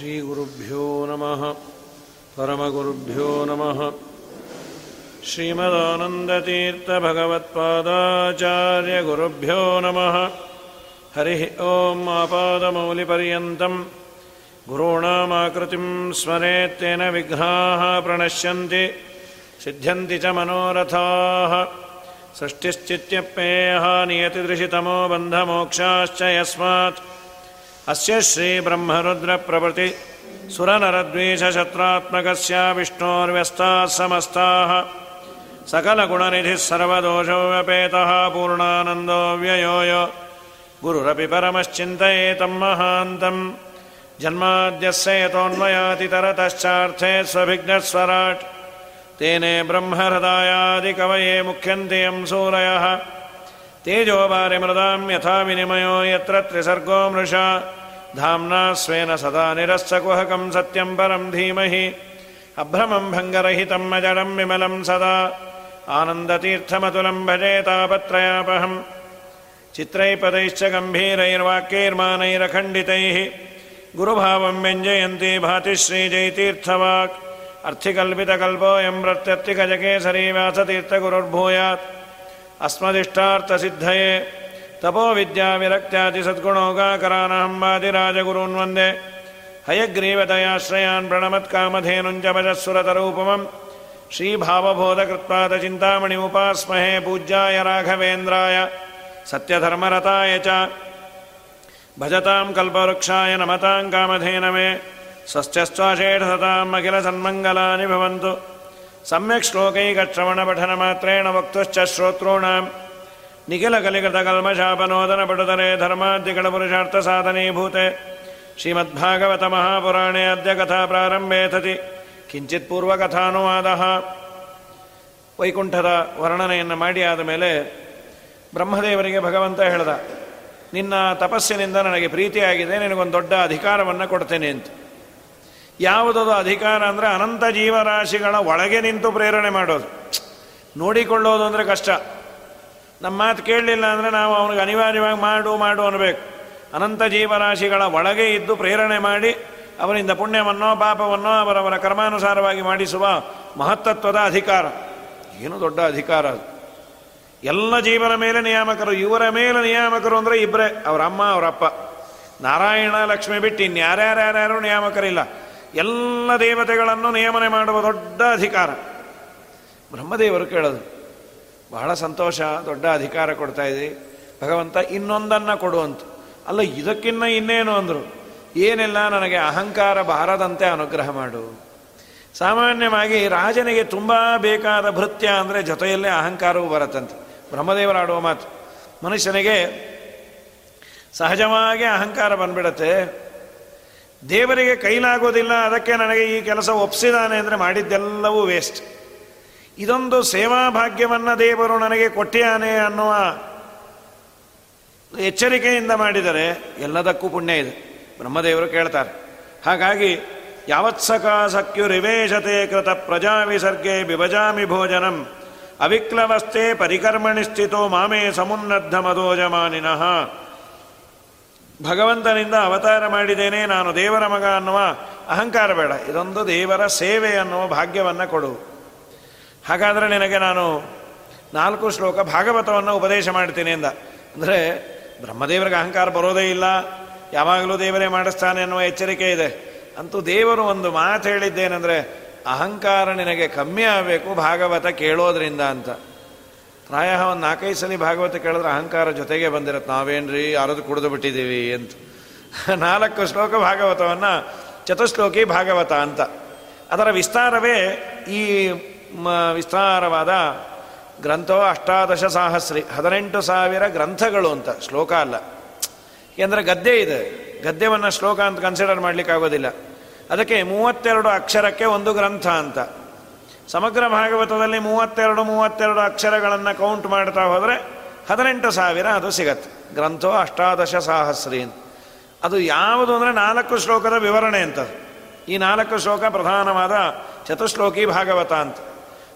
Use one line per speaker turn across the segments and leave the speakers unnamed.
श्रीगुरुभ्यो नमः। परमगुरुभ्यो नमः। श्रीमदानन्दतीर्थभगवत्पादाचार्यगुरुभ्यो नमः। हरिः ॐ आपादमौलिपर्यन्तं गुरूणामाकृतिं स्मरेत्तेन विघ्नाः प्रणश्यन्ति। सिद्ध्यन्ति च मनोरथाः। सृष्टिश्चित्यप्येयः नियतिदृशितमो बन्धमोक्षाश्च यस्मात् अस्य श्रीब्रह्मरुद्रप्रभृति सुरनरद्वीषशत्रात्मकस्य विष्णोर्व्यस्ताः समस्ताः सकलगुणनिधिः सर्वदोषव्यपेतः पूर्णानन्दो व्ययो यो गुरुरपि परमश्चिन्तयेतं महान्तम् जन्माद्यस्य यतोऽन्वयातितरतश्चार्थे स्वभिघ्नस्वराट्। तेने ब्रह्महृदायादिकवये मुख्यन्ते यं सूरयः। तेजोवारिमृदां यथा विनिमयो यत्र त्रिसर्गो मृषा धाम्ना स्वेन सदा निरश्चकुहकं सत्यं परं धीमहि। अभ्रमं भङ्गरहितं अजडं विमलं सदा। आनन्दतीर्थमतुलं भजे तापत्रयापहम्। चित्रैपदैश्च गम्भीरैर्वाक्यैर्मानैरखण्डितैः। गुरुभावं व्यञ्जयन्ती भाति श्रीजयतीर्थवाक्। अर्थिकल्पितकल्पोऽयं प्रत्यर्थिकजकेसरी व्यासतीर्थगुरुर्भूयात्। अस्मदिष्टार्थसिद्धये तपोविद्याविरक्त्यादिसद्गुणोगाकरानहं वंदे। हयग्रीवतयाश्रयान् प्रणमत्कामधेनुञ्च भजस्सुरतरूपमं श्रीभावबोधकृत्पादचिन्तामणिमुपास्महे पूज्याय राघवेन्द्राय। सत्यधर्मरताय च। भजतां कल्पवृक्षाय नमतां कामधेनमे स्वश्चस्त्वाषेढसताम् अखिलसन्मङ्गलानि भवन्तु। सम्यक् श्लोकैकश्रवणपठनमात्रेण वक्तुश्च ನಿಖಿಲ ಕಲಿಕೃತ ಕಲ್ಮಶಾಪನೋದನ ಪಟುತರೆ ಧರ್ಮಾಧಿಗಳ ಪುರುಷಾರ್ಥ ಸಾಧನೀಭೂತೆ ಶ್ರೀಮದ್ಭಾಗವತ ಮಹಾಪುರಾಣೇ ಅದ್ಯ ಕಥಾ ಪ್ರಾರಂಭೆ ಥತಿ ಕಿಂಚಿತ್ ಪೂರ್ವಕಥಾನುವಾದ. ವೈಕುಂಠದ ವರ್ಣನೆಯನ್ನು ಮಾಡಿ ಆದ ಮೇಲೆ ಬ್ರಹ್ಮದೇವರಿಗೆ ಭಗವಂತ ಹೇಳ್ದ, ನಿನ್ನ ತಪಸ್ಸಿನಿಂದ ನನಗೆ ಪ್ರೀತಿಯಾಗಿದೆ, ನಿನಗೊಂದು ದೊಡ್ಡ ಅಧಿಕಾರವನ್ನು ಕೊಡ್ತೇನೆ ಅಂತ. ಯಾವುದದು ಅಧಿಕಾರ ಅಂದರೆ ಅನಂತ ಜೀವರಾಶಿಗಳ ಒಳಗೆ ನಿಂತು ಪ್ರೇರಣೆ ಮಾಡೋದು. ನೋಡಿಕೊಳ್ಳೋದು ಅಂದರೆ ಕಷ್ಟ. ನಮ್ಮ ಮಾತು ಕೇಳಲಿಲ್ಲ ಅಂದರೆ ನಾವು ಅವನಿಗೆ ಅನಿವಾರ್ಯವಾಗಿ ಮಾಡು ಮಾಡು ಅನ್ನಬೇಕು ಅನಂತ ಜೀವರಾಶಿಗಳ ಒಳಗೆ ಇದ್ದು ಪ್ರೇರಣೆ ಮಾಡಿ ಅವರಿಂದ ಪುಣ್ಯವನ್ನೋ, ಪಾಪವನ್ನೋ ಅವರವರ ಕರ್ಮಾನುಸಾರವಾಗಿ ಮಾಡಿಸುವ ಮಹತ್ತತ್ವದ ಅಧಿಕಾರ. ಏನು ದೊಡ್ಡ ಅಧಿಕಾರ ಅದು. ಎಲ್ಲ ಜೀವನ ಮೇಲೆ ನಿಯಾಮಕರು, ಇವರ ಮೇಲೆ ನಿಯಾಮಕರು ಅಂದರೆ ಇಬ್ಬರೇ ಅವರ ಅಮ್ಮ ಅವರಪ್ಪ ನಾರಾಯಣ, ಲಕ್ಷ್ಮಿ ಬಿಟ್ಟು ಇನ್ಯಾರ್ಯಾರ್ಯಾರ್ಯಾರು ನಿಯಾಮಕರಿಲ್ಲ. ಎಲ್ಲ ದೇವತೆಗಳನ್ನು ನಿಯಮನೆ ಮಾಡುವ ದೊಡ್ಡ ಅಧಿಕಾರ. ಬ್ರಹ್ಮದೇವರು ಕೇಳೋದು. ಬಹಳ ಸಂತೋಷ, ದೊಡ್ಡ ಅಧಿಕಾರ ಕೊಡ್ತಾ ಇದೆ. ಭಗವಂತ ಇನ್ನೊಂದನ್ನು ಕೊಡುವಂತ ಅಲ್ಲ, ಇದಕ್ಕಿನ್ನ ಇನ್ನೇನು ಅಂದರು? ಏನೆಲ್ಲ, ನನಗೆ ಅಹಂಕಾರ ಬಾರದಂತೆ ಅನುಗ್ರಹ ಮಾಡು. ಸಾಮಾನ್ಯವಾಗಿ ರಾಜನಿಗೆ ತುಂಬ ಬೇಕಾದ ಭೃತ್ಯ ಅಂದರೆ ಜೊತೆಯಲ್ಲೇ ಅಹಂಕಾರವೂ ಬರುತ್ತಂತೆ. ಬ್ರಹ್ಮದೇವರಾಡುವ ಮಾತು. ಮನುಷ್ಯನಿಗೆ ಸಹಜವಾಗಿ ಅಹಂಕಾರ ಬಂದ್ಬಿಡತ್ತೆ. ದೇವರಿಗೆ ಕೈಲಾಗೋದಿಲ್ಲ, ಅದಕ್ಕೆ ನನಗೆ ಈ ಕೆಲಸ ಒಪ್ಸಿದಾನೆ ಅಂದರೆ ಮಾಡಿದ್ದೆಲ್ಲವೂ ವೇಸ್ಟ್ ಇದೊಂದು ಸೇವಾ ಭಾಗ್ಯವನ್ನು ದೇವರು ನನಗೆ ಕೊಟ್ಟಿಯಾನೆ ಅನ್ನುವ ಎಚ್ಚರಿಕೆಯಿಂದ ಮಾಡಿದರೆ ಎಲ್ಲದಕ್ಕೂ ಪುಣ್ಯ ಇದೆ. ಬ್ರಹ್ಮದೇವರು ಕೇಳ್ತಾರೆ. ಹಾಗಾಗಿ ಯಾವತ್ಸಕ ರಿವೇಶತೆ ಕೃತ ಪ್ರಜಾ ವಿಸರ್ಗೆ ಬಿಭಜಾಮಿ ಭೋಜನಂ. ಅವಿಕ್ಲವಸ್ಥೆ ಪರಿಕರ್ಮಣಿ ಸ್ಥಿತೋ ಮಾಮೇ ಸಮುನ್ನದ್ಧ ಮದೋಜಮಾನಿನಃ. ಭಗವಂತನಿಂದ ಅವತಾರ ಮಾಡಿದ್ದೇನೆ ನಾನು ದೇವರ ಮಗ ಅನ್ನುವ ಅಹಂಕಾರ ಬೇಡ. ಇದೊಂದು ದೇವರ ಸೇವೆ ಅನ್ನುವ ಭಾಗ್ಯವನ್ನು ಕೊಡು. ಹಾಗಾದರೆ ನಿನಗೆ ನಾನು ನಾಲ್ಕು ಶ್ಲೋಕ ಭಾಗವತವನ್ನು ಉಪದೇಶ ಮಾಡ್ತೀನಿ ಅಂದ. ಅಂದರೆ ಬ್ರಹ್ಮದೇವರಿಗೆ ಅಹಂಕಾರ ಬರೋದೇ ಇಲ್ಲ, ಯಾವಾಗಲೂ ದೇವರೇ ಮಾಡಿಸ್ತಾನೆ ಅನ್ನುವ ಎಚ್ಚರಿಕೆ ಇದೆ. ಅಂತೂ ದೇವರು ಒಂದು ಮಾತು ಹೇಳಿದ್ದೇನೆಂದರೆ, ಅಹಂಕಾರ ನಿನಗೆ ಕಮ್ಮಿ ಆಗಬೇಕು ಭಾಗವತ ಕೇಳೋದ್ರಿಂದ ಅಂತ. ಪ್ರಾಯ ಒಂದು ನಾಲ್ಕೈದು ಸಲ ಭಾಗವತ ಕೇಳಿದ್ರೆ ಅಹಂಕಾರ ಜೊತೆಗೆ ಬಂದಿರತ್ತೆ. ನಾವೇನ್ರಿ ಯಾರದು ಕುಡಿದು ಬಿಟ್ಟಿದ್ದೀವಿ ಅಂತ. ನಾಲ್ಕು ಶ್ಲೋಕ ಭಾಗವತವನ್ನು ಚತುಶ್ಲೋಕಿ ಭಾಗವತ ಅಂತ. ಅದರ ವಿಸ್ತಾರವೇ ಈ ವಿಸ್ತಾರವಾದ ಗ್ರಂಥೋ ಅಷ್ಟಾದಶ ಸಾಹಸ್ರಿ, ಹದಿನೆಂಟು ಸಾವಿರ ಗ್ರಂಥಗಳು ಅಂತ, ಶ್ಲೋಕ ಅಲ್ಲ. ಏಕೆಂದರೆ ಗದ್ದೆ ಇದೆ. ಗದ್ಯವನ್ನು ಶ್ಲೋಕ ಅಂತ ಕನ್ಸಿಡರ್ ಮಾಡಲಿಕ್ಕೆ ಆಗೋದಿಲ್ಲ ಅದಕ್ಕೆ ಮೂವತ್ತೆರಡು ಅಕ್ಷರಕ್ಕೆ ಒಂದು ಗ್ರಂಥ ಅಂತ. ಸಮಗ್ರ ಭಾಗವತದಲ್ಲಿ ಮೂವತ್ತೆರಡು ಮೂವತ್ತೆರಡು ಅಕ್ಷರಗಳನ್ನು ಕೌಂಟ್ ಮಾಡ್ತಾ ಹೋದರೆ ಹದಿನೆಂಟು ಸಾವಿರ ಅದು ಸಿಗತ್ತೆ. ಗ್ರಂಥೋ ಅಷ್ಟಾದಶ ಸಾಹಸ್ರಿ ಅದು ಯಾವುದು ಅಂದರೆ ನಾಲ್ಕು ಶ್ಲೋಕದ ವಿವರಣೆ ಅಂತ ಈ ನಾಲ್ಕು ಶ್ಲೋಕ ಪ್ರಧಾನವಾದ ಚತುಶ್ಲೋಕಿ ಭಾಗವತ ಅಂತ.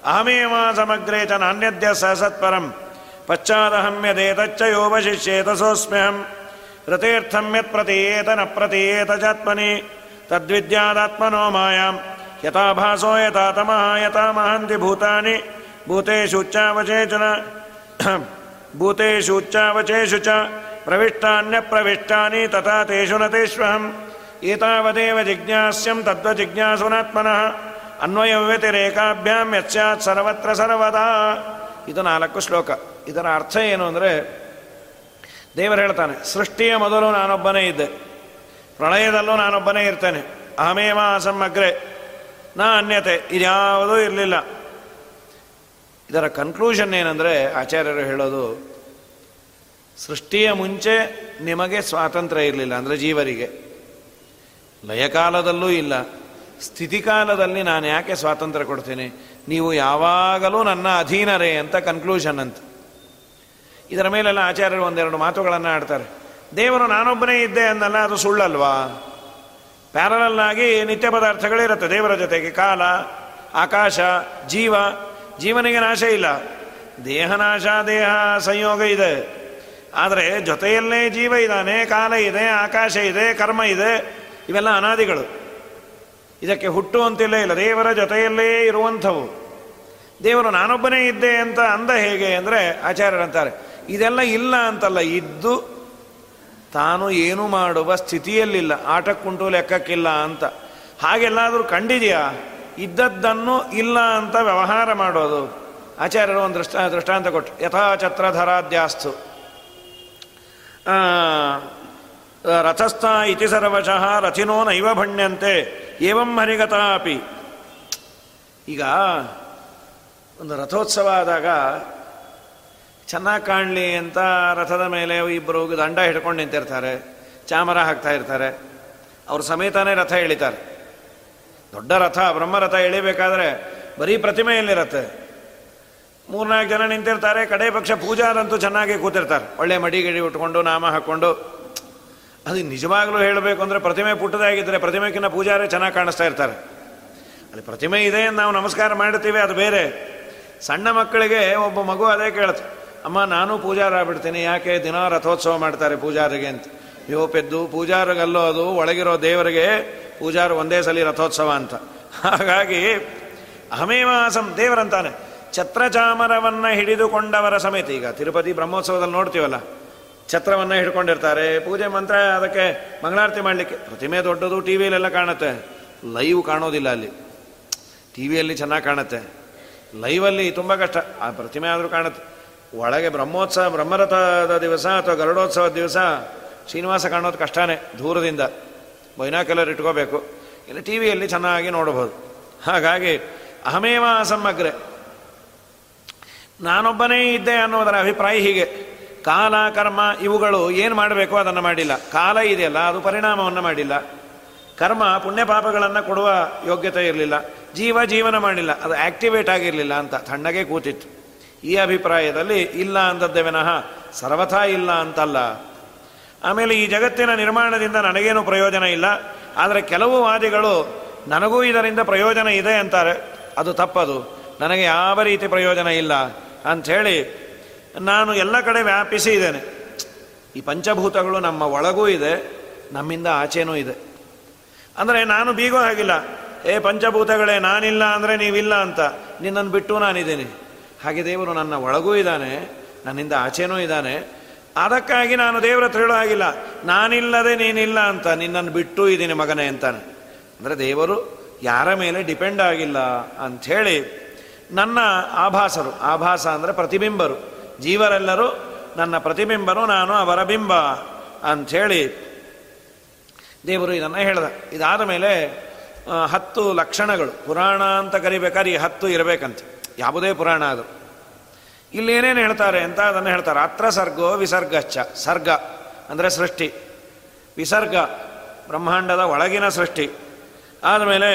अहमेवासमग्रे च नान्यद्य सहसत्परं पश्चादहं यदेतच्च योपशिष्येत सोऽस्म्यहं रतेऽर्थं यत्प्रतीयेत न प्रतीयेत चात्मनि। तद्विद्यादात्मनो मायां यथा भासो यथा तमः यथा महन्ति भूतानि भूतेषूच्चावचेचु न भूतेषूच्चावचेषु च प्रविष्टान्यप्रविष्टानि तथा तेषु न तेष्वहम्। एतावदेव जिज्ञास्यं तद्वजिज्ञासुनात्मनः। ಜಿಜ್ಞಾಸ್ಯಂ ತದ್ವಜಿಜ್ಞಾಸುನಾತ್ಮನಃ ಯಚ್ಚಾತ್ ಸರ್ವತ್ರ ಸರ್ವದಾ. ಇದು ನಾಲ್ಕು ಶ್ಲೋಕ. ಇದರ ಅರ್ಥ ಏನು ಅಂದರೆ, ದೇವರು ಹೇಳ್ತಾನೆ, ಸೃಷ್ಟಿಯ ಮೊದಲು ನಾನೊಬ್ಬನೇ ಇದ್ದೆ, ಪ್ರಳಯದಲ್ಲೂ ನಾನೊಬ್ಬನೇ ಇರ್ತೇನೆ ಅಹಮೇವ ಅಸಮಗ್ರೆ ನಾ ಅನ್ಯತೆ ಇದ್ಯಾವುದೂ ಇರಲಿಲ್ಲ. ಇದರ ಕನ್ಕ್ಲೂಷನ್ ಏನಂದರೆ, ಆಚಾರ್ಯರು ಹೇಳೋದು, ಸೃಷ್ಟಿಯ ಮುಂಚೆ ನಿಮಗೆ ಸ್ವಾತಂತ್ರ್ಯ ಇರಲಿಲ್ಲ ಅಂದರೆ ಜೀವರಿಗೆ. ಲಯಕಾಲದಲ್ಲೂ ಇಲ್ಲ. ಸ್ಥಿತಿಕಾಲದಲ್ಲಿ ನಾನು ಯಾಕೆ ಸ್ವಾತಂತ್ರ್ಯ ಕೊಡ್ತೀನಿ? ನೀವು ಯಾವಾಗಲೂ ನನ್ನ ಅಧೀನರೇ ಅಂತ ಕನ್ಕ್ಲೂಷನ್ ಅಂತ. ಇದರ ಮೇಲೆಲ್ಲ ಆಚಾರ್ಯರು ಒಂದೆರಡು ಮಾತುಗಳನ್ನು ಆಡ್ತಾರೆ. ದೇವರು ನಾನೊಬ್ಬನೇ ಇದ್ದೆ ಅಂದಲ್ಲ ಅದು ಸುಳ್ಳಲ್ವಾ? ಪ್ಯಾರಲಲ್ಲಾಗಿ ನಿತ್ಯ ಪದಾರ್ಥಗಳಿರುತ್ತೆ ದೇವರ ಜೊತೆಗೆ. ಕಾಲ, ಆಕಾಶ, ಜೀವ. ಜೀವನಿಗೆ ನಾಶ ಇಲ್ಲ. ದೇಹನಾಶ ದೇಹ ಸಂಯೋಗ ಇದೆ. ಆದರೆ ಜೊತೆಯಲ್ಲೇ ಜೀವ ಇದ್ದಾನೆ, ಕಾಲ ಇದೆ, ಆಕಾಶ ಇದೆ, ಕರ್ಮ ಇದೆ. ಇವೆಲ್ಲ ಅನಾದಿಗಳು. ಇದಕ್ಕೆ ಹುಟ್ಟು ಅಂತಿಲ್ಲ ಇಲ್ಲ, ದೇವರ ಜೊತೆಯಲ್ಲೇ ಇರುವಂಥವು. ದೇವರು ನಾನೊಬ್ಬನೇ ಇದ್ದೆ ಅಂತ ಅಂದ ಹೇಗೆ ಅಂದರೆ ಆಚಾರ್ಯರಂತಾರೆ, ಇದೆಲ್ಲ ಇಲ್ಲ ಅಂತಲ್ಲ, ಇದ್ದು ತಾನು ಏನು ಮಾಡುವ ಸ್ಥಿತಿಯಲ್ಲಿಲ್ಲ, ಆಟಕ್ಕುಂಟು ಲೆಕ್ಕಕ್ಕಿಲ್ಲ ಅಂತ. ಹಾಗೆಲ್ಲಾದರೂ ಕಂಡಿದೆಯಾ? ಇದ್ದದ್ದನ್ನು ಇಲ್ಲ ಅಂತ ವ್ಯವಹಾರ ಮಾಡೋದು. ಆಚಾರ್ಯರು ಒಂದು ದೃಷ್ಟ, ದೃಷ್ಟಾಂತ ಕೊಟ್ಟು ಯಥಾಛತ್ರಧರಾದ್ಯಾಸ್ತು ರಥಸ್ಥ ಇತಿ ಸರ್ವಶಃ ರಥಿನೋ ನೈವ ಭಣ್ಯಂತೆ, ಏವಂ ಹರಿಗತ ಅಪಿ. ಈಗ ಒಂದು ರಥೋತ್ಸವ ಆದಾಗ ಚೆನ್ನಾಗಿ ಕಾಣಲಿ ಅಂತ ರಥದ ಮೇಲೆ ಇಬ್ಬರು ದಂಡ ಹಿಡ್ಕೊಂಡು ನಿಂತಿರ್ತಾರೆ, ಚಾಮರ ಹಾಕ್ತಾ ಇರ್ತಾರೆ. ಅವ್ರ ಸಮೇತನೇ ರಥ ಎಳಿತಾರೆ. ದೊಡ್ಡ ರಥ, ಬ್ರಹ್ಮರಥ ಎಳಿಬೇಕಾದ್ರೆ ಬರೀ ಪ್ರತಿಮೆಯಲ್ಲಿರತ್ತೆ ಮೂರ್ನಾಲ್ಕು ಜನ ನಿಂತಿರ್ತಾರೆ ಕಡೆ ಪಕ್ಷ ಪೂಜಾರಂತೂ ಚೆನ್ನಾಗಿ ಕೂತಿರ್ತಾರೆ. ಒಳ್ಳೆ ಮಡಿಗಿಡಿ ಉಟ್ಕೊಂಡು, ನಾಮ ಹಾಕ್ಕೊಂಡು ಅದು ನಿಜವಾಗಲೂ ಹೇಳಬೇಕು ಅಂದರೆ ಪ್ರತಿಮೆ ಪುಟ್ಟದಾಗಿದ್ದರೆ ಪ್ರತಿಮೆಕ್ಕಿಂತ ಪೂಜಾರೇ ಚೆನ್ನಾಗಿ ಕಾಣಿಸ್ತಾ ಇರ್ತಾರೆ. ಅಲ್ಲಿ ಪ್ರತಿಮೆ ಇದೆ ನಾವು ನಮಸ್ಕಾರ ಮಾಡ್ತೀವಿ ಅದು ಬೇರೆ. ಸಣ್ಣ ಮಕ್ಕಳಿಗೆ ಒಬ್ಬ ಮಗು ಅದೇ ಕೇಳುತ್ತೆ, ಅಮ್ಮ, ನಾನು ಪೂಜಾರ ಆಗ್ಬಿಡ್ತೀನಿ, ಯಾಕೆ ದಿನ ರಥೋತ್ಸವ ಮಾಡ್ತಾರೆ ಪೂಜಾರಿಗೆ? ಅಂತ. ಯೋ ಪೆದ್ದು ಪೂಜಾರಿಗಲ್ಲೋ ಅದು ಒಳಗಿರೋ ದೇವರಿಗೆ ಪೂಜಾರು ಒಂದೇ ಸಲ ರಥೋತ್ಸವ ಅಂತ. ಹಾಗಾಗಿ ಅಹಮೇವಾಸಂ ದೇವರಂತಾನೆ. ಛತ್ರಚಾಮರವನ್ನು ಹಿಡಿದುಕೊಂಡವರ ಸಮೇತ ಈಗ ತಿರುಪತಿ ಬ್ರಹ್ಮೋತ್ಸವದಲ್ಲಿ ನೋಡ್ತೀವಲ್ಲ ಛತ್ರವನ್ನು ಹಿಡ್ಕೊಂಡಿರ್ತಾರೆ. ಪೂಜೆ ಮಂತ್ರ ಅದಕ್ಕೆ ಮಂಗಳಾರತಿ ಮಾಡಲಿಕ್ಕೆ. ಪ್ರತಿಮೆ ದೊಡ್ಡದು ಟಿ ವಿಯಲ್ಲೆಲ್ಲ ಕಾಣುತ್ತೆ. ಲೈವ್ ಕಾಣೋದಿಲ್ಲ ಅಲ್ಲಿ. ಟಿ ವಿಯಲ್ಲಿ ಚೆನ್ನಾಗಿ ಕಾಣುತ್ತೆ. ಲೈವಲ್ಲಿ ತುಂಬ ಕಷ್ಟ. ಆ ಪ್ರತಿಮೆ ಆದರೂ ಕಾಣುತ್ತೆ. ಒಳಗೆ ಬ್ರಹ್ಮೋತ್ಸವ, ಬ್ರಹ್ಮರಥದ ದಿವಸ ಅಥವಾ ಗರುಡೋತ್ಸವದ ದಿವಸ ಶ್ರೀನಿವಾಸ ಕಾಣೋದು ಕಷ್ಟನೇ ದೂರದಿಂದ. ಬೈನಾಕೆಲ್ಲರ್ ಇಟ್ಕೋಬೇಕು. ಇಲ್ಲ ಟಿ ವಿಯಲ್ಲಿ ಚೆನ್ನಾಗಿ ನೋಡಬಹುದು ಹಾಗಾಗಿ ಅಹಮೇವ ಸಮಗ್ರೆ. ನಾನೊಬ್ಬನೇ ಇದ್ದೆ ಅನ್ನೋದರ ಅಭಿಪ್ರಾಯ ಹೀಗೆ. ಕಾಲ, ಕರ್ಮ ಇವುಗಳು ಏನು ಮಾಡಬೇಕು ಅದನ್ನು ಮಾಡಿಲ್ಲ. ಕಾಲ ಇದೆಯಲ್ಲ, ಅದು ಪರಿಣಾಮವನ್ನು ಮಾಡಿಲ್ಲ. ಕರ್ಮ ಪುಣ್ಯ ಪಾಪಗಳನ್ನು ಕೊಡುವ ಯೋಗ್ಯತೆ ಇರಲಿಲ್ಲ. ಜೀವ ಜೀವನ ಮಾಡಿಲ್ಲ ಅದು ಆಕ್ಟಿವೇಟ್ ಆಗಿರಲಿಲ್ಲ ಅಂತ ತಣ್ಣಗೆ ಕೂತಿತ್ತು. ಈ ಅಭಿಪ್ರಾಯದಲ್ಲಿ ಇಲ್ಲ ಅಂದದ್ದೇ ವಿನಃ ಸರ್ವಥಾ ಇಲ್ಲ ಅಂತಲ್ಲ. ಆಮೇಲೆ ಈ ಜಗತ್ತಿನ ನಿರ್ಮಾಣದಿಂದ ನನಗೇನು ಪ್ರಯೋಜನ ಇಲ್ಲ. ಆದರೆ ಕೆಲವು ವಾದಿಗಳು ನನಗೂ ಇದರಿಂದ ಪ್ರಯೋಜನ ಇದೆ ಅಂತಾರೆ. ಅದು ತಪ್ಪದು. ನನಗೆ ಯಾವ ರೀತಿ ಪ್ರಯೋಜನ ಇಲ್ಲ ಅಂಥೇಳಿ ನಾನು ಎಲ್ಲ ಕಡೆ ವ್ಯಾಪಿಸಿ ಇದ್ದೇನೆ. ಈ ಪಂಚಭೂತಗಳು ನಮ್ಮ ಒಳಗೂ ಇದೆ, ನಮ್ಮಿಂದ ಆಚೆನೂ ಇದೆ. ಅಂದರೆ ನಾನು ಬೀಗೋ ಹಾಗಿಲ್ಲ. ಏ ಪಂಚಭೂತಗಳೇ, ನಾನಿಲ್ಲ ಅಂದರೆ ನೀವಿಲ್ಲ ಅಂತ. ನಿನ್ನನ್ನು ಬಿಟ್ಟು ನಾನಿದ್ದೀನಿ. ಹಾಗೆ ದೇವರು ನನ್ನ ಒಳಗೂ ಇದ್ದಾನೆ, ನನ್ನಿಂದ ಆಚೆನೂ ಇದ್ದಾನೆ. ಅದಕ್ಕಾಗಿ ನಾನು ದೇವರ ಹೇಳೋ ಹಾಗಿಲ್ಲ. ನಾನಿಲ್ಲದೆ ನೀನಿಲ್ಲ ಅಂತ, ನಿನ್ನನ್ನು ಬಿಟ್ಟು ಇದ್ದೀನಿ ಮಗನೇ ಅಂತಾನೆ. ಅಂದರೆ ದೇವರು ಯಾರ ಮೇಲೆ ಡಿಪೆಂಡ್ ಆಗಿಲ್ಲ ಅಂಥೇಳಿ ನನ್ನ ಆಭಾಸರು, ಆಭಾಸ ಅಂದರೆ ಪ್ರತಿಬಿಂಬರು. ಜೀವರೆಲ್ಲರೂ ನನ್ನ ಪ್ರತಿಬಿಂಬನು ನಾನು ಅವರ ಬಿಂಬ ಅಂಥೇಳಿ ದೇವರು ಇದನ್ನು ಹೇಳಿದ. ಇದಾದ ಮೇಲೆ ಹತ್ತು ಲಕ್ಷಣಗಳು. ಪುರಾಣ ಅಂತ ಕರಿಬೇಕಾದ್ರೆ ಈ ಹತ್ತು ಇರಬೇಕಂತ. ಯಾವುದೇ ಪುರಾಣ ಅದು ಇಲ್ಲಿ ಏನೇನು ಹೇಳ್ತಾರೆ ಅಂತ ಅದನ್ನು ಹೇಳ್ತಾರೆ. ಅತ್ರ ಸರ್ಗೋ ವಿಸರ್ಗಚ್ಚ ಸರ್ಗ ಅಂದರೆ ಸೃಷ್ಟಿ. ವಿಸರ್ಗ, ಬ್ರಹ್ಮಾಂಡದ ಒಳಗಿನ ಸೃಷ್ಟಿ. ಆದಮೇಲೆ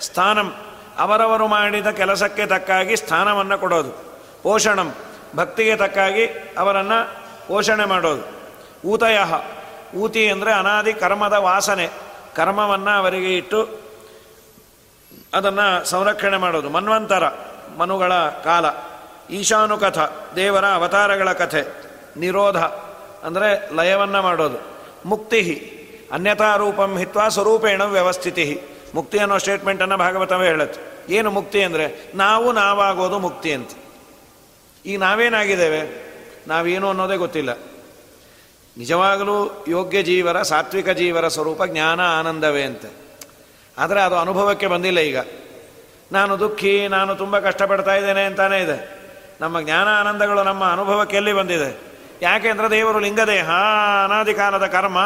ಸ್ಥಾನಂ. ಅವರವರು ಮಾಡಿದ ಕೆಲಸಕ್ಕೆ ತಕ್ಕಾಗಿ ಸ್ಥಾನವನ್ನು ಕೊಡೋದು. ಪೋಷಣಂ. ಭಕ್ತಿಗೆ ತಕ್ಕಾಗಿ ಅವರನ್ನು ಪೋಷಣೆ ಮಾಡೋದು. ಊತಯ. ಊತಿ ಅಂದರೆ ಅನಾದಿ ಕರ್ಮದ ವಾಸನೆ. ಕರ್ಮವನ್ನು ಅವರಿಗೆ ಇಟ್ಟು ಅದನ್ನು ಸಂರಕ್ಷಣೆ ಮಾಡೋದು. ಮನ್ವಂತರ, ಮನುಗಳ ಕಾಲ. ಈಶಾನುಕಥ, ದೇವರ ಅವತಾರಗಳ ಕಥೆ. ನಿರೋಧ ಅಂದರೆ ಲಯವನ್ನು ಮಾಡೋದು. ಮುಕ್ತಿ ಅನ್ಯಥಾ ರೂಪಂ ಹಿತ್ವಾ ಸ್ವರೂಪೇಣ ವ್ಯವಸ್ಥಿತಿ ಮುಕ್ತಿ ಅನ್ನೋ ಸ್ಟೇಟ್ಮೆಂಟನ್ನು ಭಾಗವತವೇ ಹೇಳುತ್ತೆ. ಏನು ಮುಕ್ತಿ ಅಂದರೆ? ನಾವು ನಾವಾಗೋದು ಮುಕ್ತಿ ಅಂತ. ಈಗ ನಾವೇನಾಗಿದ್ದೇವೆ? ನಾವೇನು ಅನ್ನೋದೇ ಗೊತ್ತಿಲ್ಲ. ನಿಜವಾಗಲೂ ಯೋಗ್ಯ ಜೀವರ, ಸಾತ್ವಿಕ ಜೀವರ ಸ್ವರೂಪ ಜ್ಞಾನ ಆನಂದವೇ ಅಂತ. ಆದರೆ ಅದು ಅನುಭವಕ್ಕೆ ಬಂದಿಲ್ಲ ಈಗ. ನಾನು ದುಃಖಿ, ನಾನು ತುಂಬ ಕಷ್ಟಪಡ್ತಾ ಇದ್ದೇನೆ ಅಂತಾನೇ ಇದೆ. ನಮ್ಮ ಜ್ಞಾನ ಆನಂದಗಳು ನಮ್ಮ ಅನುಭವಕ್ಕೆ ಎಲ್ಲಿ ಬಂದಿದೆ? ಯಾಕೆಂದ್ರೆ ದೇವರು ಲಿಂಗದೇಹ ಅನಾದಿ ಕಾಲದ ಕರ್ಮ,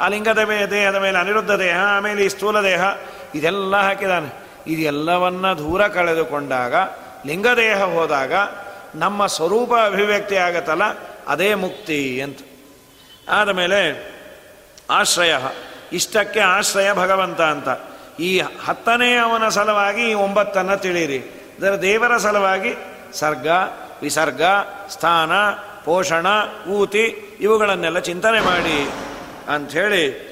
ಆ ಲಿಂಗದ ದೇಹದ ಮೇಲೆ ಅನಿರುದ್ಧ ದೇಹ, ಆಮೇಲೆ ಈ ಸ್ಥೂಲ ದೇಹ, ಇದೆಲ್ಲ ಹಾಕಿದಾನೆ ಇದೆಲ್ಲವನ್ನ ದೂರ ಕಳೆದುಕೊಂಡಾಗ ಲಿಂಗದೇಹ ಹೋದಾಗ ನಮ್ಮ ಸ್ವರೂಪ ಅಭಿವ್ಯಕ್ತಿ ಆಗತ್ತಲ್ಲ, ಅದೇ ಮುಕ್ತಿ ಅಂತ. ಆದಮೇಲೆ ಆಶ್ರಯ, ಇಷ್ಟಕ್ಕೆ ಆಶ್ರಯ ಭಗವಂತ ಅಂತ. ಈ ಹತ್ತನೇ ಅವನ ಸಲುವಾಗಿ ಈ ಒಂಬತ್ತನ್ನು ತಿಳಿಯಿರಿ. ಇದರ ದೇವರ ಸಲುವಾಗಿ ಸರ್ಗ, ವಿಸರ್ಗ, ಸ್ಥಾನ, ಪೋಷಣ, ಊತಿ, ಇವುಗಳನ್ನೆಲ್ಲ ಚಿಂತನೆ ಮಾಡಿ ಅಂಥೇಳಿ.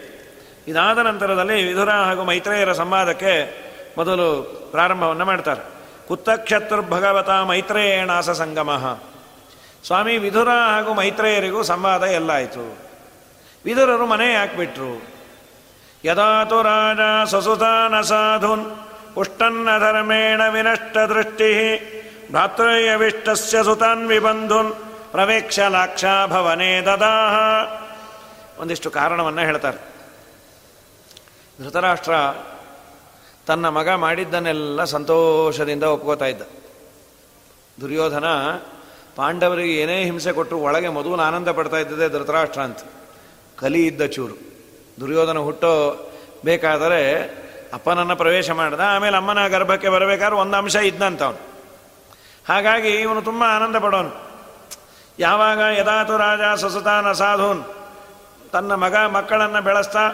ಇದಾದ ನಂತರದಲ್ಲಿ ವಿಧುರ ಹಾಗೂ ಮೈತ್ರೇಯರ ಸಂವಾದಕ್ಕೆ ಮೊದಲು ಪ್ರಾರಂಭವನ್ನು ಮಾಡ್ತಾರೆ. ಭಗವತ ಮೈತ್ರೇಯಣಾಸ ಸಂಗಮ. ಸ್ವಾಮಿ ವಿಧುರ ಹಾಗೂ ಮೈತ್ರೇಯರಿಗೂ ಸಂವಾದ ಎಲ್ಲ ಆಯಿತು ವಿದುರರು ಮನೆ ಹಾಕ್ಬಿಟ್ರು. ಯದಾತು ರಾಜ ಸಸುತಾನ ಸಾಧುನ್ ಪುಷ್ಟನ್ನ ಧರ್ಮೇಣ ವಿನಷ್ಟ ದೃಷ್ಟಿ ಭ್ರಾತೃಯವಿಷ್ಟಸ್ಯ ಸುತಾನ್ ವಿಬಂಧುನ್ ಪ್ರವೇಕ್ಷ ಲಾಕ್ಷ ಭವನೇ ದದಾಹ. ಒಂದಿಷ್ಟು ಕಾರಣವನ್ನು ಹೇಳ್ತಾರೆ. ಧೃತರಾಷ್ಟ್ರ ತನ್ನ ಮಗ ಮಾಡಿದ್ದನ್ನೆಲ್ಲ ಸಂತೋಷದಿಂದ ಒಪ್ಕೋತಾ ಇದ್ದ. ದುರ್ಯೋಧನ, ಪಾಂಡವರಿಗೆ ಏನೇ ಹಿಂಸೆ ಕೊಟ್ಟರು ಒಳಗೆ ಮದುವನ ಆನಂದ ಪಡ್ತಾ ಇದ್ದದೆ ಧೃತರಾಷ್ಟ್ರ ಅಂತ. ಕಲಿ ಇದ್ದ ಚೂರು. ದುರ್ಯೋಧನ ಹುಟ್ಟೋ ಬೇಕಾದರೆ ಅಪ್ಪನನ್ನು ಪ್ರವೇಶ ಮಾಡಿದ, ಆಮೇಲೆ ಅಮ್ಮನ ಗರ್ಭಕ್ಕೆ ಬರಬೇಕಾದ್ರೆ ಒಂದು ಅಂಶ ಇದ್ದಂತ ಅವನು. ಹಾಗಾಗಿ ಇವನು ತುಂಬ ಆನಂದ ಪಡೋನು. ಯಾವಾಗ ಯದಾತು ರಾಜ ಸಸುತಾನ ಸಾಧೂನ್, ತನ್ನ ಮಗ ಮಕ್ಕಳನ್ನು ಬೆಳೆಸ್ತಾ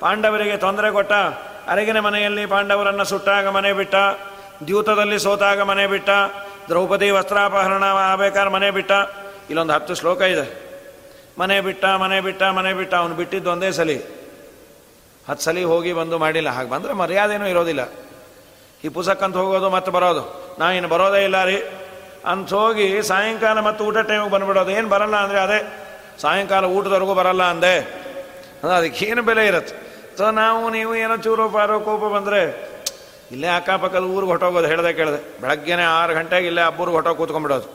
ಪಾಂಡವರಿಗೆ ತೊಂದರೆ ಕೊಟ್ಟ ಅರಗಿನ ಮನೆಯಲ್ಲಿ ಪಾಂಡವರನ್ನು ಸುಟ್ಟಾಗ ಮನೆ ಬಿಟ್ಟ, ದ್ಯೂತದಲ್ಲಿ ಸೋತಾಗ ಮನೆ ಬಿಟ್ಟ, ದ್ರೌಪದಿ ವಸ್ತ್ರಾಪಹರಣ ಆಗಬೇಕಾದ್ರೆ ಮನೆ ಬಿಟ್ಟ. ಇಲ್ಲೊಂದು ಹತ್ತು ಶ್ಲೋಕ ಇದೆ. ಮನೆ ಬಿಟ್ಟ ಮನೆ ಬಿಟ್ಟ ಮನೆ ಬಿಟ್ಟ, ಅವನು ಬಿಟ್ಟಿದ್ದು ಒಂದೇ ಸಲಿ. ಹತ್ತು ಸಲಿ ಹೋಗಿ ಬಂದು ಮಾಡಿಲ್ಲ. ಹಾಗೆ ಬಂದರೆ ಮರ್ಯಾದೆನೂ ಇರೋದಿಲ್ಲ. ಈ ಪುಸ್ತಕಂತ ಹೋಗೋದು ಮತ್ತೆ ಬರೋದು. ನಾ ಇನ್ನು ಬರೋದೇ ಇಲ್ಲ ರೀ. ಅಂತ ಹೋಗಿ ಸಾಯಂಕಾಲ ಮತ್ತು ಊಟ ಟೈಮಿಗೆ ಬಂದುಬಿಡೋದು. ಏನು ಬರಲ್ಲ ಅಂದರೆ ಅದೇ, ಸಾಯಂಕಾಲ ಊಟದವರೆಗೂ ಬರಲ್ಲ ಅಂದೆ ಅದಕ್ಕೇನು ಬೆಲೆ ಇರುತ್ತೆ? ಸೊ ನಾವು ನೀವು ಏನೋ ಚೂರು ಪಾರೋ ಕೋಪ ಬಂದರೆ, ಇಲ್ಲೇ ಅಕ್ಕಪಕ್ಕದ ಊರಿಗೆ ಹೊಟ್ಟೋಗೋದು ಹೇಳ್ದೆ ಕೇಳಿದೆ. ಬೆಳಗ್ಗೆನೆ ಆರು ಗಂಟೆಗೆ ಇಲ್ಲೇ ಅಬ್ಬರಿಗೆ ಹೊಟ್ಟೋಗಿ ಕೂತ್ಕೊಂಡ್ಬಿಡೋದು.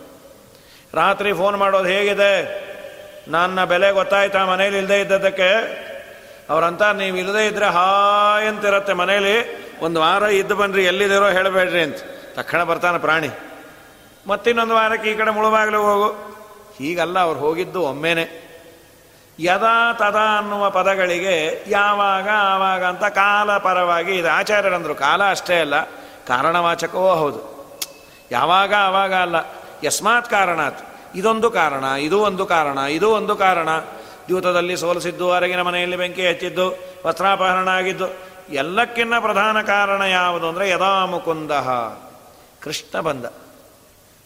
ರಾತ್ರಿ ಫೋನ್ ಮಾಡೋದು ಹೇಗಿದೆ? ನನ್ನ ಬೆಲೆ ಗೊತ್ತಾಯ್ತಾ ಮನೇಲಿ ಇಲ್ಲದೆ ಇದ್ದದಕ್ಕೆ ಅವ್ರಂತ, ನೀವು ಇಲ್ಲದೆ ಇದ್ರೆ ಹಾಯ್ ಅಂತಿರತ್ತೆ ಮನೇಲಿ. ಒಂದು ವಾರ ಇದ್ದು ಬನ್ನಿರಿ ಎಲ್ಲಿದ್ದೀರೋ ಹೇಳಬೇಡ್ರಿ ಅಂತ. ತಕ್ಷಣ ಬರ್ತಾನೆ ಪ್ರಾಣಿ. ಮತ್ತಿನ್ನೊಂದು ವಾರಕ್ಕೆ ಈ ಕಡೆ ಮುಳುವಾಗಲೂ ಹೋಗು. ಹೀಗಲ್ಲ, ಅವ್ರು ಹೋಗಿದ್ದು ಒಮ್ಮೆನೆ. ಯದಾ ತದಾ ಅನ್ನುವ ಪದಗಳಿಗೆ ಯಾವಾಗ, ಆವಾಗ ಅಂತ ಕಾಲ ಪರವಾಗಿ ಇದು. ಆಚಾರ್ಯರಂದರು ಕಾಲ ಅಷ್ಟೇ ಅಲ್ಲ, ಕಾರಣವಾಚಕವೂ ಹೌದು. ಯಾವಾಗ, ಆವಾಗ ಅಲ್ಲ. ಯಸ್ಮಾತ್ ಕಾರಣಾತ್ ಇದೊಂದು ಕಾರಣ, ಇದು ಒಂದು ಕಾರಣ, ಇದು ಒಂದು ಕಾರಣ. ದ್ಯೂತದಲ್ಲಿ ಸೋಲಿಸಿದ್ದು ಹೊರಗಿನ ಮನೆಯಲ್ಲಿ ಬೆಂಕಿ ಹಚ್ಚಿದ್ದು, ವಸ್ತ್ರಾಪಹರಣ ಆಗಿದ್ದು, ಎಲ್ಲಕ್ಕಿನ್ನ ಪ್ರಧಾನ ಕಾರಣ ಯಾವುದು ಅಂದರೆ ಯದಾ ಮುಕುಂದ. ಕೃಷ್ಣ ಬಂದ.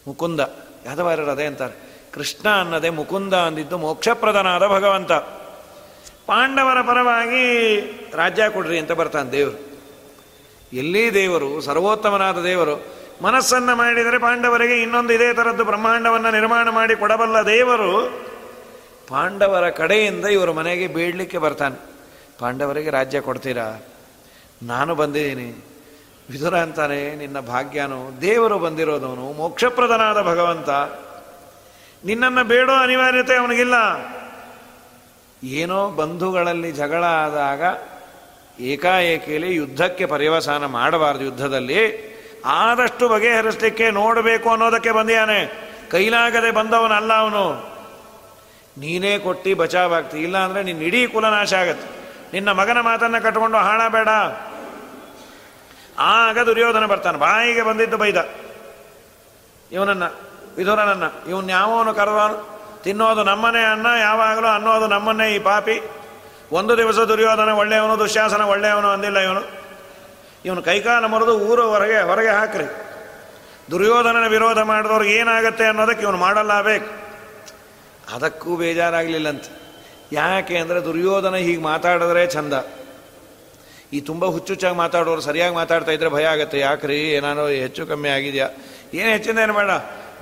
ಮುಕುಂದ. ಯಾದವಾರರು ಅದೇ ಅಂತಾರೆ. ಕೃಷ್ಣ ಅನ್ನದೇ ಮುಕುಂದ ಅಂದಿದ್ದು ಮೋಕ್ಷಪ್ರದನಾದ ಭಗವಂತ. ಪಾಂಡವರ ಪರವಾಗಿ ರಾಜ್ಯ ಕೊಡ್ರಿ ಅಂತ ಬರ್ತಾನೆ ದೇವರು. ಎಲ್ಲಿ ದೇವರು, ಸರ್ವೋತ್ತಮನಾದ ದೇವರು, ಮನಸ್ಸನ್ನು ಮಾಡಿದರೆ ಪಾಂಡವರಿಗೆ ಇನ್ನೊಂದು ಇದೇ ಥರದ್ದು ಬ್ರಹ್ಮಾಂಡವನ್ನು ನಿರ್ಮಾಣ ಮಾಡಿ ಕೊಡಬಲ್ಲ ದೇವರು, ಪಾಂಡವರ ಕಡೆಯಿಂದ ಇವರ ಮನೆಗೆ ಬೀಳಲಿಕ್ಕೆ ಬರ್ತಾನೆ. ಪಾಂಡವರಿಗೆ ರಾಜ್ಯ ಕೊಡ್ತೀರಾ? ನಾನು ಬಂದಿದ್ದೀನಿ. ವಿದುರ ಅಂತಾನೆ ನಿನ್ನ ಭಾಗ್ಯನು. ದೇವರು ಬಂದಿರೋದವನು. ಮೋಕ್ಷಪ್ರದನಾದ ಭಗವಂತ. ನಿನ್ನನ್ನು ಬೇಡೋ ಅನಿವಾರ್ಯತೆ ಅವನಿಗಿಲ್ಲ. ಏನೋ ಬಂಧುಗಳಲ್ಲಿ ಜಗಳ ಆದಾಗ ಏಕಾಏಕಿಯಲ್ಲಿ ಯುದ್ಧಕ್ಕೆ ಪರ್ಯವಸಾನ ಮಾಡಬಾರ್ದು ಯುದ್ಧದಲ್ಲಿ. ಆದಷ್ಟು ಬಗೆಹರಿಸಲಿಕ್ಕೆ ನೋಡಬೇಕು ಅನ್ನೋದಕ್ಕೆ ಬಂದಿಯಾನೆ. ಕೈಲಾಗದೆ ಬಂದವನಲ್ಲ ಅವನು. ನೀನೇ ಕೊಟ್ಟು ಬಚಾವಾಗ್ತಿ. ಇಲ್ಲ ಅಂದರೆ ನಿನ್ನ ಇಡೀ ಕುಲನಾಶ ಆಗತ್ತೆ. ನಿನ್ನ ಮಗನ ಮಾತನ್ನು ಕಟ್ಕೊಂಡು ಹಾಳ ಬೇಡ. ಆಗ ದುರ್ಯೋಧನ ಬರ್ತಾನೆ. ಬಾಯಿಗೆ ಬಂದಿದ್ದು ಬೈದ. ಇವನನ್ನ ವಿಧುರನನ್ನ ಇವನ್ ಯಾವನು ಕರೆದವನು? ತಿನ್ನೋದು ನಮ್ಮನೇ ಅನ್ನ, ಯಾವಾಗಲೂ ಅನ್ನೋದು ನಮ್ಮನ್ನೇ ಈ ಪಾಪಿ. ಒಂದು ದಿವಸ ದುರ್ಯೋಧನ ಒಳ್ಳೆಯವನು, ದುಶ್ಯಾಸನ ಒಳ್ಳೆಯವನು ಅಂದಿಲ್ಲ ಇವನು. ಇವನು ಕೈಕಾಲ ಮರೆದು ಊರು ಹೊರಗೆ ಹೊರಗೆ ಹಾಕ್ರಿ. ದುರ್ಯೋಧನನ ವಿರೋಧ ಮಾಡಿದವ್ರಿಗೆ ಏನಾಗತ್ತೆ ಅನ್ನೋದಕ್ಕೆ ಇವನು ಮಾಡಲ್ಲ ಬೇಕು. ಅದಕ್ಕೂ ಬೇಜಾರಾಗಲಿಲ್ಲಂತ. ಯಾಕೆ ಅಂದರೆ ದುರ್ಯೋಧನ ಹೀಗೆ ಮಾತಾಡಿದ್ರೆ ಚಂದ. ಈ ತುಂಬ ಹುಚ್ಚುಚ್ಚಾಗಿ ಮಾತಾಡೋರು ಸರಿಯಾಗಿ ಮಾತಾಡ್ತಾ ಇದ್ರೆ ಭಯ ಆಗುತ್ತೆ. ಯಾಕ್ರಿ? ಏನಾನೋ ಹೆಚ್ಚು ಕಮ್ಮಿ ಆಗಿದೆಯಾ? ಏನು ಹೆಚ್ಚಿಂದ ಏನು ಬೇಡ?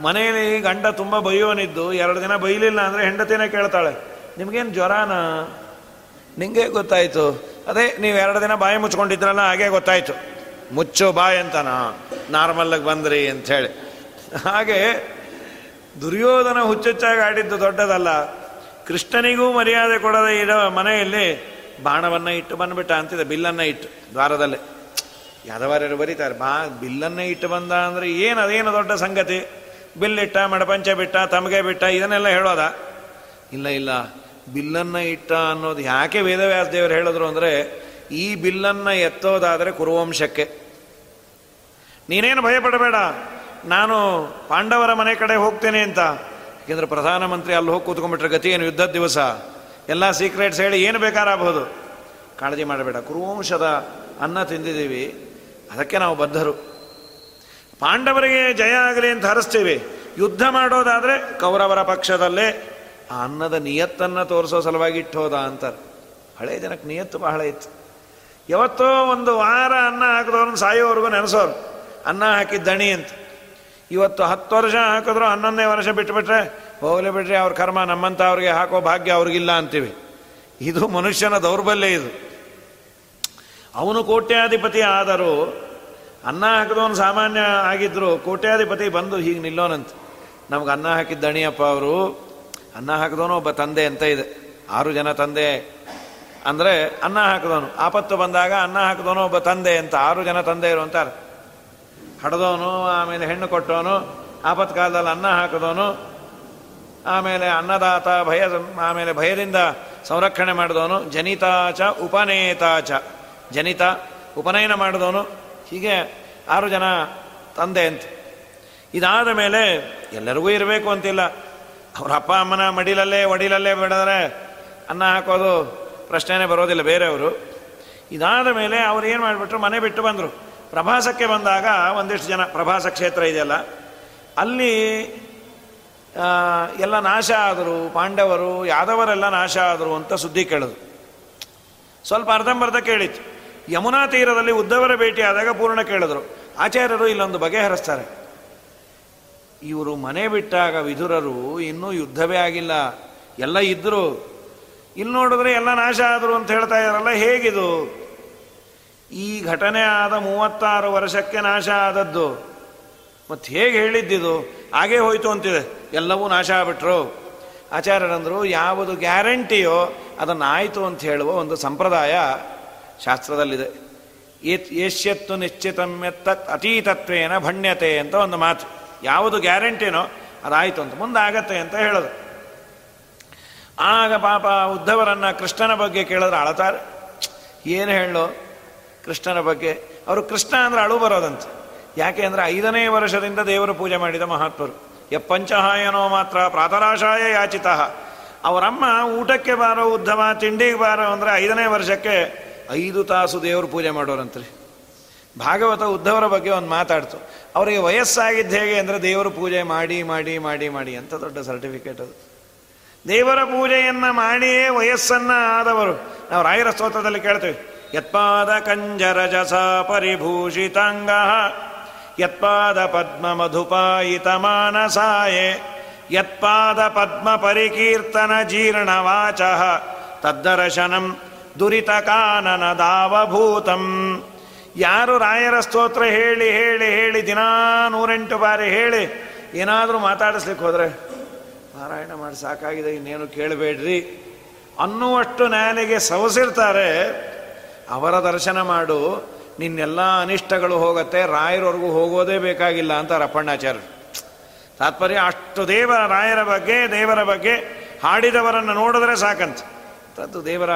ಮನೆಯಲ್ಲಿ ಗಂಡ ತುಂಬ ಬೈಯೋನಿದ್ದು ಎರಡು ದಿನ ಬೈಲಿಲ್ಲ ಅಂದರೆ ಹೆಂಡತಿನೇ ಕೇಳ್ತಾಳೆ. ನಿಮಗೇನು ಜ್ವರಾನ? ನಿಂಗೆ ಗೊತ್ತಾಯಿತು. ಅದೇ, ನೀವು ಎರಡು ದಿನ ಬಾಯಿ ಮುಚ್ಕೊಂಡಿದ್ರಲ್ಲ, ಹಾಗೆ ಗೊತ್ತಾಯಿತು. ಮುಚ್ಚು ಬಾಯ್ ಅಂತನಾ? ನಾರ್ಮಲ್ಲಾಗಿ ಬಂದ್ರಿ ಅಂಥೇಳಿ ಹಾಗೆ ದುರ್ಯೋಧನ ಹುಚ್ಚುಚ್ಚಾಗಿ ಆಡಿದ್ದು ದೊಡ್ಡದಲ್ಲ. ಕೃಷ್ಣನಿಗೂ ಮರ್ಯಾದೆ ಕೊಡದೆ ಇರೋ ಮನೆಯಲ್ಲಿ ಬಾಣವನ್ನು ಇಟ್ಟು ಬಂದ್ಬಿಟ್ಟ ಅಂತಿದೆ, ಬಿಲ್ಲನ್ನು ಇಟ್ಟು ದ್ವಾರದಲ್ಲಿ. ಯಾದವಾರ್ಯರು ಬರೀತಾರೆ, ಬಾ, ಬಿಲ್ಲನ್ನೇ ಇಟ್ಟು ಬಂದ ಅಂದರೆ ಏನು, ಅದೇನು ದೊಡ್ಡ ಸಂಗತಿ? ಬಿಲ್ಲಿಟ್ಟ, ಮಡಪಂಚ ಬಿಟ್ಟ, ತಮಗೆ ಬಿಟ್ಟ, ಇದನ್ನೆಲ್ಲ ಹೇಳೋದ? ಇಲ್ಲ ಇಲ್ಲ. ಬಿಲ್ಲನ್ನು ಇಟ್ಟ ಅನ್ನೋದು ಯಾಕೆ ವೇದವ್ಯಾಸ ದೇವರು ಹೇಳಿದ್ರು ಅಂದರೆ, ಈ ಬಿಲ್ಲನ್ನು ಎತ್ತೋದಾದರೆ ಕುರುವಂಶಕ್ಕೆ. ನೀನೇನು ಭಯಪಡಬೇಡ. ನಾನು ಪಾಂಡವರ ಮನೆ ಕಡೆ ಹೋಗ್ತೇನೆ ಅಂತ. ಯಾಕೆಂದ್ರೆ ಪ್ರಧಾನಮಂತ್ರಿ ಅಲ್ಲಿ ಹೋಗಿ ಕೂತ್ಕೊಂಡ್ಬಿಟ್ರೆ ಗತಿ ಏನು? ಯುದ್ಧದ ದಿವಸ. ಎಲ್ಲ ಸೀಕ್ರೆಟ್ಸ್ ಹೇಳಿ ಏನು ಬೇಕಾರಾಗಬಹುದು. ಕಾಳಜಿ ಮಾಡಬೇಡ. ಕುರುವಂಶದ ಅನ್ನ ತಿಂದಿದ್ದೀವಿ. ಅದಕ್ಕೆ ನಾವು ಬದ್ಧರು. ಪಾಂಡವರಿಗೆ ಜಯ ಆಗಲಿ ಅಂತ ಹರಿಸ್ತೀವಿ. ಯುದ್ಧ ಮಾಡೋದಾದರೆ ಕೌರವರ ಪಕ್ಷದಲ್ಲೇ ಆ ಅನ್ನದ ನಿಯತ್ತನ್ನು ತೋರಿಸೋ ಸಲುವಾಗಿ ಇಟ್ಟೋದ ಅಂತಾರೆ. ಹಳೆ ಜನಕ್ಕೆ ನಿಯತ್ತು ಬಹಳ ಇತ್ತು. ಯಾವತ್ತೋ ಒಂದು ವಾರ ಅನ್ನ ಹಾಕಿದವ್ರನ್ನ ಸಾಯೋವರೆಗೂ ನೆನೆಸೋರು. ಅನ್ನ ಹಾಕಿದ ದಣಿ ಅಂತ. ಇವತ್ತು ಹತ್ತು ವರ್ಷ ಹಾಕಿದ್ರು ಹನ್ನೊಂದನೇ ವರ್ಷ ಬಿಟ್ಟುಬಿಟ್ರೆ ಹೋಗಲಿ ಬಿಟ್ರೆ ಅವ್ರ ಕರ್ಮ ನಮ್ಮಂತ ಅವ್ರಿಗೆ ಹಾಕೋ ಭಾಗ್ಯ ಅವ್ರಿಗಿಲ್ಲ ಅಂತೀವಿ. ಇದು ಮನುಷ್ಯನ ದೌರ್ಬಲ್ಯ ಇದು. ಅವನು ಕೋಟ್ಯಾಧಿಪತಿ ಆದರೂ ಅನ್ನ ಹಾಕಿದವನು ಸಾಮಾನ್ಯ ಆಗಿದ್ರು, ಕೋಟ್ಯಾಧಿಪತಿ ಬಂದು ಹೀಗೆ ನಿಲ್ಲೋನಂತ. ನಮ್ಗೆ ಅನ್ನ ಹಾಕಿದ್ದ ಅಣಿಯಪ್ಪ ಅವರು, ಅನ್ನ ಹಾಕಿದವನು ಒಬ್ಬ ತಂದೆ ಅಂತ ಇದೆ. ಆರು ಜನ ತಂದೆ ಅಂದರೆ ಅನ್ನ ಹಾಕಿದವನು. ಆಪತ್ತು ಬಂದಾಗ ಅನ್ನ ಹಾಕಿದವನು ಒಬ್ಬ ತಂದೆ ಅಂತ ಆರು ಜನ ತಂದೆ ಇರು ಅಂತಾರೆ. ಹಡದವನು, ಆಮೇಲೆ ಹೆಣ್ಣು ಕೊಟ್ಟವನು ಆಪತ್ತು ಕಾಲದಲ್ಲಿ ಅನ್ನ ಹಾಕಿದವನು, ಆಮೇಲೆ ಅನ್ನದಾತ ಭಯ, ಆಮೇಲೆ ಭಯದಿಂದ ಸಂರಕ್ಷಣೆ ಮಾಡಿದವನು, ಜನಿತಾಚ ಉಪನೇತಾಚ. ಜನಿತ ಉಪನಯನ ಮಾಡಿದವನು ಹೀಗೆ ಆರು ಜನ ತಂದೆ ಅಂತ. ಇದಾದ ಮೇಲೆ ಎಲ್ಲರಿಗೂ ಇರಬೇಕು ಅಂತಿಲ್ಲ. ಅವ್ರ ಅಪ್ಪ, ಅಮ್ಮನ ಮಡಿಲಲ್ಲೇ, ಒಡಿಲಲ್ಲೇ ಬಿಡಿದ್ರೆ ಅನ್ನ ಹಾಕೋದು ಪ್ರಶ್ನೆನೇ ಬರೋದಿಲ್ಲ ಬೇರೆಯವರು. ಇದಾದ ಮೇಲೆ ಅವ್ರು ಏನು ಮಾಡಿಬಿಟ್ರು, ಮನೆ ಬಿಟ್ಟು ಬಂದರು. ಪ್ರಭಾಸಕ್ಕೆ ಬಂದಾಗ ಒಂದಿಷ್ಟು ಜನ, ಪ್ರಭಾಸ ಕ್ಷೇತ್ರ ಇದೆಯಲ್ಲ, ಅಲ್ಲಿ ಎಲ್ಲ ನಾಶ ಆದರು, ಪಾಂಡವರು, ಯಾದವರೆಲ್ಲ ನಾಶ ಆದರು ಅಂತ ಸುದ್ದಿ ಕೇಳಿದ್ರು. ಸ್ವಲ್ಪ ಅರ್ಧಂಬರ್ಧ ಕೇಳಿತ್ತು. ಯಮುನಾ ತೀರದಲ್ಲಿ ಉದ್ದವರ ಭೇಟಿ ಆದಾಗ ಪೂರ್ಣ ಕೇಳಿದ್ರು. ಆಚಾರ್ಯರು ಇಲ್ಲೊಂದು ಬಗೆಹರಿಸ್ತಾರೆ ಇವರು ಮನೆ ಬಿಟ್ಟಾಗ ವಿದುರರು ಇನ್ನೂ ಯುದ್ಧವೇ ಆಗಿಲ್ಲ. ಎಲ್ಲ ಇದ್ದರು ಇಲ್ಲಿ ನೋಡಿದ್ರೆ ಎಲ್ಲ ನಾಶ ಆದರು ಅಂತ ಹೇಳ್ತಾ ಇದ್ದಾರಲ್ಲ ಹೇಗಿದು? ಈ ಘಟನೆ ಆದ ಮೂವತ್ತಾರು ವರ್ಷಕ್ಕೆ ನಾಶ ಆದದ್ದು. ಮತ್ತು ಹೇಗೆ ಹೇಳಿದ್ದಿದು? ಹಾಗೇ ಹೋಯ್ತು ಅಂತಿದೆ. ಎಲ್ಲವೂ ನಾಶ ಆಗ್ಬಿಟ್ರು. ಆಚಾರ್ಯರಂದರು, ಯಾವುದು ಗ್ಯಾರಂಟಿಯೋ ಅದನ್ನು ಆಯಿತು ಅಂತ ಹೇಳುವ ಒಂದು ಸಂಪ್ರದಾಯ ಶಾಸ್ತ್ರದಲ್ಲಿದೆ. ಏಷ್ಯತ್ತು ನಿಶ್ಚಿತಮ್ಯತ್ತ ಅತೀತತ್ವೇನ ಭಣ್ಯತೆ ಅಂತ ಒಂದು ಮಾತು. ಯಾವುದು ಗ್ಯಾರಂಟಿನೋ ಅದಾಯಿತು ಅಂತ ಮುಂದೆ ಆಗತ್ತೆ ಅಂತ ಹೇಳೋದು. ಆಗ ಪಾಪ ಉದ್ಧವರನ್ನು ಕೃಷ್ಣನ ಬಗ್ಗೆ ಕೇಳಿದ್ರೆ ಅಳತಾರೆ. ಏನು ಹೇಳು ಕೃಷ್ಣನ ಬಗ್ಗೆ? ಅವರು ಕೃಷ್ಣ ಅಂದ್ರೆ ಅಳು ಬರೋದಂತೆ. ಯಾಕೆ ಅಂದರೆ ಐದನೇ ವರ್ಷದಿಂದ ದೇವರು ಪೂಜೆ ಮಾಡಿದ ಮಹಾತ್ಮರು. ಪಂಚಹಾಯನೋ ಮಾತ್ರ ಪ್ರಾತರಾಶಾಯ ಯಾಚಿತ. ಅವರಮ್ಮ ಊಟಕ್ಕೆ ಬಾರೋ ಉದ್ಧವ, ತಿಂಡಿಗೆ ಬಾರೋ ಅಂದರೆ ಐದನೇ ವರ್ಷಕ್ಕೆ ಐದು ತಾಸು ದೇವರು ಪೂಜೆ ಮಾಡೋರಂತ್ರಿ. ಭಾಗವತ ಉದ್ಧವರ ಬಗ್ಗೆ ಒಂದು ಮಾತಾಡ್ತು. ಅವರಿಗೆ ವಯಸ್ಸಾಗಿದ್ದು ಹೇಗೆ ಅಂದರೆ ದೇವರ ಪೂಜೆ ಮಾಡಿ ಮಾಡಿ ಮಾಡಿ ಮಾಡಿ ಅಂತ ದೊಡ್ಡ ಸರ್ಟಿಫಿಕೇಟ್ ಅದು. ದೇವರ ಪೂಜೆಯನ್ನು ಮಾಡಿಯೇ ವಯಸ್ಸನ್ನು ಆದವರು. ನಾವು ರಾಯರ ಸ್ತೋತ್ರದಲ್ಲಿ ಕೇಳ್ತೇವೆ. ಯತ್ಪಾದ ಕಂಜರಜಸ ಪರಿಭೂಷಿತಾಂಗ, ಯತ್ಪಾದ ಪದ್ಮ ಮಧುಪಾಯಿತ ಮಾನಸಾಯೇ, ಯತ್ಪಾದ ಪದ್ಮ ಪರಿಕೀರ್ತನ ಜೀರ್ಣವಾಚ, ತದ್ದರ್ಶನಂ ದುರಿತ ಕಾನನ ದಾವಭೂತಂ ಯಾರು ರಾಯರ ಸ್ತೋತ್ರ ಹೇಳಿ ಹೇಳಿ ಹೇಳಿ, ದಿನಾ ನೂರೆಂಟು ಬಾರಿ ಹೇಳಿ, ಏನಾದರೂ ಮಾತಾಡಿಸ್ಲಿಕ್ಕೆ ಹೋದರೆ, ಪಾರಾಯಣ ಮಾಡಿ ಸಾಕಾಗಿದೆ, ಇನ್ನೇನು ಕೇಳಬೇಡ್ರಿ. ಅನ್ನುವಷ್ಟು ನ್ಯಾಯಾಲಿಗೆ ಸವಸಿರ್ತಾರೆ, ಅವರ ದರ್ಶನ ಮಾಡು, ನಿನ್ನೆಲ್ಲ ಅನಿಷ್ಟಗಳು ಹೋಗತ್ತೆ, ರಾಯರವರೆಗೂ ಹೋಗೋದೇ ಬೇಕಾಗಿಲ್ಲ ಅಂತ ರಪ್ಪಣ್ಣಾಚಾರ್ಯರು ತಾತ್ಪರ್ಯ, ಅಷ್ಟು ದೇವರ, ರಾಯರ ಬಗ್ಗೆ, ದೇವರ ಬಗ್ಗೆ ಹಾಡಿದವರನ್ನು ನೋಡಿದ್ರೆ ಸಾಕಂತ. ತದ್ದು ದೇವರ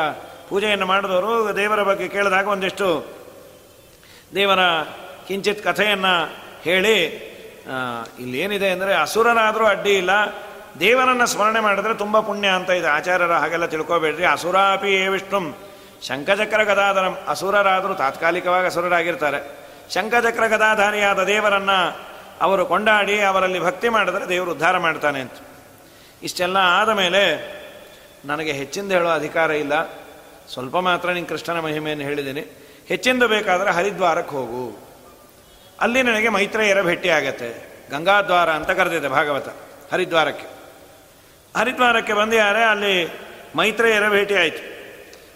ಪೂಜೆಯನ್ನು ಮಾಡಿದವರು ದೇವರ ಬಗ್ಗೆ ಕೇಳಿದಾಗ ಒಂದಿಷ್ಟು ದೇವರ ಕಿಂಚಿತ್ ಕಥೆಯನ್ನು ಹೇಳಿ ಇಲ್ಲೇನಿದೆ ಅಂದರೆ ಅಸುರನಾದರೂ ಅಡ್ಡಿ ಇಲ್ಲ. ದೇವರನ್ನು ಸ್ಮರಣೆ ಮಾಡಿದ್ರೆ ತುಂಬ ಪುಣ್ಯ ಅಂತ ಇದೆ. ಆಚಾರ್ಯರ ಹಾಗೆಲ್ಲ ತಿಳ್ಕೊಬೇಡ್ರಿ. ಅಸುರಾಪಿ ಏ ವಿಷ್ಣು. ಶಂಖಚಕ್ರ ಗದಾಧರಂ. ಅಸುರರಾದರೂ ತಾತ್ಕಾಲಿಕವಾಗಿ ಅಸುರರಾಗಿರ್ತಾರೆ. ಶಂಖಚಕ್ರ ಗದಾಧಾರಿಯಾದ ದೇವರನ್ನು ಅವರು ಕೊಂಡಾಡಿ ಅವರಲ್ಲಿ ಭಕ್ತಿ ಮಾಡಿದ್ರೆ ದೇವರು ಉದ್ಧಾರ ಮಾಡ್ತಾನೆ ಅಂತ. ಇಷ್ಟೆಲ್ಲ ಆದ ಮೇಲೆ ನನಗೆ ಹೆಚ್ಚಿಂದ ಹೇಳೋ ಅಧಿಕಾರ ಇಲ್ಲ. ಸ್ವಲ್ಪ ಮಾತ್ರ ನೀನು ಕೃಷ್ಣನ ಮಹಿಮೆಯನ್ನು ಹೇಳಿದ್ದೀನಿ. ಹೆಚ್ಚಿಂದು ಬೇಕಾದರೆ ಹರಿದ್ವಾರಕ್ಕೆ ಹೋಗು. ಅಲ್ಲಿ ನನಗೆ ಮೈತ್ರೇಯರ ಭೇಟಿ ಆಗತ್ತೆ. ಗಂಗಾದ್ವಾರ ಅಂತ ಕರೆದಿದೆ ಭಾಗವತ, ಹರಿದ್ವಾರಕ್ಕೆ. ಹರಿದ್ವಾರಕ್ಕೆ ಬಂದಿದ್ದಾರೆ ಅಲ್ಲಿ ಮೈತ್ರೇಯರ ಭೇಟಿ ಆಯಿತು.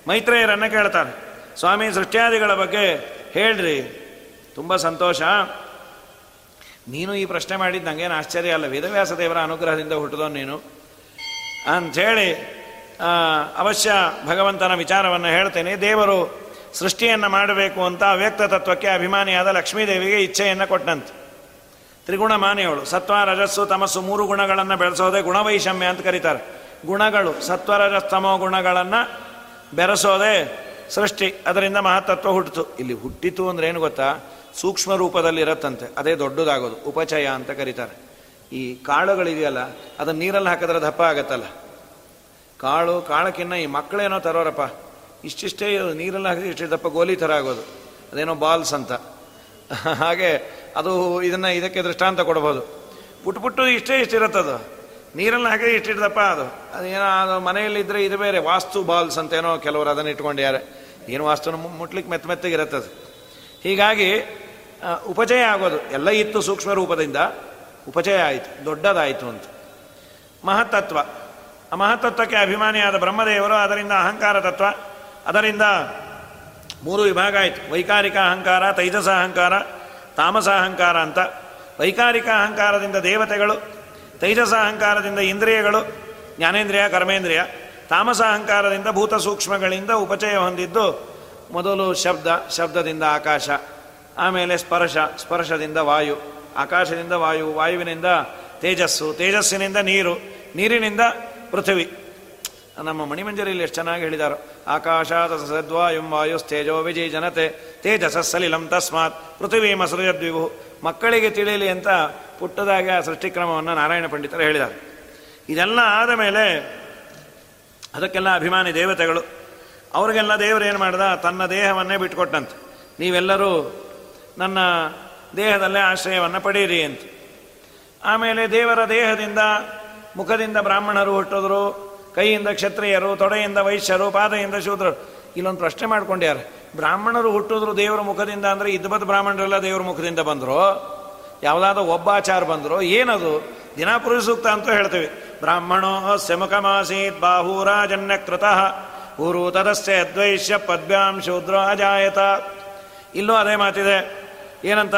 ಮೈತ್ರೇಯರನ್ನು ಕೇಳ್ತಾರೆ, ಸ್ವಾಮಿ, ಸೃಷ್ಟ್ಯಾದಿಗಳ ಬಗ್ಗೆ ಹೇಳ್ರಿ. ತುಂಬ ಸಂತೋಷ. ನೀನು ಈ ಪ್ರಶ್ನೆ ಮಾಡಿದ್ದು ನನಗೇನು ಆಶ್ಚರ್ಯ ಅಲ್ಲ. ವೇದವ್ಯಾಸ ದೇವರ ಅನುಗ್ರಹದಿಂದ ಹುಟ್ಟಿದೋ ನೀನು. ಅಂಥೇಳಿ ಅವಶ್ಯ ಭಗವಂತನ ವಿಚಾರವನ್ನು ಹೇಳ್ತೇನೆ. ದೇವರು ಸೃಷ್ಟಿಯನ್ನು ಮಾಡಬೇಕು ಅಂತ ಅವ್ಯಕ್ತ ತತ್ವಕ್ಕೆ ಅಭಿಮಾನಿಯಾದ ಲಕ್ಷ್ಮೀದೇವಿಗೆ ಇಚ್ಛೆಯನ್ನು ಕೊಟ್ಟಂತೆ. ತ್ರಿಗುಣ ಮಾನೆಯವಳು ಸತ್ವ, ರಜಸ್ಸು, ತಮಸ್ಸು ಮೂರು ಗುಣಗಳನ್ನು ಬೆಳೆಸೋದೇ ಗುಣವೈಷಮ್ಯ ಅಂತ ಕರೀತಾರೆ. ಗುಣಗಳು ಸತ್ವರಜಸ್ತಮೋ ಗುಣಗಳನ್ನು ಬೆರೆಸೋದೇ ಸೃಷ್ಟಿ. ಅದರಿಂದ ಮಹತ್ತತ್ವ ಹುಟ್ಟಿತು ಇಲ್ಲಿ ಹುಟ್ಟಿತು ಅಂದ್ರೆ ಏನು ಗೊತ್ತಾ? ಸೂಕ್ಷ್ಮ ರೂಪದಲ್ಲಿ ಇರತ್ತಂತೆ. ಅದೇ ದೊಡ್ಡದಾಗೋದು. ಉಪಚಯ ಅಂತ ಕರೀತಾರೆ. ಈ ಕಾಳುಗಳಿದೆಯಲ್ಲ, ಅದನ್ನು ನೀರಲ್ಲಿ ಹಾಕಿದ್ರೆ ದಪ್ಪ ಆಗತ್ತಲ್ಲ. ಕಾಳು ಕಾಳಕ್ಕಿನ್ನ ಈ ಮಕ್ಕಳೇನೋ ತರೋರಪ್ಪ. ಇಷ್ಟಿಷ್ಟೇ ನೀರಲ್ಲಿ ಹಾಕಿದ್ರೆ ಇಷ್ಟೇ ದಪ್ಪ ಗೋಲಿ ಥರ ಆಗೋದು. ಅದೇನೋ ಬಾಲ್ಸ್ ಅಂತ. ಹಾಗೆ ಅದು ಇದನ್ನು ಇದಕ್ಕೆ ದೃಷ್ಟಾಂತ ಕೊಡ್ಬೋದು. ಪುಟ್ಟು ಪುಟ್ಟು ಇಷ್ಟೇ ಇಷ್ಟಿರುತ್ತದು ನೀರಲ್ಲಿ ಹಾಕಿದ್ರೆ ಇಷ್ಟಿಡ್ದಪ್ಪ ಅದು. ಅದೇನೋ ಅದು ಮನೆಯಲ್ಲಿದ್ದರೆ ಇದು ಬೇರೆ, ವಾಸ್ತು ಬಾಲ್ಸ್ ಅಂತೇನೋ ಕೆಲವರು ಅದನ್ನು ಇಟ್ಕೊಂಡಿದ್ದಾರೆ. ಏನು ವಾಸ್ತು ಮುಟ್ಲಿಕ್ಕೆ ಮೆತ್ತ ಮೆತ್ತಗಿರುತ್ತದೆ ಹೀಗಾಗಿ ಉಪಚಯ ಆಗೋದು. ಎಲ್ಲ ಇತ್ತು ಸೂಕ್ಷ್ಮ ರೂಪದಿಂದ ಉಪಚಯ ಆಯಿತು, ದೊಡ್ಡದಾಯಿತು ಅಂತ. ಮಹತ್ತತ್ವ. ಆ ಮಹತ್ತತ್ವಕ್ಕೆ ಅಭಿಮಾನಿಯಾದ ಬ್ರಹ್ಮದೇವರು, ಅದರಿಂದ ಅಹಂಕಾರ ತತ್ವ, ಅದರಿಂದ ಮೂರು ವಿಭಾಗ ಆಯಿತು. ವೈಕಾರಿಕ ಅಹಂಕಾರ, ತೈಜಸ ಅಹಂಕಾರ, ತಾಮಸ ಅಹಂಕಾರ ಅಂತ. ವೈಕಾರಿಕ ಅಹಂಕಾರದಿಂದ ದೇವತೆಗಳು, ತೈಜಸ ಅಹಂಕಾರದಿಂದ ಇಂದ್ರಿಯಗಳು, ಜ್ಞಾನೇಂದ್ರಿಯ, ಕರ್ಮೇಂದ್ರಿಯ. ತಾಮಸ ಅಹಂಕಾರದಿಂದ ಭೂತ ಸೂಕ್ಷ್ಮಗಳಿಂದ ಉಪಚಯ ಹೊಂದಿದ್ದು ಮೊದಲು ಶಬ್ದ, ಶಬ್ದದಿಂದ ಆಕಾಶ, ಆಮೇಲೆ ಸ್ಪರ್ಶ, ಸ್ಪರ್ಶದಿಂದ ವಾಯು, ಆಕಾಶದಿಂದ ವಾಯು, ವಾಯುವಿನಿಂದ ತೇಜಸ್ಸು, ತೇಜಸ್ಸಿನಿಂದ ನೀರು, ನೀರಿನಿಂದ ಪೃಥ್ವಿ. ನಮ್ಮ ಮಣಿಮಂಜರಿಯಲ್ಲಿ ಎಷ್ಟು ಚೆನ್ನಾಗಿ ಹೇಳಿದಾರೋ. ಆಕಾಶಾತ ಸದ್ವಾಯುಂ ವಾಯುಸ್ತೇಜೋ ವಿಜಯ ಜನತೆ. ತೇಜಸಸ್ಸಲಿಲಂ ತಸ್ಮಾತ್. ಪೃಥ್ವೀ ಮಸೃಜದ್ವಿಭು ಮಕ್ಕಳಿಗೆ ತಿಳಿಯಲಿ ಅಂತ ಪುಟ್ಟದಾಗಿ ಆ ಸೃಷ್ಟಿಕ್ರಮವನ್ನು ನಾರಾಯಣ ಪಂಡಿತರು ಹೇಳಿದ್ದಾರೆ. ಇದೆಲ್ಲ ಆದ ಮೇಲೆ ಅದಕ್ಕೆಲ್ಲ ಅಭಿಮಾನಿ ದೇವತೆಗಳು. ಅವ್ರಿಗೆಲ್ಲ ದೇವರು ಏನು ಮಾಡ್ದ? ತನ್ನ ದೇಹವನ್ನೇ ಬಿಟ್ಕೊಟ್ಟಂತೆ. ನೀವೆಲ್ಲರೂ ನನ್ನ ದೇಹದಲ್ಲೇ ಆಶ್ರಯವನ್ನು ಪಡೆಯಿರಿ ಅಂತ. ಆಮೇಲೆ ದೇವರ ದೇಹದಿಂದ ಮುಖದಿಂದ ಬ್ರಾಹ್ಮಣರು ಹುಟ್ಟಿದ್ರು, ಕೈಯಿಂದ ಕ್ಷತ್ರಿಯರು, ತೊಡೆಯಿಂದ ವೈಶ್ಯರು, ಪಾದೆಯಿಂದ ಶೂದ್ರರು. ಇಲ್ಲೊಂದು ಪ್ರಶ್ನೆ ಮಾಡ್ಕೊಂಡ್ಯಾರ, ಬ್ರಾಹ್ಮಣರು ಹುಟ್ಟಿದ್ರು ದೇವರ ಮುಖದಿಂದ ಅಂದರೆ ಇದ್ಬದ್ ಬ್ರಾಹ್ಮಣರೆಲ್ಲ ದೇವರ ಮುಖದಿಂದ ಬಂದರು? ಯಾವುದಾದ ಒಬ್ಬಾಚಾರ ಬಂದರು? ಏನದು? ದಿನ ಸೂಕ್ತ ಅಂತ ಹೇಳ್ತೀವಿ. ಬ್ರಾಹ್ಮಣೋ ಮುಖಮಾಸೀತ್ ಬಾಹೂರಾಜನ್ಯಕೃತಃ ಊರು ತದಸ್ಯ ಅದ್ವೈಶ್ಯ ಪದ್ಭ್ಯಾಂ ಶೂದ್ರ ಅಜಾಯತ ಇಲ್ಲೂ ಅದೇ ಮಾತಿದೆ. ಏನಂತ?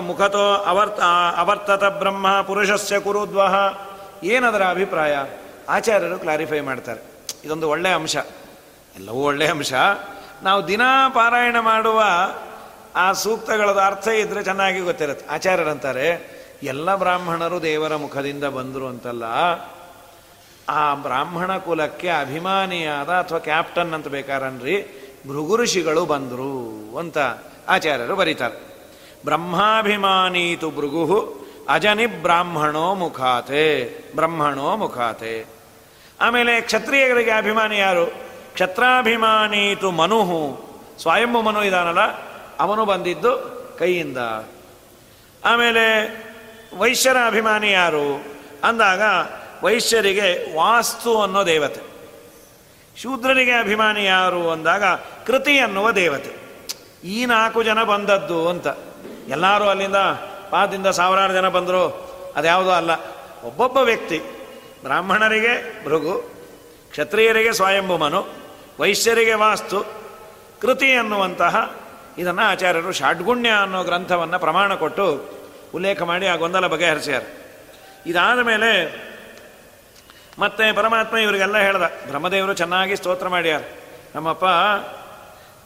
ಮುಖತೋ ಅವರ್ತ ಅವರ್ತತ ಬ್ರಹ್ಮ ಪುರುಷಸ್ಯ ಕುರುದ್ವಹ ಏನದರ ಅಭಿಪ್ರಾಯ, ಆಚಾರ್ಯರು ಕ್ಲಾರಿಫೈ ಮಾಡ್ತಾರೆ. ಇದೊಂದು ಒಳ್ಳೆಯ ಅಂಶ. ಎಲ್ಲವೂ ಒಳ್ಳೆಯ ಅಂಶ. ನಾವು ದಿನಾ ಪಾರಾಯಣ ಮಾಡುವ ಆ ಸೂಕ್ತಗಳದ ಅರ್ಥ ಇದ್ರೆ ಚೆನ್ನಾಗಿ ಗೊತ್ತಿರುತ್ತೆ. ಆಚಾರ್ಯರಂತಾರೆ, ಎಲ್ಲ ಬ್ರಾಹ್ಮಣರು ದೇವರ ಮುಖದಿಂದ ಬಂದರು ಅಂತಲ್ಲ, ಆ ಬ್ರಾಹ್ಮಣ ಕುಲಕ್ಕೆ ಅಭಿಮಾನಿಯಾದ ಅಥವಾ ಕ್ಯಾಪ್ಟನ್ ಅಂತ ಬೇಕಾರನ್ರಿ ಭೃಗು ಋಷಿಗಳು ಬಂದರು ಅಂತ ಆಚಾರ್ಯರು ಬರೀತಾರೆ. ಬ್ರಹ್ಮಾಭಿಮಾನೀತು ಭೃಗು ಅಜನಿ ಬ್ರಾಹ್ಮಣೋ ಮುಖಾತೆ, ಬ್ರಹ್ಮಣೋ ಮುಖಾತೆ. ಆಮೇಲೆ ಕ್ಷತ್ರಿಯಗಳಿಗೆ ಅಭಿಮಾನಿ ಯಾರು? ಕ್ಷತ್ರಾಭಿಮಾನೀತು ಮನುಹು. ಸ್ವಯಂಭು ಮನು ಇದಾನಲ್ಲ, ಅವನು ಬಂದಿದ್ದು ಕೈಯಿಂದ. ಆಮೇಲೆ ವೈಶ್ಯರ ಅಭಿಮಾನಿ ಯಾರು? ಅಂದಾಗ ವೈಶ್ಯರಿಗೆ ವಾಸ್ತು ಅನ್ನೋ ದೇವತೆ. ಶೂದ್ರರಿಗೆ ಅಭಿಮಾನಿ ಯಾರು ಅಂದಾಗ ಕೃತಿ ಅನ್ನುವ ದೇವತೆ. ಈ ನಾಲ್ಕು ಜನ ಬಂದದ್ದು ಅಂತ. ಎಲ್ಲರೂ ಅಲ್ಲಿಂದ ಪಾದಿಂದ ಸಾವಿರಾರು ಜನ ಬಂದರು. ಅದ್ಯಾವುದೋ ಅಲ್ಲ. ಒಬ್ಬೊಬ್ಬ ವ್ಯಕ್ತಿ, ಬ್ರಾಹ್ಮಣರಿಗೆ ಭೃಗು, ಕ್ಷತ್ರಿಯರಿಗೆ ಸ್ವಯಂಭೂಮನು, ವೈಶ್ಯರಿಗೆ ವಾಸ್ತು, ಕೃತಿ ಅನ್ನುವಂತಹ ಇದನ್ನು ಆಚಾರ್ಯರು ಷಾಡ್ಗುಣ್ಯ ಅನ್ನೋ ಗ್ರಂಥವನ್ನು ಪ್ರಮಾಣ ಕೊಟ್ಟು ಉಲ್ಲೇಖ ಮಾಡಿ ಆ ಗೊಂದಲ ಬಗೆಹರಿಸ್ಯಾರ. ಇದಾದ ಮೇಲೆ ಮತ್ತೆ ಪರಮಾತ್ಮ ಇವರಿಗೆಲ್ಲ ಹೇಳ್ದ. ಬ್ರಹ್ಮದೇವರು ಚೆನ್ನಾಗಿ ಸ್ತೋತ್ರ ಮಾಡ್ಯಾರ. ನಮ್ಮಪ್ಪ,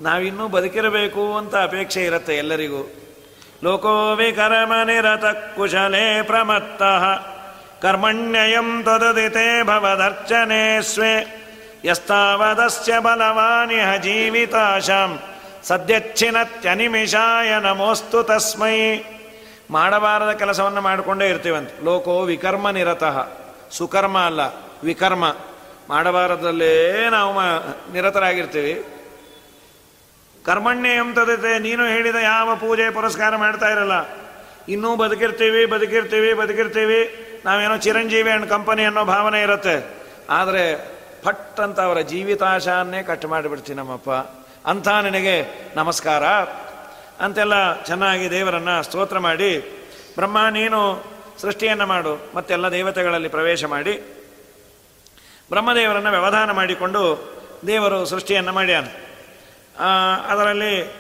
ನಾವಿನ್ನೂ ಬದುಕಿರಬೇಕು ಅಂತ ಅಪೇಕ್ಷೆ ಇರುತ್ತೆ ಎಲ್ಲರಿಗೂ. ಕುಶಲೇ ಪ್ರಮತ್ತಃ ತದದಿತೆ ಭವದರ್ಚನೆ ಸ್ವೇ ಯಸ್ತಾವದಸ್ಯ ಬಲವಾನಿಹ ಜೀವಿತಾಶಾಂ ಸದ್ಯಚ್ಛಿನತ್ಯನಿಮಿಷಾಯ ನಮೋಸ್ತು ತಸ್ಮೈ ಮಾಡಬಾರದ ಕೆಲಸವನ್ನು ಮಾಡಿಕೊಂಡೇ ಇರ್ತೀವಂತೆ। ಲೋಕೋ ವಿಕರ್ಮ ನಿರತಃ। ಸುಕರ್ಮ ಅಲ್ಲ, ವಿಕರ್ಮ। ಮಾಡಬಾರದಲ್ಲೇ ನಾವು ನಿರತರಾಗಿರ್ತೀವಿ। ಕರ್ಮಣ್ಯ ಎಂತದೈತೆ ನೀನು ಹೇಳಿದ ಯಾವ ಪೂಜೆ ಪುರಸ್ಕಾರ ಮಾಡ್ತಾ ಇರಲ್ಲ. ಇನ್ನೂ ಬದುಕಿರ್ತೀವಿ ಬದುಕಿರ್ತೀವಿ ಬದುಕಿರ್ತೀವಿ. ನಾವೇನೋ ಚಿರಂಜೀವಿ ಅಂಡ್ ಕಂಪನಿ ಅನ್ನೋ ಭಾವನೆ ಇರುತ್ತೆ. ಆದರೆ ಫಟ್ ಅಂತ ಅವರ ಜೀವಿತಾಶಾನ್ನೇ ಕಟ್ ಮಾಡಿಬಿಡ್ತೀನಿ ನಮ್ಮಪ್ಪ. ಅಂಥ ನಿನಗೆ ನಮಸ್ಕಾರ. ಅಂತೆಲ್ಲ ಚೆನ್ನಾಗಿ ದೇವರನ್ನು ಸ್ತೋತ್ರ ಮಾಡಿ, ಬ್ರಹ್ಮ ನೀನು ಸೃಷ್ಟಿಯನ್ನು ಮಾಡು, ಮತ್ತೆಲ್ಲ ದೇವತೆಗಳಲ್ಲಿ ಪ್ರವೇಶ ಮಾಡಿ, ಬ್ರಹ್ಮದೇವರನ್ನು ವ್ಯವಧಾನ ಮಾಡಿಕೊಂಡು ದೇವರು ಸೃಷ್ಟಿಯನ್ನು ಮಾಡ್ಯಾನ. ಅದರಲ್ಲಿ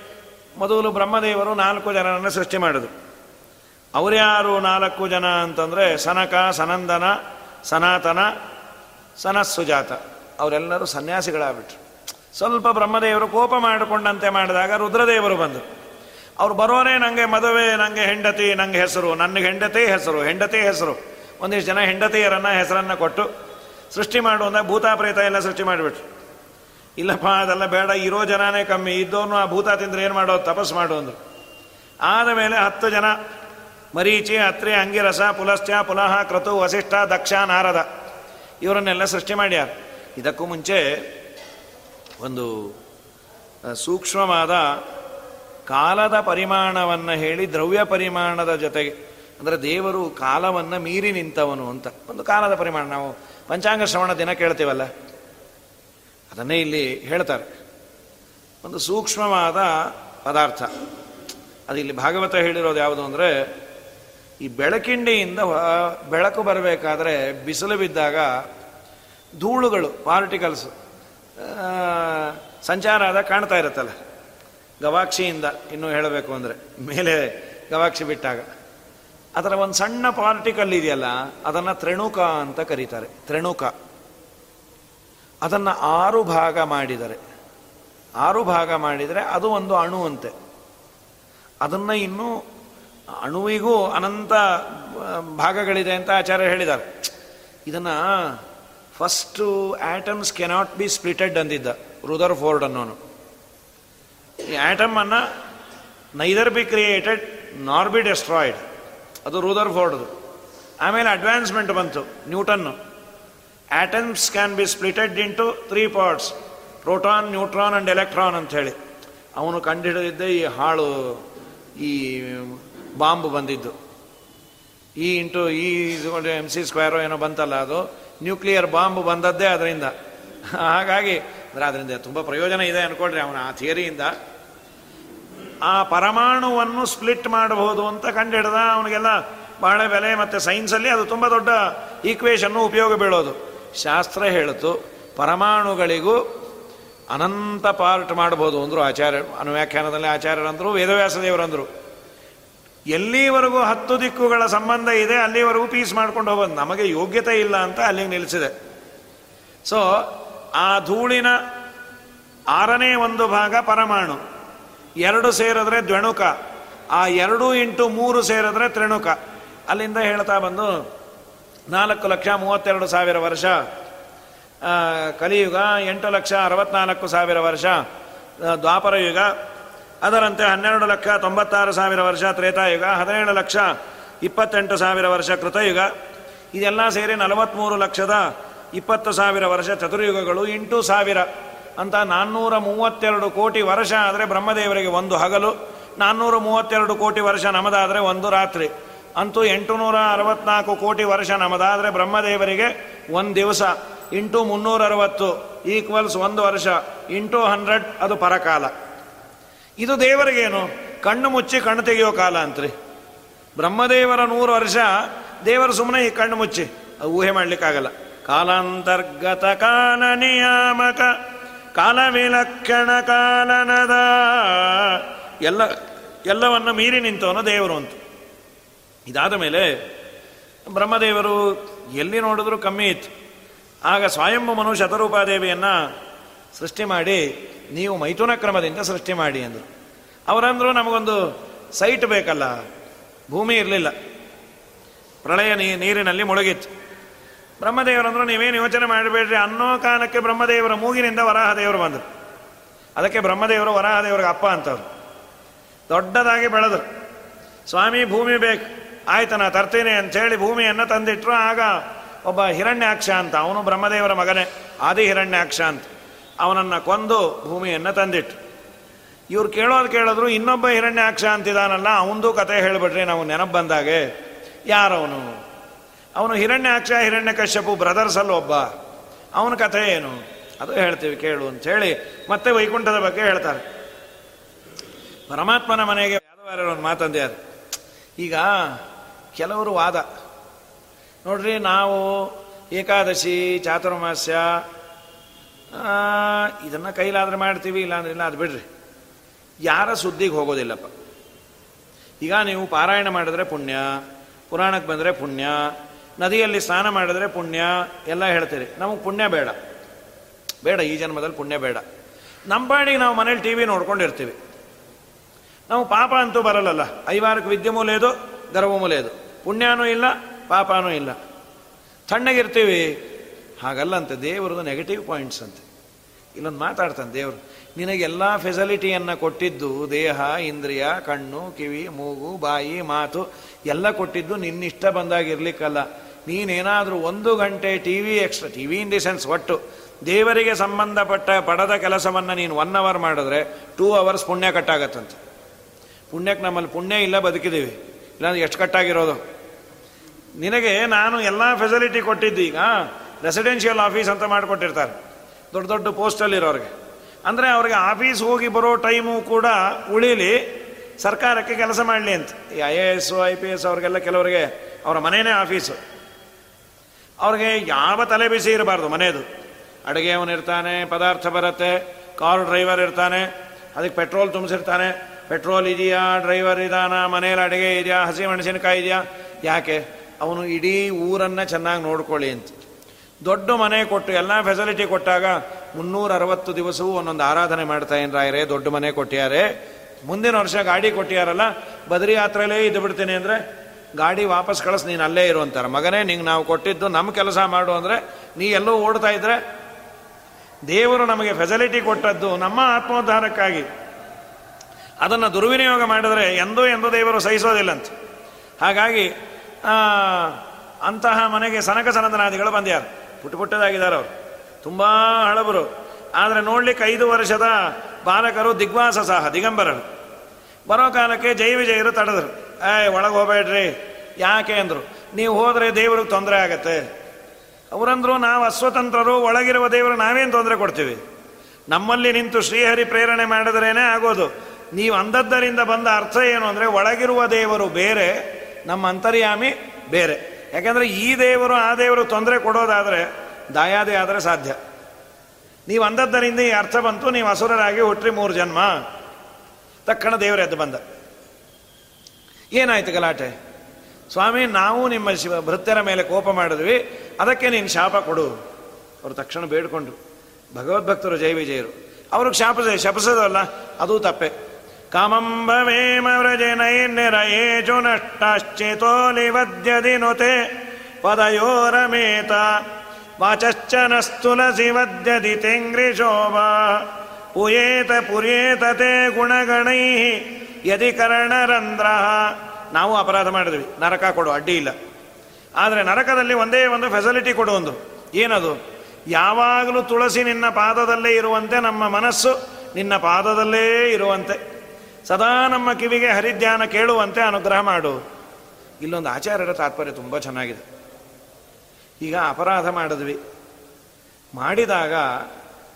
ಮೊದಲು ಬ್ರಹ್ಮದೇವರು ನಾಲ್ಕು ಜನರನ್ನು ಸೃಷ್ಟಿ ಮಾಡಿದ್ರು. ಅವರ್ಯಾರು ನಾಲ್ಕು ಜನ ಅಂತಂದರೆ ಸನಕ, ಸನಂದನ, ಸನಾತನ, ಸನಸ್ಸುಜಾತ. ಅವರೆಲ್ಲರೂ ಸನ್ಯಾಸಿಗಳಾಗ್ಬಿಟ್ರು. ಸ್ವಲ್ಪ ಬ್ರಹ್ಮದೇವರು ಕೋಪ ಮಾಡಿಕೊಂಡಂತೆ ಮಾಡಿದಾಗ ರುದ್ರದೇವರು ಬಂದರು. ಅವ್ರು ಬರೋನೇ ನನಗೆ ಮದುವೆ ನನಗೆ ಹೆಂಡತಿ ನನಗೆ ಹೆಸರು ನನಗೆ ಹೆಂಡತಿ ಹೆಸರು ಹೆಂಡತಿ ಹೆಸರು. ಒಂದಿಷ್ಟು ಜನ ಹೆಂಡತಿಯರನ್ನು ಹೆಸರನ್ನು ಕೊಟ್ಟು ಸೃಷ್ಟಿ ಮಾಡುವಂಥ ಭೂತ ಪ್ರೇತ ಎಲ್ಲ ಸೃಷ್ಟಿ ಮಾಡಿಬಿಟ್ರು. ಇಲ್ಲಪ್ಪ ಅದೆಲ್ಲ ಬೇಡ, ಇರೋ ಜನನೇ ಕಮ್ಮಿ. ಇದ್ದವನು ಆ ಭೂತ ತಿಂದ್ರೆ ಏನು ಮಾಡೋದು ತಪಸ್ ಮಾಡು ಅಂದರು. ಆದ ಮೇಲೆ ಹತ್ತು ಜನ, ಮರೀಚಿ, ಅತ್ರಿ, ಅಂಗಿರಸ, ಪುಲಸ್ತ್ಯ, ಪುಲಹ, ಕ್ರತು, ವಸಿಷ್ಠ, ದಕ್ಷ, ನಾರದ. ಇವರನ್ನೆಲ್ಲ ಸೃಷ್ಟಿ ಮಾಡ್ಯಾರ. ಇದಕ್ಕೂ ಮುಂಚೆ ಒಂದು ಸೂಕ್ಷ್ಮವಾದ ಕಾಲದ ಪರಿಮಾಣವನ್ನು ಹೇಳಿ, ದ್ರವ್ಯ ಪರಿಮಾಣದ ಜೊತೆಗೆ, ಅಂದರೆ ದೇವರು ಕಾಲವನ್ನು ಮೀರಿ ನಿಂತವನು ಅಂತ. ಒಂದು ಕಾಲದ ಪರಿಮಾಣ. ನಾವು ಪಂಚಾಂಗ ಶ್ರವಣ ದಿನ ಕೇಳ್ತೀವಲ್ಲ? ಅದನ್ನೇ ಇಲ್ಲಿ ಹೇಳ್ತಾರೆ. ಒಂದು ಸೂಕ್ಷ್ಮವಾದ ಪದಾರ್ಥ. ಅದು ಇಲ್ಲಿ ಭಾಗವತ ಹೇಳಿರೋದು ಯಾವುದು ಅಂದರೆ, ಈ ಬೆಳಕಿಂಡಿಯಿಂದ ಬೆಳಕು ಬರಬೇಕಾದ್ರೆ ಬಿಸಿಲು ಬಿದ್ದಾಗ ಧೂಳುಗಳು ಪಾರ್ಟಿಕಲ್ಸ್ ಸಂಚಾರ ಆದಾಗ ಕಾಣ್ತಾ ಇರುತ್ತಲ್ಲ. ಗವಾಕ್ಷಿಯಿಂದ ಇನ್ನೂ ಹೇಳಬೇಕು ಅಂದರೆ, ಮೇಲೆ ಗವಾಕ್ಷಿ ಬಿಟ್ಟಾಗ. ಅದರ ಒಂದು ಸಣ್ಣ ಪಾರ್ಟಿಕಲ್ ಇದೆಯಲ್ಲ, ಅದನ್ನು ತ್ರೆಣುಕ ಅಂತ ಕರೀತಾರೆ. ತ್ರೆಣುಕ. ಅದನ್ನು ಆರು ಭಾಗ ಮಾಡಿದರೆ. ಆರು ಭಾಗ ಮಾಡಿದರೆ ಅದು ಒಂದು ಅಣುವಂತೆ. ಅದನ್ನು ಇನ್ನೂ ಅಣುವಿಗೂ ಅನಂತ ಭಾಗಗಳಿದೆ ಅಂತ ಆಚಾರ್ಯ ಹೇಳಿದ್ದಾರೆ. ಇದನ್ನು first atoms cannot be splitted ಅಂದಿದ್ದ Rutherford ಅನ್ನೋನು. ಈ ಆಟಮನ್ನು neither be created nor be destroyed ಅದು ರುದರ್ ಫೋರ್ಡ್ದು ಆಮೇಲೆ ಅಡ್ವಾನ್ಸ್ಮೆಂಟ್ ಬಂತು ನ್ಯೂಟನ್ನು. Atoms can be splitted into three parts proton neutron and electron ಅಂತ ಹೇಳಿ. ಅವನು ಕಂಡುಹಿಡಿದಿದ್ದೆ ಈ ಹಾಳು, ಈ ಬಾಂಬ್ ಬಂದಿದ್ದು. ಈ ಇಂಟು ಈ ಎಂ ಸಿ ಸ್ಕ್ವೇರೋ ಏನೋ ಬಂತಲ್ಲ ಅದು ನ್ಯೂಕ್ಲಿಯರ್ ಬಾಂಬ್ ಬಂದದ್ದೇ ಅದರಿಂದ. ಹಾಗಾಗಿ, ಅಂದರೆ ಅದರಿಂದ ತುಂಬ ಪ್ರಯೋಜನ ಇದೆ ಅಂದ್ಕೊಳ್ರಿ ಅವನ ಆ ಥಿಯರಿಯಿಂದ ಆ ಪರಮಾಣುವನ್ನು ಸ್ಪ್ಲಿಟ್ ಮಾಡಬಹುದು ಅಂತ ಕಂಡುಹಿಡ್ದ ಅವನಿಗೆಲ್ಲ ಬಹಳ ಬೆಲೆ ಮತ್ತು ಸೈನ್ಸಲ್ಲಿ ಅದು ತುಂಬ ದೊಡ್ಡ ಈಕ್ವೇಷನ್ನು ಉಪಯೋಗ ಬೀಳೋದು. ಶಾಸ್ತ್ರ ಹೇಳಿತು, ಪರಮಾಣುಗಳಿಗೂ ಅನಂತ ಪಾರ್ಟ್ ಮಾಡಬಹುದು ಅಂದರು ಆಚಾರ್ಯ, ಅನುವ್ಯಾಖ್ಯಾನದಲ್ಲಿ ಆಚಾರ್ಯರಂದರು ವೇದವ್ಯಾಸ ದೇವರಂದರು ಎಲ್ಲಿವರೆಗೂ ಹತ್ತು ದಿಕ್ಕುಗಳ ಸಂಬಂಧ ಇದೆ, ಅಲ್ಲಿವರೆಗೂ ಪೀಸ್ ಮಾಡ್ಕೊಂಡು ಹೋಗೋದು. ನಮಗೆ ಯೋಗ್ಯತೆ ಇಲ್ಲ ಅಂತ ಅಲ್ಲಿಗೆ ನಿಲ್ಲಿಸಿದೆ ಸೊ ಆ ಧೂಳಿನ ಆರನೇ ಒಂದು ಭಾಗ ಪರಮಾಣು. ಎರಡು ಸೇರಿದ್ರೆ ದ್ವಣುಕ. ಆ ಎರಡು ಇಂಟು ಮೂರು ಸೇರಿದ್ರೆ ತ್ರಿಣುಕ. ಅಲ್ಲಿಂದ ಹೇಳ್ತಾ ಬಂದು ನಾಲ್ಕು ಲಕ್ಷ ಮೂವತ್ತೆರಡು ಸಾವಿರ ವರ್ಷ. ಕಲಿಯುಗ ಎಂಟು ಲಕ್ಷ ಅರವತ್ನಾಲ್ಕು ಸಾವಿರ ವರ್ಷ. ದ್ವಾಪರ ಯುಗ. ಅದರಂತೆ ಹನ್ನೆರಡು ಲಕ್ಷ ತೊಂಬತ್ತಾರು ಸಾವಿರ ವರ್ಷ ತ್ರೇತಾಯುಗ. ಹದಿನೇಳು ಲಕ್ಷ ಇಪ್ಪತ್ತೆಂಟು ಸಾವಿರ ವರ್ಷ ಕೃತಯುಗ. ಇದೆಲ್ಲ ಸೇರಿ ನಲವತ್ತ್ಮೂರು ಲಕ್ಷದ ಇಪ್ಪತ್ತು ಸಾವಿರ ವರ್ಷ ಚತುರ್ಯುಗಗಳು ಎಂಟು ಸಾವಿರ ಅಂತ ನಾನ್ನೂರ ಮೂವತ್ತೆರಡು ಕೋಟಿ ವರ್ಷ ಆದರೆ ಬ್ರಹ್ಮದೇವರಿಗೆ ಒಂದು ಹಗಲು, ನಾನ್ನೂರ ಮೂವತ್ತೆರಡು ಕೋಟಿ ವರ್ಷ ನಮದಾದರೆ ಒಂದು ರಾತ್ರಿ. ಅಂತೂ ಎಂಟುನೂರ ಅರವತ್ನಾಲ್ಕು ಕೋಟಿ ವರ್ಷ ನಮ್ಮದಾದರೆ ಬ್ರಹ್ಮದೇವರಿಗೆ ಒಂದು ದಿವಸ. ಇಂಟು ಮುನ್ನೂರ ಅರವತ್ತು ಈಕ್ವಲ್ಸ್ ಒಂದು ವರ್ಷ. ಇಂಟು ಹಂಡ್ರೆಡ್ ಅದು ಪರಕಾಲ. ಇದು ದೇವರಿಗೇನು? ಕಣ್ಣು ಮುಚ್ಚಿ ಕಣ್ಣು ತೆಗೆಯೋ ಕಾಲ ಅಂತ್ರಿ. ಬ್ರಹ್ಮದೇವರ ನೂರು ವರ್ಷ, ದೇವರು ಸುಮ್ಮನೆ ಈ ಕಣ್ಣು ಮುಚ್ಚಿ. ಊಹೆ ಮಾಡಲಿಕ್ಕಾಗಲ್ಲ. ಕಾಲಾಂತರ್ಗತ ಕಾಲ ನಿಯಾಮಕ ಕಾಲ ವಿಲಕ್ಷಣ ಕಾಲನದ. ಎಲ್ಲ, ಎಲ್ಲವನ್ನು ಮೀರಿ ನಿಂತವನು ದೇವರು ಅಂತ. ಇದಾದ ಮೇಲೆ ಬ್ರಹ್ಮದೇವರು ಎಲ್ಲಿ ನೋಡಿದ್ರು ಕಮ್ಮಿ ಇತ್ತು. ಆಗ ಸ್ವಯಂಭು ಮನು ಶತರೂಪಾದೇವಿಯನ್ನು ಸೃಷ್ಟಿ ಮಾಡಿ, ನೀವು ಮೈಥುನ ಕ್ರಮದಿಂದ ಸೃಷ್ಟಿ ಮಾಡಿ ಅಂದರು. ಅವರಂದರು ನಮಗೊಂದು ಸೈಟ್ ಬೇಕಲ್ಲ, ಭೂಮಿ ಇರಲಿಲ್ಲ. ಪ್ರಳಯ ನೀರಿನಲ್ಲಿ ಮುಳುಗಿತ್ತು. ಬ್ರಹ್ಮದೇವರಂದ್ರು ನೀವೇನು ಯೋಚನೆ ಮಾಡಬೇಡ್ರಿ ಅನ್ನೋ ಕಾಲಕ್ಕೆ ಬ್ರಹ್ಮದೇವರ ಮೂಗಿನಿಂದ ವರಾಹದೇವರು ಬಂದರು. ಅದಕ್ಕೆ ಬ್ರಹ್ಮದೇವರು ವರಾಹದೇವರಿಗೆ ಅಪ್ಪ ಅಂತವ್ರು. ದೊಡ್ಡದಾಗಿ ಬೆಳೆದರು. ಸ್ವಾಮಿ, ಭೂಮಿ ಬೇಕು. ಆಯ್ತು ನಾ ಅಂತ ಅಂಥೇಳಿ ಭೂಮಿಯನ್ನು ತಂದಿಟ್ರು. ಆಗ ಒಬ್ಬ ಹಿರಣ್ಯಾಕ್ಷ ಅಂತ, ಅವನು ಬ್ರಹ್ಮದೇವರ ಮಗನೇ, ಆದಿ ಹಿರಣ್ಯಾಕ್ಷ ಅಂತ ಅವನನ್ನು ಕೊಂದು ಭೂಮಿಯನ್ನು ತಂದಿಟ್ಟು ಇವ್ರು ಕೇಳೋದು ಕೇಳಿದ್ರು, ಇನ್ನೊಬ್ಬ ಹಿರಣ್ಯಾಕ್ಷ ಅಂತಿದಾನಲ್ಲ, ಅವನದು ಕತೆ ಹೇಳಿಬಿಟ್ರಿ ನಾವು ನೆನಪು ಬಂದಾಗೆ. ಯಾರವನು? ಅವನು ಹಿರಣ್ಯಾಕ್ಷ ಹಿರಣ್ಯ ಕಶ್ಯಪು ಬ್ರದರ್ಸಲ್ಲಿ ಒಬ್ಬ. ಅವನ ಕಥೆ ಏನು? ಅದು ಹೇಳ್ತೀವಿ, ಕೇಳು ಅಂತ ಹೇಳಿ ಮತ್ತೆ ವೈಕುಂಠದ ಬಗ್ಗೆ ಹೇಳ್ತಾರೆ. ಪರಮಾತ್ಮನ ಮನೆಗೆ ಒಂದು ಮಾತಂದ್ಯಾರು? ಈಗ ಕೆಲವರು ವಾದ. ನೋಡ್ರಿ, ನಾವು ಏಕಾದಶಿ, ಚಾತುರ್ಮಾಸ್ಯ ಇದನ್ನು ಕೈಲಾದ್ರೆ ಮಾಡ್ತೀವಿ, ಇಲ್ಲಾಂದ್ರೆ ಇಲ್ಲ, ಅದು ಬಿಡ್ರಿ. ಯಾರ ಸುದ್ದಿಗೆ ಹೋಗೋದಿಲ್ಲಪ್ಪ. ಈಗ ನೀವು ಪಾರಾಯಣ ಮಾಡಿದ್ರೆ ಪುಣ್ಯ ಪುರಾಣಕ್ಕೆ ಬಂದರೆ ಪುಣ್ಯ, ನದಿಯಲ್ಲಿ ಸ್ನಾನ ಮಾಡಿದ್ರೆ ಪುಣ್ಯ, ಎಲ್ಲ ಹೇಳ್ತೀರಿ. ನಮಗೆ ಪುಣ್ಯ ಬೇಡ. ಬೇಡ, ಈ ಜನ್ಮದಲ್ಲಿ ಪುಣ್ಯ ಬೇಡ. ನಮ್ಮ ಪಾಡಿಗೆ ನಾವು ಮನೇಲಿ ಟಿ ವಿ ನೋಡ್ಕೊಂಡಿರ್ತೀವಿ. ನಾವು ಪಾಪ ಅಂತೂ ಬರಲ್ಲಲ್ಲ. ಐವಾರಕ್ಕೆ ವಿದ್ಯೆ ಮೂಲೆಯದು ಗರ್ವ ಮೂಲೆಯದು ಪುಣ್ಯನೂ ಇಲ್ಲ, ಪಾಪನೂ ಇಲ್ಲ. ತಣ್ಣಗಿರ್ತೀವಿ. ಹಾಗಲ್ಲ ಅಂತ ದೇವರದು ನೆಗೆಟಿವ್ ಪಾಯಿಂಟ್ಸ್ ಅಂತೆ. ಇಲ್ಲೊಂದು ಮಾತಾಡ್ತಾನೆ ದೇವರು, ನಿನಗೆಲ್ಲ ಫೆಸಿಲಿಟಿಯನ್ನು ಕೊಟ್ಟಿದ್ದು ದೇಹ, ಇಂದ್ರಿಯ, ಕಣ್ಣು, ಕಿವಿ, ಮೂಗು, ಬಾಯಿ, ಮಾತು, ಎಲ್ಲ ಕೊಟ್ಟಿದ್ದು ನಿನ್ನಿಷ್ಟ ಬಂದಾಗಿರ್ಲಿಕ್ಕಲ್ಲ. ನೀನೇನಾದರೂ ಒಂದು ಗಂಟೆ T V extra T V in the sense ಒಟ್ಟು, ದೇವರಿಗೆ ಸಂಬಂಧಪಟ್ಟ ಪಡದ ಕೆಲಸವನ್ನು ನೀನು ಒನ್ ಅವರ್ ಮಾಡಿದ್ರೆ ಟೂ ಅವರ್ಸ್ ಪುಣ್ಯ ಕಟ್ಟಾಗತ್ತಂತೆ. ಪುಣ್ಯಕ್ಕೆ ನಮ್ಮಲ್ಲಿ ಪುಣ್ಯ ಇಲ್ಲ, ಬದುಕಿದ್ದೀವಿ. ಇಲ್ಲಾಂದ್ರೆ ಎಷ್ಟು ಕಟ್ಟಾಗಿರೋದು? ನಿನಗೆ ನಾನು ಎಲ್ಲ ಫೆಸಿಲಿಟಿ ಕೊಟ್ಟಿದ್ದು ಈಗ ರೆಸಿಡೆನ್ಷಿಯಲ್ ಆಫೀಸ್ ಅಂತ ಮಾಡಿಕೊಟ್ಟಿರ್ತಾರೆ. ದೊಡ್ಡ ದೊಡ್ಡ ಪೋಸ್ಟಲ್ಲಿರೋರಿಗೆ ಅಂದರೆ ಅವ್ರಿಗೆ ಆಫೀಸ್ ಹೋಗಿ ಬರೋ ಟೈಮು ಕೂಡ ಉಳಿಲಿ, ಸರ್ಕಾರಕ್ಕೆ ಕೆಲಸ ಮಾಡಲಿ ಅಂತ. ಈ I A S I P S ಅವ್ರಿಗೆಲ್ಲ ಕೆಲವರಿಗೆ ಅವರ ಮನೆಯೇ ಆಫೀಸು ಅವ್ರಿಗೆ ಯಾವ ತಲೆ ಬಿಸಿ ಇರಬಾರ್ದು ಮನೆಯದು ಅಡುಗೆ ಅವನಿರ್ತಾನೆ, ಪದಾರ್ಥ ಬರುತ್ತೆ ಕಾರ್ ಡ್ರೈವರ್ ಇರ್ತಾನೆ, ಅದಕ್ಕೆ ಪೆಟ್ರೋಲ್ ತುಂಬಿಸಿರ್ತಾನೆ. ಪೆಟ್ರೋಲ್ ಇದೆಯಾ? ಡ್ರೈವರ್ ಇದಾನ? ಮನೇಲಿ ಅಡುಗೆ ಇದೆಯಾ? ಹಸಿ ಮೆಣಸಿನಕಾಯಿ ಇದೆಯಾ? ಯಾಕೆ? ಅವನು ಇಡೀ ಊರನ್ನು ಚೆನ್ನಾಗಿ ನೋಡ್ಕೊಳ್ಳಿ ಅಂತ. ದೊಡ್ಡ ಮನೆ ಕೊಟ್ಟು ಎಲ್ಲ ಫೆಸಿಲಿಟಿ ಕೊಟ್ಟಾಗ ಮುನ್ನೂರ ಅರವತ್ತು ದಿವಸವೂ ಒಂದೊಂದು ಆರಾಧನೆ ಮಾಡ್ತಾ ರಾಯರೇ, ದೊಡ್ಡ ಮನೆ ಕೊಟ್ಟಿಯಾರೆ. ಮುಂದಿನ ವರ್ಷ ಗಾಡಿ ಕೊಟ್ಟಿಯಾರಲ್ಲ, ಬದ್ರಿ ಯಾತ್ರೆಯಲ್ಲೇ ಇದ್ದು ಬಿಡ್ತೀನಿ ಅಂದರೆ ಗಾಡಿ ವಾಪಸ್ ಕಳಿಸ್, ನೀನು ಅಲ್ಲೇ ಇರು ಅಂತಾರೆ. ಮಗನೇ, ನಿಂಗೆ ನಾವು ಕೊಟ್ಟಿದ್ದು ನಮ್ಮ ಕೆಲಸ ಮಾಡು ಅಂದರೆ ನೀ ಎಲ್ಲೋ ಓಡ್ತಾ ಇದ್ರೆ ದೇವರು ನಮಗೆ ಫೆಸಿಲಿಟಿ ಕೊಟ್ಟದ್ದು ನಮ್ಮ ಆತ್ಮೋದ್ಧಾರಕ್ಕಾಗಿ. ಅದನ್ನು ದುರ್ವಿನಿಯೋಗ ಮಾಡಿದರೆ ಎಂದೂ ಎಂದೂ ದೇವರು ಸಹಿಸೋದಿಲ್ಲಂತ. ಹಾಗಾಗಿ ಅಂತಹ ಮನೆಗೆ ಸನಕ ಸನಂದನಾದಿಗಳು ಬಂದ್ಯಾರು. ಪುಟ್ಟ ಪುಟ್ಟದಾಗಿದ್ದಾರೆ ಅವರು. ತುಂಬ ಹಳಬರು. ಆದರೆ ನೋಡ್ಲಿಕ್ಕೆ ಐದು ವರ್ಷದ ಬಾಲಕರು ದಿಗ್ವಾಸ ಸಹ, ದಿಗಂಬರರು. ಬರೋ ಕಾಲಕ್ಕೆ ಜೈ ವಿಜಯರು ತಡೆದ್ರು. ಏಯ್, ಒಳಗೆ ಹೋಗಬೇಡ್ರಿ. ಯಾಕೆ ಅಂದರು. ನೀವು ಹೋದರೆ ದೇವ್ರಿಗೆ ತೊಂದರೆ ಆಗತ್ತೆ. ಅವರಂದ್ರು ನಾವು ಅಸ್ವತಂತ್ರರು, ಒಳಗಿರುವ ದೇವರು ನಾವೇನು ತೊಂದರೆ ಕೊಡ್ತೀವಿ? ನಮ್ಮಲ್ಲಿ ನಿಂತು ಶ್ರೀಹರಿ ಪ್ರೇರಣೆ ಮಾಡಿದ್ರೇನೆ ಆಗೋದು. ನೀವು ಅಂದದ್ದರಿಂದ ಬಂದ ಅರ್ಥ ಏನು ಅಂದರೆ ಒಳಗಿರುವ ದೇವರು ಬೇರೆ, ನಮ್ಮ ಅಂತರ್ಯಾಮಿ ಬೇರೆ. ಯಾಕೆಂದರೆ ಈ ದೇವರು ಆ ದೇವರು ತೊಂದರೆ ಕೊಡೋದಾದರೆ ದಾಯಾದಿ ಆದರೆ ಸಾಧ್ಯ. ನೀವು ಅಂದದ್ದರಿಂದ ಈ ಅರ್ಥ ಬಂತು, ನೀವು ಅಸುರರಾಗಿ ಹುಟ್ಟ್ರಿ ಮೂರು ಜನ್ಮ. ತಕ್ಕಣ ದೇವರು ಎದ್ದು ಬಂದ. ಏನಾಯ್ತು ಗಲಾಟೆ? ಸ್ವಾಮಿ, ನಾವು ನಿಮ್ಮ ಶಿವ ಭೃತ್ಯರ ಮೇಲೆ ಕೋಪ ಮಾಡಿದ್ವಿ, ಅದಕ್ಕೆ ನೀನು ಶಾಪ ಕೊಡು. ಅವರು ತಕ್ಷಣ ಬೇಡ್ಕೊಂಡ್ರು ಭಗವದ್ಭಕ್ತರು ಜೈ ವಿಜಯರು. ಅವ್ರಿಗೆ ಶಾಪ ಶಪಸದಲ್ಲ ಅದು ತಪ್ಪೆ. ಕಾಮಂಬವೇಮ ವ್ರಜನೈರ್ನಿರಯೇಜು ನಷ್ಟಶ್ಚೇತೋಲಿವದ್ಯದಿನುತೆ ಪದಯೋರಮೇತ ವಾಚಶ್ಚ ನಸ್ತುಲಸಿ ವದ್ಯದಿ ತೆಂಗ್ರಿಶೋಭಾ ಉಯೇತ ಪುರ್ಯೇತ ತೇ ಗುಣಗಣೈ ಯದಿ ಕರ್ಣರಂಧ್ರ ನಾವು ಅಪರಾಧ ಮಾಡಿದ್ವಿ. ನರಕ ಕೊಡು, ಅಡ್ಡಿ ಇಲ್ಲ. ಆದರೆ ನರಕದಲ್ಲಿ ಒಂದೇ ಒಂದು ಫೆಸಿಲಿಟಿ ಕೊಡು ಒಂದು. ಏನದು? ಯಾವಾಗಲೂ ತುಳಸಿ ನಿನ್ನ ಪಾದದಲ್ಲೇ ಇರುವಂತೆ ನಮ್ಮ ಮನಸ್ಸು ನಿನ್ನ ಪಾದದಲ್ಲೇ ಇರುವಂತೆ. ಸದಾ ನಮ್ಮ ಕಿವಿಗೆ ಹರಿಧ್ಯಾನ ಕೇಳುವಂತೆ ಅನುಗ್ರಹ ಮಾಡು. ಇಲ್ಲೊಂದು ಆಚಾರ್ಯರ ತಾತ್ಪರ್ಯ ತುಂಬ ಚೆನ್ನಾಗಿದೆ. ಈಗ ಅಪರಾಧ ಮಾಡಿದ್ವಿ. ಮಾಡಿದಾಗ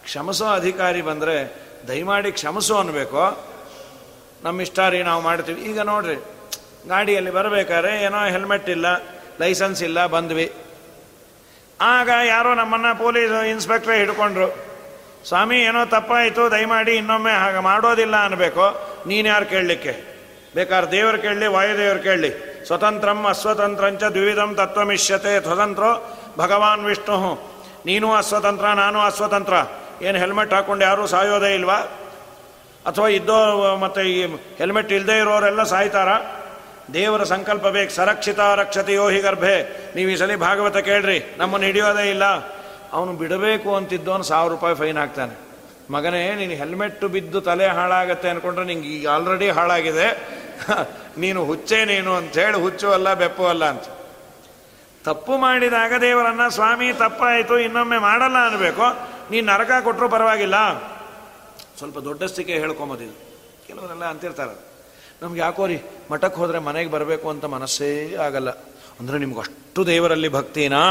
ಕ್ಷಮಿಸೋ ಅಧಿಕಾರಿ ಬಂದರೆ ದಯಮಾಡಿ ಕ್ಷಮಿಸು ಅನ್ನಬೇಕು? ನಮ್ಮ ಇಷ್ಟ ರೀ ನಾವು ಮಾಡ್ತೀವಿ. ಈಗ ನೋಡ್ರಿ, ಗಾಡಿಯಲ್ಲಿ ಬರಬೇಕಾದ್ರೆ ಏನೋ ಹೆಲ್ಮೆಟ್ ಇಲ್ಲ ಲೈಸೆನ್ಸ್ ಇಲ್ಲ, ಬಂದ್ವಿ. ಆಗ ಯಾರೋ ನಮ್ಮನ್ನು ಪೊಲೀಸ್ ಇನ್ಸ್ಪೆಕ್ಟ್ರೇ ಹಿಡ್ಕೊಂಡ್ರು. ಸ್ವಾಮಿ, ಏನೋ ತಪ್ಪಾಯಿತು, ದಯಮಾಡಿ ಇನ್ನೊಮ್ಮೆ ಹಾಗೆ ಮಾಡೋದಿಲ್ಲ ಅನ್ನಬೇಕು ನೀನು ಯಾರು ಕೇಳಲಿಕ್ಕೆ? ಬೇಕಾದ್ರೆ ದೇವರು ಕೇಳಲಿ, ವಾಯುದೇವರು ಕೇಳಲಿ. ಸ್ವತಂತ್ರಂ ಅಸ್ವತಂತ್ರಂಚ ದ್ವಿವಿಧಂ ತತ್ವಮಿಷ್ಯತೆ ಸ್ವತಂತ್ರೋ ಭಗವಾನ್ ವಿಷ್ಣು. ನೀನು ಅಸ್ವತಂತ್ರ, ನಾನು ಅಸ್ವತಂತ್ರ. ಏನು ಹೆಲ್ಮೆಟ್ ಹಾಕ್ಕೊಂಡು ಯಾರೂ ಸಾಯೋದೇ ಇಲ್ವಾ? ಅಥವಾ ಇದ್ದೋ, ಮತ್ತು ಈ ಹೆಲ್ಮೆಟ್ ಇಲ್ಲದೆ ಇರೋರೆಲ್ಲ ಸಾಯ್ತಾರ? ದೇವರ ಸಂಕಲ್ಪ ಬೇಕು. ಸರಕ್ಷಿತ ರಕ್ಷತೆ ಯೋಹಿ ಗರ್ಭೆ. ನೀವು ಈ ಸಲ ಭಾಗವತ ಕೇಳ್ರಿ. ನಮ್ಮನ್ನು ಹಿಡಿಯೋದೇ ಇಲ್ಲ. ಅವನು ಬಿಡಬೇಕು ಅಂತಿದ್ದವನು ಸಾವಿರ ರೂಪಾಯಿ ಫೈನ್ ಹಾಕ್ತಾನೆ. ಮಗನೇ, ನೀನು ಹೆಲ್ಮೆಟ್ ಬಿದ್ದು ತಲೆ ಹಾಳಾಗತ್ತೆ ಅಂದ್ಕೊಂಡ್ರೆ ನಿಂಗೆ ಈಗ ಆಲ್ರೆಡಿ ಹಾಳಾಗಿದೆ. ನೀನು ಹುಚ್ಚೇನೇನು ಅಂತ ಹೇಳಿ ಹುಚ್ಚು ಅಲ್ಲ, ಬೆಪ್ಪು ಅಲ್ಲ ಅಂತ. ತಪ್ಪು ಮಾಡಿದಾಗ ದೇವರನ್ನ, ಸ್ವಾಮಿ, ತಪ್ಪಾಯಿತು, ಇನ್ನೊಮ್ಮೆ ಮಾಡಲ್ಲ ಅನ್ಬೇಕು. ನೀನು ನರಕ ಕೊಟ್ಟರು ಪರವಾಗಿಲ್ಲ. ಸ್ವಲ್ಪ ದೊಡ್ಡಸ್ತಿಕೆ ಹೇಳ್ಕೊಂಬೋದಿಲ್ಲ ಕೆಲವರೆಲ್ಲ ಅಂತಿರ್ತಾರೆ. ನಮ್ಗೆ ಯಾಕೋ ರೀ ಮಠಕ್ಕೆ ಹೋದರೆ ಮನೆಗೆ ಬರಬೇಕು ಅಂತ ಮನಸ್ಸೇ ಆಗಲ್ಲ. ಅಂದರೆ ನಿಮ್ಗೆ ಅಷ್ಟು ದೇವರಲ್ಲಿ ಭಕ್ತಿನಾ?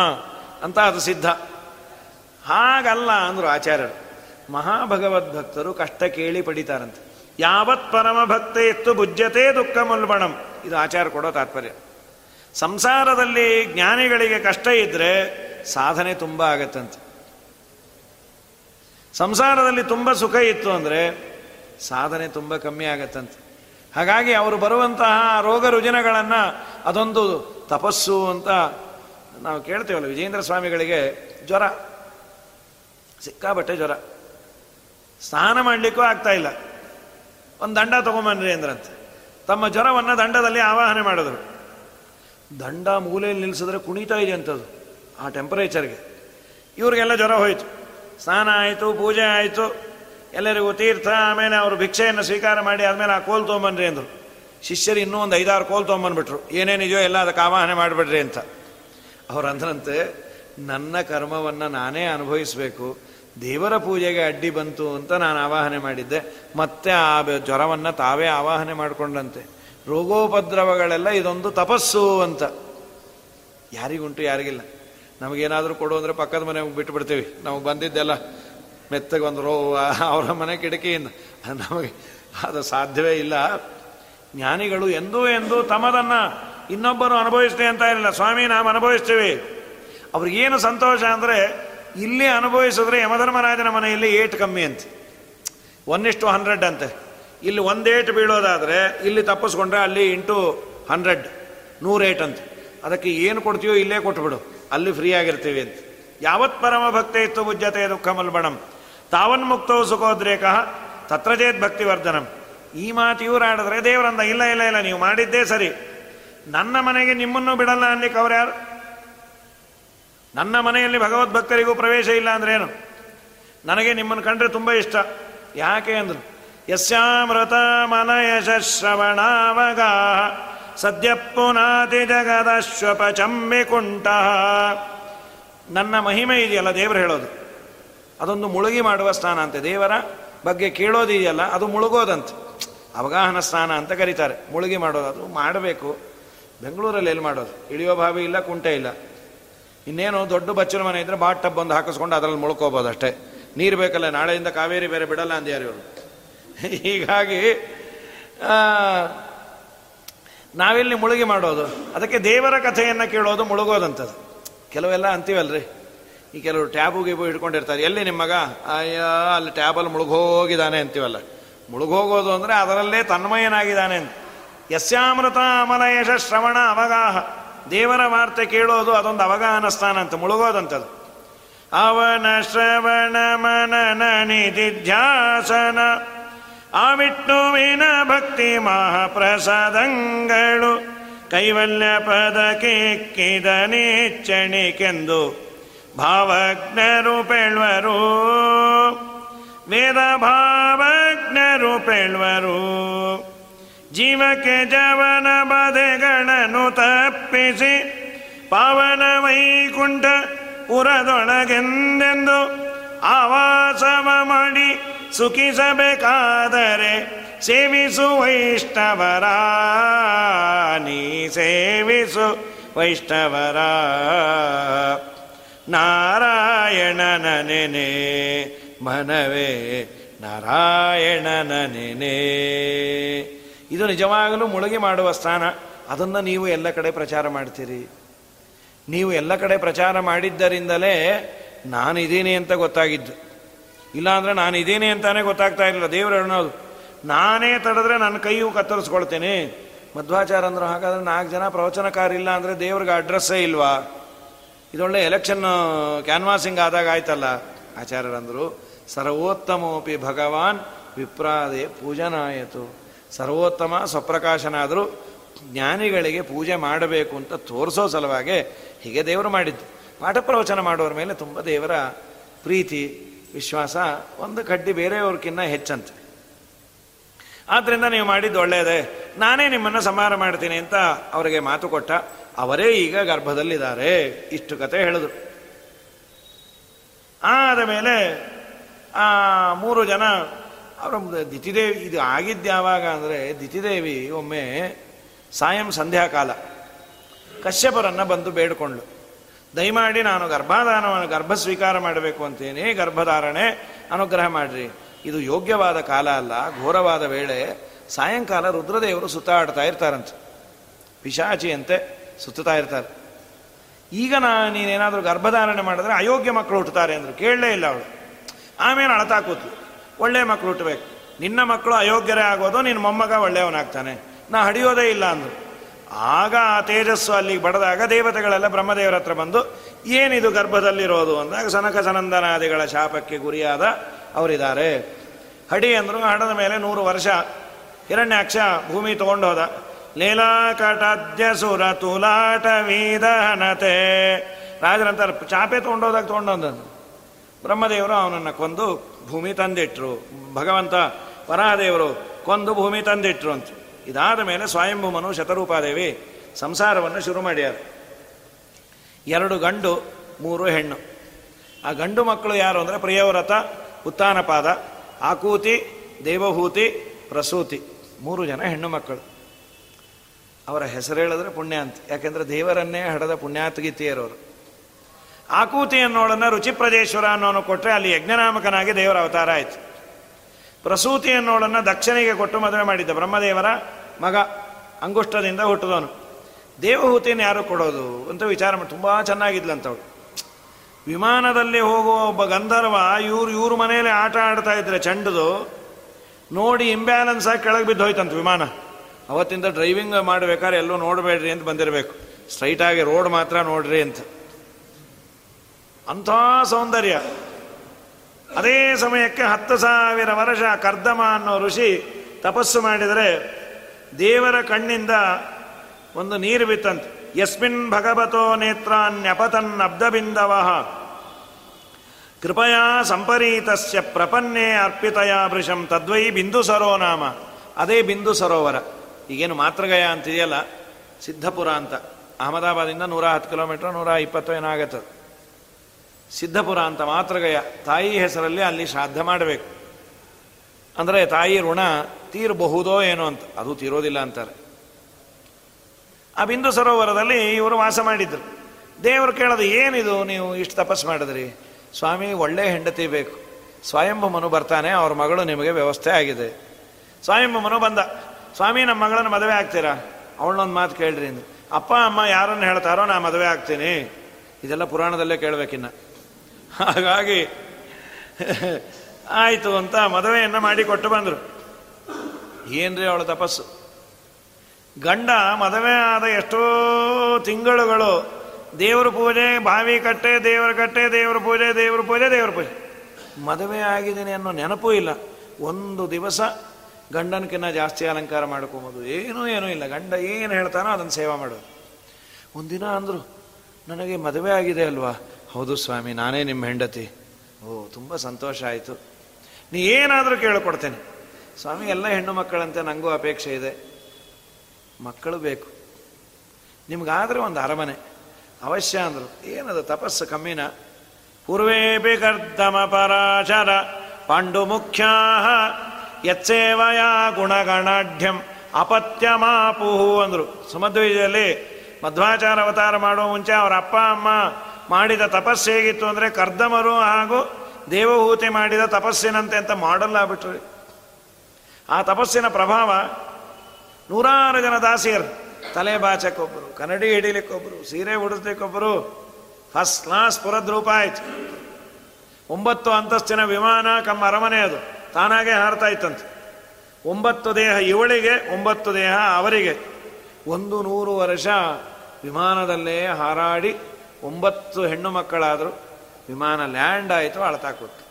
ಅಂತ ಅದು ಸಿದ್ಧ. ಹಾಗಲ್ಲ ಅಂದರು ಆಚಾರ್ಯರು. ಮಹಾಭಗವದ್ಭಕ್ತರು ಕಷ್ಟ ಕೇಳಿ ಪಡಿತಾರಂತೆ. ಯಾವತ್ ಪರಮ ಭಕ್ತ ಎತ್ತು ಬುಜ್ಜತೆ ದುಃಖ ಮುಲ್ಬಣಂ. ಇದು ಆಚಾರ ಕೊಡೋ ತಾತ್ಪರ್ಯ. ಸಂಸಾರದಲ್ಲಿ ಜ್ಞಾನಿಗಳಿಗೆ ಕಷ್ಟ ಇದ್ದರೆ ಸಾಧನೆ ತುಂಬ ಆಗತ್ತಂತೆ. ಸಂಸಾರದಲ್ಲಿ ತುಂಬ ಸುಖ ಇತ್ತು ಅಂದರೆ ಸಾಧನೆ ತುಂಬ ಕಮ್ಮಿ ಆಗತ್ತಂತೆ. ಹಾಗಾಗಿ ಅವರು ಬರುವಂತಹ ರೋಗ ರುಜಿನಗಳನ್ನು ಅದೊಂದು ತಪಸ್ಸು ಅಂತ ನಾವು ಕೇಳ್ತೇವಲ್ಲ ವಿಜೇಂದ್ರ ಸ್ವಾಮಿಗಳಿಗೆ ಜ್ವರ. ಸಿಕ್ಕಾಬಟ್ಟೆ ಜ್ವರ. ಸ್ನಾನ ಮಾಡಲಿಕ್ಕೂ ಆಗ್ತಾ ಇಲ್ಲ. ಒಂದು ದಂಡ ತಗೊಂಬನ್ರಿ ಅಂದ್ರಂತೆ. ತಮ್ಮ ಜ್ವರವನ್ನು ದಂಡದಲ್ಲಿ ಆವಾಹನೆ ಮಾಡಿದ್ರು. ದಂಡ ಮೂಲೆಯಲ್ಲಿ ನಿಲ್ಲಿಸಿದ್ರೆ ಕುಣಿತಾ ಇದೆ ಅಂತದ್ದು ಆ ಟೆಂಪರೇಚರ್ಗೆ ಇವ್ರಿಗೆಲ್ಲ ಜ್ವರ ಹೋಯಿತು. ಸ್ನಾನ ಆಯಿತು, ಪೂಜೆ ಆಯಿತು. ಎಲ್ಲರಿಗೂ ತೀರ್ಥ, ಆಮೇಲೆ ಅವರು ಭಿಕ್ಷೆಯನ್ನು ಸ್ವೀಕಾರ ಮಾಡಿ ಆದಮೇಲೆ ಆ ಕೋಲ್ ತೊಗೊಂಬನ್ರಿ ಅಂದರು. ಶಿಷ್ಯರು ಇನ್ನೂ ಒಂದು ಐದಾರು ಕೋಲ್ ತೊಗೊಂಬಂದ್ಬಿಟ್ರು. ಏನೇನಿದೆಯೋ ಎಲ್ಲ ಅದಕ್ಕೆ ಆವಾಹನೆ ಮಾಡಿಬಿಡ್ರಿ ಅಂತ. ಅವ್ರು ಅಂದ್ರಂತೆ ನನ್ನ ಕರ್ಮವನ್ನು ನಾನೇ ಅನುಭವಿಸಬೇಕು. ದೇವರ ಪೂಜೆಗೆ ಅಡ್ಡಿ ಬಂತು ಅಂತ ನಾನು ಆವಾಹನೆ ಮಾಡಿದ್ದೆ. ಮತ್ತೆ ಆ ಜ್ವರವನ್ನು ತಾವೇ ಆವಾಹನೆ ಮಾಡಿಕೊಂಡಂತೆ. ರೋಗೋಪದ್ರವಗಳೆಲ್ಲ ಇದೊಂದು ತಪಸ್ಸು ಅಂತ. ಯಾರಿಗುಂಟು ಯಾರಿಗಿಲ್ಲ. ನಮಗೇನಾದರೂ ಕೊಡು ಅಂದರೆ ಪಕ್ಕದ ಮನೆ ಬಿಟ್ಟು ಬಿಡ್ತೀವಿ. ನಮಗೆ ಬಂದಿದ್ದೆಲ್ಲ ಮೆತ್ತಗೆ ಒಂದು ರೋ ಅವರ ಮನೆ ಕಿಟಕಿಯಿಂದ. ನಮಗೆ ಅದು ಸಾಧ್ಯವೇ ಇಲ್ಲ. ಜ್ಞಾನಿಗಳು ಎಂದೂ ಎಂದೂ ತಮ್ಮದನ್ನು ಇನ್ನೊಬ್ಬರು ಅನುಭವಿಸ್ತೀವಿ ಅಂತ ಇರಲಿಲ್ಲ ಸ್ವಾಮಿ, ನಾವು ಅನುಭವಿಸ್ತೀವಿ. ಅವ್ರಿಗೇನು ಸಂತೋಷ ಅಂದರೆ ಇಲ್ಲಿ ಅನುಭವಿಸಿದ್ರೆ ಯಮಧರ್ಮರಾಜನ ಮನೆಯಲ್ಲಿ ಏಟ್ ಕಮ್ಮಿ ಅಂತ. ಒನ್ ಇಷ್ಟು ಹಂಡ್ರೆಡ್ ಅಂತೆ. ಇಲ್ಲಿ ಒಂದು ಏಟ್ ಬೀಳೋದಾದರೆ ಇಲ್ಲಿ ತಪ್ಪಿಸ್ಕೊಂಡ್ರೆ ಅಲ್ಲಿ ಇಂಟು ಹಂಡ್ರೆಡ್ ನೂರು ಏಟ್ ಅಂತ. ಅದಕ್ಕೆ ಏನು ಕೊಡ್ತೀವೋ ಇಲ್ಲೇ ಕೊಟ್ಬಿಡು. ಅಲ್ಲಿ ಫ್ರೀ ಆಗಿರ್ತೀವಿ ಅಂತ. ಯಾವತ್ ಪರಮ ಭಕ್ತಿ ಇತ್ತು ಬುಜ್ಜತೆ ದುಃಖ ಮಲ್ಬಣಂ. ತಾವನ್ ಮುಕ್ತೋ ಸುಖೋದ್ರೇಕ ತತ್ರಜೇತ್ ಭಕ್ತಿವರ್ಧನಂ. ಈ ಮಾತು ಇವ್ರು ಆಡಿದ್ರೆ ದೇವರಂದ, ಇಲ್ಲ ಇಲ್ಲ ಇಲ್ಲ, ನೀವು ಮಾಡಿದ್ದೇ ಸರಿ. ನನ್ನ ಮನೆಗೆ ನಿಮ್ಮನ್ನು ಬಿಡಲ್ಲ ಅನ್ಲಿಕ್ಕೆ ಅವ್ರು ಯಾರು? ನನ್ನ ಮನೆಯಲ್ಲಿ ಭಗವದ್ಭಕ್ತರಿಗೂ ಪ್ರವೇಶ ಇಲ್ಲ ಅಂದ್ರೇನು ನನಗೆ ನಿಮ್ಮನ್ನು ಕಂಡ್ರೆ ತುಂಬ ಇಷ್ಟ. ಯಾಕೆ ಅಂದ್ರು, ಯಸ್ಯಾಮೃತ ಮನಯಶ ಶ್ರವಣಾವಗಾ ಸದ್ಯ ಪುನಾತಿ ಜಗದಶ್ವಪಚಮ್ಮಿ ಕುಂಟ ನನ್ನ ಮಹಿಮೆ ಇದೆಯಲ್ಲ ದೇವರು ಹೇಳೋದು. ಅದೊಂದು ಮುಳುಗಿ ಮಾಡುವ ಸ್ಥಾನ ಅಂತೆ. ದೇವರ ಬಗ್ಗೆ ಕೇಳೋದಿದೆಯಲ್ಲ, ಅದು ಮುಳುಗೋದಂತೆ. ಅವಗಾಹನ ಸ್ನಾನ ಅಂತ ಕರೀತಾರೆ. ಮುಳುಗಿ ಮಾಡೋದು, ಅದು ಮಾಡಬೇಕು. ಬೆಂಗಳೂರಲ್ಲಿ ಎಲ್ಲಿ ಮಾಡೋದು? ಇಳಿಯೋ ಭಾವಿ ಇಲ್ಲ, ಕುಂಟೆ ಇಲ್ಲ. ಇನ್ನೇನು ದೊಡ್ಡ ಬಚ್ಚನ ಮನೆ ಇದ್ರೆ ಬಾಟ್ ಟಬ್ ಒಂದು ಹಾಕಿಸ್ಕೊಂಡು ಅದರಲ್ಲಿ ಮುಳ್ಕೋಬೋದು ಅಷ್ಟೇ. ನೀರು ಬೇಕಲ್ಲ, ನಾಳೆಯಿಂದ ಕಾವೇರಿ ಬೇರೆ ಬಿಡಲ್ಲ ಅಂದ್ಯಾರು ಇವರು. ಹೀಗಾಗಿ ನಾವೆಲ್ಲಿ ಮುಳುಗಿ ಮಾಡೋದು. ಅದಕ್ಕೆ ದೇವರ ಕಥೆಯನ್ನು ಕೇಳೋದು ಮುಳುಗೋದಂಥದ್ದು ಕೆಲವೆಲ್ಲ ಅಂತೀವಲ್ರಿ. ಈ ಕೆಲವರು ಟ್ಯಾಬು ಗೀಬು ಹಿಡ್ಕೊಂಡಿರ್ತಾರೆ. ಎಲ್ಲಿ ನಿಮ್ಮ ಮಗ? ಅಯ್ಯ, ಅಲ್ಲಿ ಟ್ಯಾಬಲ್ಲಿ ಮುಳುಗೋಗಿದ್ದಾನೆ ಅಂತೀವಲ್ಲ. ಮುಳುಗೋಗೋದು ಅಂದರೆ ಅದರಲ್ಲೇ ತನ್ಮಯನಾಗಿದ್ದಾನೆ ಅಂತ. ಯಸ್ಯಾಮೃತ ಅಮಲಯಶ ಶ್ರವಣ ಅವಗಾಹ. ದೇವರ ವಾರ್ತೆ ಕೇಳೋದು ಅದೊಂದು ಅವಗಾಹನ ಸ್ಥಾನ ಅಂತ ಮುಳುಗೋದಂತದು. ಅವನ ಶ್ರವಣ ಮನನ ನಿಧಿಧ್ಯಾಸನ ಆ ವಿಷ್ಣುವಿನ ಭಕ್ತಿ ಮಹಾಪ್ರಸಾದಂಗಳು, ಕೈವಲ್ಯ ಪದಕ್ಕಿಕ್ಕಿದ ನೀಚ್ಚಣಿಕೆಂದು ಭಾವಜ್ಞರು ವೇದ ಭಾವಜ್ಞರು ಪೆಳ್ವರು ಜೀವಕ್ಕೆ ಜವನ ಬದೆಗಳನ್ನು ತಪ್ಪಿಸಿ ಪಾವನ ವೈಕುಂಠ ಪುರದೊಳಗೆಂದೆಂದು ಆವಾಸವ ಮಾಡಿ ಸುಖಿಸಬೇಕಾದರೆ ಸೇವಿಸು ವೈಷ್ಣವರ, ನೀ ಸೇವಿಸು ವೈಷ್ಣವರ. ನಾರಾಯಣನ ನೆನೆ, ಮನವೇ ನಾರಾಯಣನ ನೆನೆ. ಇದು ನಿಜವಾಗಲೂ ಮುಳುಗಿ ಮಾಡುವ ಸ್ಥಾನ. ಅದನ್ನು ನೀವು ಎಲ್ಲ ಕಡೆ ಪ್ರಚಾರ ಮಾಡ್ತೀರಿ. ನೀವು ಎಲ್ಲ ಕಡೆ ಪ್ರಚಾರ ಮಾಡಿದ್ದರಿಂದಲೇ ನಾನಿದ್ದೀನಿ ಅಂತ ಗೊತ್ತಾಗಿದ್ದು. ಇಲ್ಲಾಂದರೆ ನಾನು ಇದ್ದೀನಿ ಅಂತಾನೆ ಗೊತ್ತಾಗ್ತಾ ಇರಲಿಲ್ಲ. ದೇವರು ಅನ್ನೋದು ನಾನೇ ತಡೆದ್ರೆ ನನ್ನ ಕೈಯು ಕತ್ತರಿಸ್ಕೊಳ್ತೇನೆ. ಮಧ್ವಾಚಾರ ಅಂದ್ರೆ, ಹಾಗಾದ್ರೆ ನಾಲ್ಕು ಜನ ಪ್ರವಚನಕಾರ ಅಂದರೆ ದೇವ್ರಿಗೆ ಅಡ್ರೆಸ್ಸೇ ಇಲ್ವಾ? ಇದೊಳ್ಳೆ ಎಲೆಕ್ಷನ್ ಕ್ಯಾನ್ವಾಸಿಂಗ್ ಆದಾಗ ಆಯ್ತಲ್ಲ? ಆಚಾರ್ಯರಂದರು, ಸರ್ವೋತ್ತಮೋಪಿ ಭಗವಾನ್ ವಿಪ್ರಾದೆ ಪೂಜನಾಯಿತು. ಸರ್ವೋತ್ತಮ ಸ್ವಪ್ರಕಾಶನಾದರೂ ಜ್ಞಾನಿಗಳಿಗೆ ಪೂಜೆ ಮಾಡಬೇಕು ಅಂತ ತೋರಿಸೋ ಸಲುವಾಗಿ ಹೀಗೆ ದೇವರು ಮಾಡಿದ್ದು. ಪಾಠ ಪ್ರವಚನ ಮಾಡೋರ ಮೇಲೆ ತುಂಬ ದೇವರ ಪ್ರೀತಿ, ವಿಶ್ವಾಸ, ಒಂದು ಕಡ್ಡಿ ಬೇರೆಯವ್ರಕ್ಕಿನ್ನ ಹೆಚ್ಚಂತೆ. ಆದ್ದರಿಂದ ನೀವು ಮಾಡಿದ್ದು ಒಳ್ಳೆಯದೇ ನಾನೇ ನಿಮ್ಮನ್ನು ಸಂಹಾರ ಮಾಡ್ತೀನಿ ಅಂತ ಅವರಿಗೆ ಮಾತು ಕೊಟ್ಟ ಅವರೇ ಈಗ ಗರ್ಭದಲ್ಲಿದ್ದಾರೆ. ಇಷ್ಟು ಕತೆ ಹೇಳಿದ್ರು ಆದ ಮೇಲೆ ಆ ಮೂರು ಜನ ಅವರ ದಿತಿದೇವಿ, ಇದು ಆಗಿದ್ದು ಯಾವಾಗ ಅಂದರೆ ದಿತಿದೇವಿ ಒಮ್ಮೆ ಸಾಯಂ ಸಂಧ್ಯಾಕಾಲ ಕಶ್ಯಪರನ್ನು ಬಂದು ಬೇಡಿಕೊಂಡ್ಳು. ದಯಮಾಡಿ ನಾನು ಗರ್ಭಾಧಾನವನ್ನು ಗರ್ಭ ಸ್ವೀಕಾರ ಮಾಡಬೇಕು ಅಂತೇನೆ ಗರ್ಭಧಾರಣೆ, ಅನುಗ್ರಹ ಮಾಡಿರಿ. ಇದು ಯೋಗ್ಯವಾದ ಕಾಲ ಅಲ್ಲ, ಘೋರವಾದ ವೇಳೆ ಸಾಯಂಕಾಲ ರುದ್ರದೇವರು ಸುತ್ತಾಡ್ತಾ ಇರ್ತಾರಂತೆ. ಪಿಶಾಚಿಯಂತೆ ಸುತ್ತುತ್ತಾ ಇರ್ತಾರೆ. ಈಗ ನಾ ನೀನೇನಾದರೂ ಗರ್ಭಧಾರಣೆ ಮಾಡಿದ್ರೆ ಅಯೋಗ್ಯ ಮಕ್ಕಳು ಹುಟ್ಟುತ್ತಾರೆ ಅಂದರು. ಕೇಳಲೇ ಇಲ್ಲ ಅವಳು ಆಮೇಲೆ ಅಳತಾ ಕೂತು ಒಳ್ಳೆ ಮಕ್ಕಳು ಹುಟ್ಟಬೇಕು. ನಿನ್ನ ಮಕ್ಕಳು ಅಯೋಗ್ಯರೇ ಆಗೋದು, ನಿನ್ನ ಮೊಮ್ಮಗ ಒಳ್ಳೆಯವನಾಗ್ತಾನೆ. ನಾ ಹಡಿಯೋದೇ ಇಲ್ಲ ಅಂದರು. ಆಗ ಆ ತೇಜಸ್ಸು ಅಲ್ಲಿಗೆ ಬಡದಾಗ ದೇವತೆಗಳೆಲ್ಲ ಬ್ರಹ್ಮದೇವರ ಹತ್ರ ಬಂದು, ಏನಿದು ಗರ್ಭದಲ್ಲಿರೋದು ಅಂದಾಗ ಸನಕ ಸನಂದನಾದಿಗಳ ಶಾಪಕ್ಕೆ ಗುರಿಯಾದ ಅವರಿದ್ದಾರೆ. ಹಡಿ ಅಂದರು ಹಡದ ಮೇಲೆ ನೂರು ವರ್ಷ. ಹಿರಣ್ಯಾಕ್ಷ ಭೂಮಿ ತಗೊಂಡು ಹೋದ ಲೀಲಾಕಟಾದ್ಯ ಸುರ ತುಲಾಟ ವೀದಹನತೆ. ರಾಜರಂತಾರೆ ಚಾಪೆ ತೊಗೊಂಡೋದಾಗ ತೊಗೊಂಡೋದಂದು ಬ್ರಹ್ಮದೇವರು ಅವನನ್ನು ಕೊಂದು ಭೂಮಿ ತಂದಿಟ್ರು. ಭಗವಂತ ವರಾದೇವರು ಕೊಂದು ಭೂಮಿ ತಂದಿಟ್ರು ಅಂತ. ಇದಾದ ಮೇಲೆ ಸ್ವಯಂಭೂಮನು ಶತರೂಪಾದೇವಿ ಸಂಸಾರವನ್ನು ಶುರು ಮಾಡ್ಯಾರ. ಎರಡು ಗಂಡು, ಮೂರು ಹೆಣ್ಣು. ಆ ಗಂಡು ಮಕ್ಕಳು ಯಾರು ಅಂದರೆ ಪ್ರಿಯವ್ರತ, ಉತ್ತಾನಪಾದ, ಆಕೂತಿ, ದೇವಹೂತಿ, ಪ್ರಸೂತಿ. ಮೂರು ಜನ ಹೆಣ್ಣು ಮಕ್ಕಳು. ಅವರ ಹೆಸರು ಹೇಳಿದ್ರೆ ಪುಣ್ಯ ಅಂತ. ಯಾಕೆಂದ್ರೆ ದೇವರನ್ನೇ ಹಡದ ಪುಣ್ಯಾತ್ಗೀತಿಯರವರು ಆಕೂತಿ ಅನ್ನೋಳನ್ನು ರುಚಿಪ್ರದೇಶ್ವರ ಅನ್ನೋನು ಕೊಟ್ಟರೆ ಅಲ್ಲಿ ಯಜ್ಞನಾಮಕನಾಗಿ ದೇವರ ಅವತಾರ ಆಯಿತು. ಪ್ರಸೂತಿ ಅನ್ನೋಳನ್ನು ದಕ್ಷಿಣಿಗೆ ಕೊಟ್ಟು ಮದುವೆ ಮಾಡಿದ್ದ ಬ್ರಹ್ಮದೇವರ ಮಗ ಅಂಗುಷ್ಟದಿಂದ ಹುಟ್ಟಿದವನು. ದೇವಹೂತಿಯನ್ನು ಯಾರು ಕೊಡೋದು ಅಂತ ವಿಚಾರ ಮಾಡಿ ತುಂಬ ಚೆನ್ನಾಗಿದ್ಲಂತವಳು. ವಿಮಾನದಲ್ಲಿ ಹೋಗುವ ಒಬ್ಬ ಗಂಧರ್ವ ಇವ್ರು ಇವ್ರ ಮನೆಯಲ್ಲಿ ಆಟ ಆಡ್ತಾ ಇದ್ರೆ ಚಂಡದು. ನೋಡಿ ಇಂಬ್ಯಾಲೆನ್ಸ್ ಆಗಿ ಕೆಳಗೆ ಬಿದ್ದು ಹೋಯ್ತಂತ ವಿಮಾನ. ಅವತ್ತಿಂದ ಡ್ರೈವಿಂಗ್ ಮಾಡಬೇಕಾದ್ರೆ ಎಲ್ಲೂ ನೋಡಬೇಡ್ರಿ ಅಂತ ಬಂದಿರಬೇಕು. ಸ್ಟ್ರೈಟಾಗಿ ರೋಡ್ ಮಾತ್ರ ನೋಡ್ರಿ ಅಂತ. ಅಂಥ ಸೌಂದರ್ಯ. ಅದೇ ಸಮಯಕ್ಕೆ ಹತ್ತು ಸಾವಿರ ವರ್ಷ ಕರ್ದಮ ಅನ್ನೋ ಋಷಿ ತಪಸ್ಸು ಮಾಡಿದರೆ ದೇವರ ಕಣ್ಣಿಂದ ಒಂದು ನೀರು ಬಿತ್ತಂತೆ. ಯಸ್ಮಿನ್ ಭಗವತೋ ನೇತ್ರಾನ್ಯಪತನ್ನಬ್ಧಬಿಂದವ ಕೃಪಯಾ ಸಂಪರೀತಸ್ಯ ಪ್ರಪನ್ನೇ ಅರ್ಪಿತಯ ವೃಷಂ ತದ್ವೈ ಬಿಂದು ಸರೋ ನಾಮ. ಅದೇ ಬಿಂದು ಸರೋವರ. ಈಗೇನು ಮಾತೃಗಯ ಅಂತಿದೆಯಲ್ಲ? ಸಿದ್ಧಪುರ ಅಂತ. ಅಹಮದಾಬಾದಿಂದ ನೂರ ಹತ್ತು ಕಿಲೋಮೀಟರ್ ನೂರ ಇಪ್ಪತ್ತು ಸಿದ್ಧಪುರ ಅಂತ ಮಾತೃಗಯ ತಾಯಿ ಹೆಸರಲ್ಲಿ ಅಲ್ಲಿ ಶ್ರಾದ್ದ ಮಾಡಬೇಕು. ಅಂದರೆ ತಾಯಿ ಋಣ ತೀರಬಹುದೋ ಏನೋ ಅಂತ. ಅದು ತೀರೋದಿಲ್ಲ ಅಂತಾರೆ. ಆ ಬಿಂದು ಸರೋವರದಲ್ಲಿ ಇವರು ವಾಸ ಮಾಡಿದ್ರು. ದೇವರು ಕೇಳೋದು, ಏನಿದು ನೀವು ಇಷ್ಟು ತಪಸ್ಸು ಮಾಡಿದ್ರಿ? ಸ್ವಾಮಿ, ಒಳ್ಳೆ ಹೆಂಡತಿ ಬೇಕು. ಸ್ವಯಂಭಮನು ಬರ್ತಾನೆ, ಅವ್ರ ಮಗಳು ನಿಮಗೆ ವ್ಯವಸ್ಥೆ ಆಗಿದೆ. ಸ್ವಯಂಭಮನು ಬಂದ, ಸ್ವಾಮಿ, ನಮ್ಮ ಮಗಳನ್ನು ಮದುವೆ ಆಗ್ತೀರಾ? ಅವಳನ್ನೊಂದು ಮಾತು ಕೇಳ್ರಿ ಅಂದ್ರೆ. ಅಪ್ಪ, ಅಮ್ಮ ಯಾರನ್ನು ಹೇಳ್ತಾರೋ ನಾ ಮದುವೆ ಆಗ್ತೀನಿ. ಇದೆಲ್ಲ ಪುರಾಣದಲ್ಲೇ ಕೇಳಬೇಕಿನ್ನ. ಹಾಗಾಗಿ ಆಯಿತು ಅಂತ ಮದುವೆಯನ್ನು ಮಾಡಿ ಕೊಟ್ಟು ಬಂದರು. ಏನ್ರಿ ಅವಳ ತಪಸ್ಸು? ಗಂಡ ಮದುವೆ ಆದ ಎಷ್ಟೋ ತಿಂಗಳುಗಳು ದೇವ್ರ ಪೂಜೆ, ಬಾವಿ ಕಟ್ಟೆ, ದೇವರ ಕಟ್ಟೆ, ದೇವ್ರ ಪೂಜೆ ದೇವ್ರ ಪೂಜೆ ದೇವ್ರ ಪೂಜೆ. ಮದುವೆ ಆಗಿದ್ದೀನಿ ಅನ್ನೋ ನೆನಪೂ ಇಲ್ಲ. ಒಂದು ದಿವಸ ಗಂಡನಕಿನ್ನ ಜಾಸ್ತಿ ಅಲಂಕಾರ ಮಾಡ್ಕೊಬೋದು. ಏನೂ ಏನೂ ಇಲ್ಲ. ಗಂಡ ಏನು ಹೇಳ್ತಾನೋ ಅದನ್ನು ಸೇವಾ ಮಾಡೋದು. ಒಂದಿನ ಅಂದರು, ನನಗೆ ಮದುವೆ ಆಗಿದೆ ಅಲ್ವಾ? ಹೌದು ಸ್ವಾಮಿ, ನಾನೇ ನಿಮ್ಮ ಹೆಂಡತಿ. ಓ, ತುಂಬ ಸಂತೋಷ ಆಯಿತು. ನೀ ಏನಾದರೂ ಕೇಳಿಕೊಡ್ತೇನೆ. ಸ್ವಾಮಿ, ಎಲ್ಲ ಹೆಣ್ಣು ಮಕ್ಕಳಂತೆ ನನಗೂ ಅಪೇಕ್ಷೆ ಇದೆ. ಮಕ್ಕಳು ಬೇಕು. ನಿಮ್ಗಾದ್ರೆ ಒಂದು ಅರಮನೆ. ಅವಶ್ಯ ಅಂದರು. ಏನದು, ತಪಸ್ಸು ಕಮ್ಮಿನ? ಪೂರ್ವೇಪಿ ಕರ್ದಮ ಪರಾಶರ ಪಾಂಡು ಮುಖ್ಯ ಯತ್ಸೇವಯ ಗುಣಗಣಾಢ್ಯಂ ಅಪತ್ಯಮಾಪುಹು ಅಂದರು. ಸುಮಧ್ವಿಜಯಲ್ಲಿ ಮಧ್ವಾಚಾರ ಅವತಾರ ಮಾಡುವ ಮುಂಚೆ ಅವರ ಅಪ್ಪ, ಅಮ್ಮ ಮಾಡಿದ ತಪಸ್ಸು ಹೇಗಿತ್ತು ಅಂದರೆ ಕರ್ದಮರು ಹಾಗೂ ದೇವಹೂತಿ ಮಾಡಿದ ತಪಸ್ಸಿನಂತೆ ಅಂತ ಮಾಡಲ್ಲ ಆಗ್ಬಿಟ್ರಿ. ಆ ತಪಸ್ಸಿನ ಪ್ರಭಾವ ನೂರಾರು ಜನ ದಾಸಿಯರು. ತಲೆ ಬಾಚಕ್ಕೊಬ್ಬರು ಕನ್ನಡಿ ಹಿಡಿಲಿಕ್ಕೊಬ್ಬರು ಸೀರೆ ಉಡಿಸ್ಲಿಕ್ಕೊಬ್ಬರು ಫಸ್ಟ್ ಕ್ಲಾಸ್ ಪುರದ್ರೂಪ ಆಯ್ತು. ಒಂಬತ್ತು ಅಂತಸ್ತಿನ ವಿಮಾನ ಕಮ್ಮ ಅರಮನೆ ಅದು. ತಾನಾಗೆ ಹಾರ್ತಾ ಇತ್ತಂತೆ. ಒಂಬತ್ತು ದೇಹ ಇವಳಿಗೆ, ಒಂಬತ್ತು ದೇಹ ಅವರಿಗೆ. ಒಂದು ನೂರು ವರ್ಷ ವಿಮಾನದಲ್ಲೇ ಹಾರಾಡಿ ಒಂಬತ್ತು ಹೆಣ್ಣು ಮಕ್ಕಳಾದರೂ ವಿಮಾನ ಲ್ಯಾಂಡ್ ಆಯಿತು, ಅಳತಾ ಕೊಟ್ಟು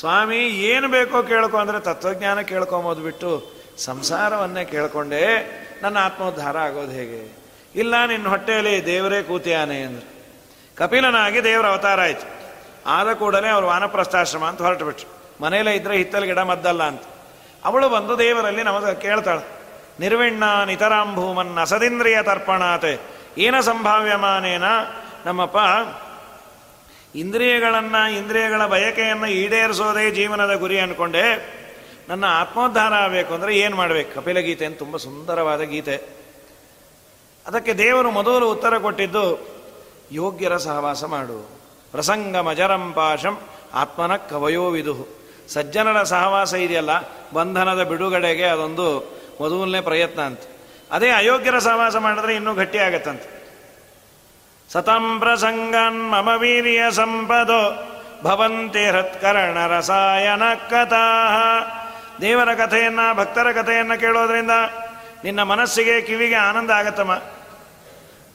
ಸ್ವಾಮಿ, ಏನು ಬೇಕೋ ಕೇಳ್ಕೊ ಅಂದರೆ ತತ್ವಜ್ಞಾನ ಕೇಳ್ಕೊಂಬೋದು ಬಿಟ್ಟು ಸಂಸಾರವನ್ನೇ ಕೇಳ್ಕೊಂಡೇ ನನ್ನ ಆತ್ಮೋದ್ಧಾರ ಆಗೋದು ಹೇಗೆ? ಇಲ್ಲ, ನಿನ್ನ ಹೊಟ್ಟೆಯಲ್ಲಿ ದೇವರೇ ಕೂತಿಯಾನೆ ಅಂದರು. ಕಪಿಲನಾಗಿ ದೇವರ ಅವತಾರ ಆಯಿತು. ಆದ ಕೂಡಲೇ ಅವರು ವಾನಪ್ರಸ್ಥಾಶ್ರಮ ಅಂತ ಹೊರಟು ಬಿಟ್ರು ಮನೆಯಲ್ಲೇ ಇದ್ರೆ ಹಿತ್ತಲ ಗಿಡ ಮದ್ದಲ್ಲ ಅಂತ. ಅವಳು ಬಂದು ದೇವರಲ್ಲಿ ನಮಗೆ ಕೇಳ್ತಾಳೆ, ನಿರ್ವಿಣ್ಣ ನಿತರಾಂಭೂಮನ್ ಅಸದಿಂದ್ರಿಯ ತರ್ಪಣಾತೆ, ಏನ ಸಂಭಾವ್ಯಮಾನೇನ? ನಮ್ಮಪ್ಪ, ಇಂದ್ರಿಯಗಳನ್ನು, ಇಂದ್ರಿಯಗಳ ಬಯಕೆಯನ್ನು ಈಡೇರಿಸೋದೇ ಜೀವನದ ಗುರಿ ಅಂದ್ಕೊಂಡೆ ನನ್ನ ಆತ್ಮೋದ್ಧಾರ ಆಗಬೇಕು ಅಂದರೆ ಏನು ಮಾಡಬೇಕು? ಕಪಿಲ ಗೀತೆ ಅಂತ ತುಂಬ ಸುಂದರವಾದ ಗೀತೆ. ಅದಕ್ಕೆ ದೇವರು ಮೊದಲು ಉತ್ತರ ಕೊಟ್ಟಿದ್ದು, ಯೋಗ್ಯರ ಸಹವಾಸ ಮಾಡು. ಪ್ರಸಂಗ ಮಜರಂ ಪಾಶಂ ಆತ್ಮನ ಕವಯೋ ವಿದು. ಸಜ್ಜನರ ಸಹವಾಸ ಇದೆಯಲ್ಲ, ಬಂಧನದ ಬಿಡುಗಡೆಗೆ ಅದೊಂದು ಮೊದಲನೇ ಪ್ರಯತ್ನ ಅಂತ. ಅದೇ ಅಯೋಗ್ಯರ ಸಹವಾಸ ಮಾಡಿದ್ರೆ ಇನ್ನೂ ಗಟ್ಟಿ ಸತಂ ಪ್ರಸಂಗನ್ ಮಮ ವೀರ್ಯ ಸಂಪದೋ. ಭವಂತಿ ಹೃತ್ಕರಣ ರಸಾಯನ ಕಥಾ ದೇವರ ಕಥೆಯನ್ನ, ಭಕ್ತರ ಕಥೆಯನ್ನು ಕೇಳೋದ್ರಿಂದ ನಿನ್ನ ಮನಸ್ಸಿಗೆ ಕಿವಿಗೆ ಆನಂದ ಆಗತ್ತಮ್ಮ.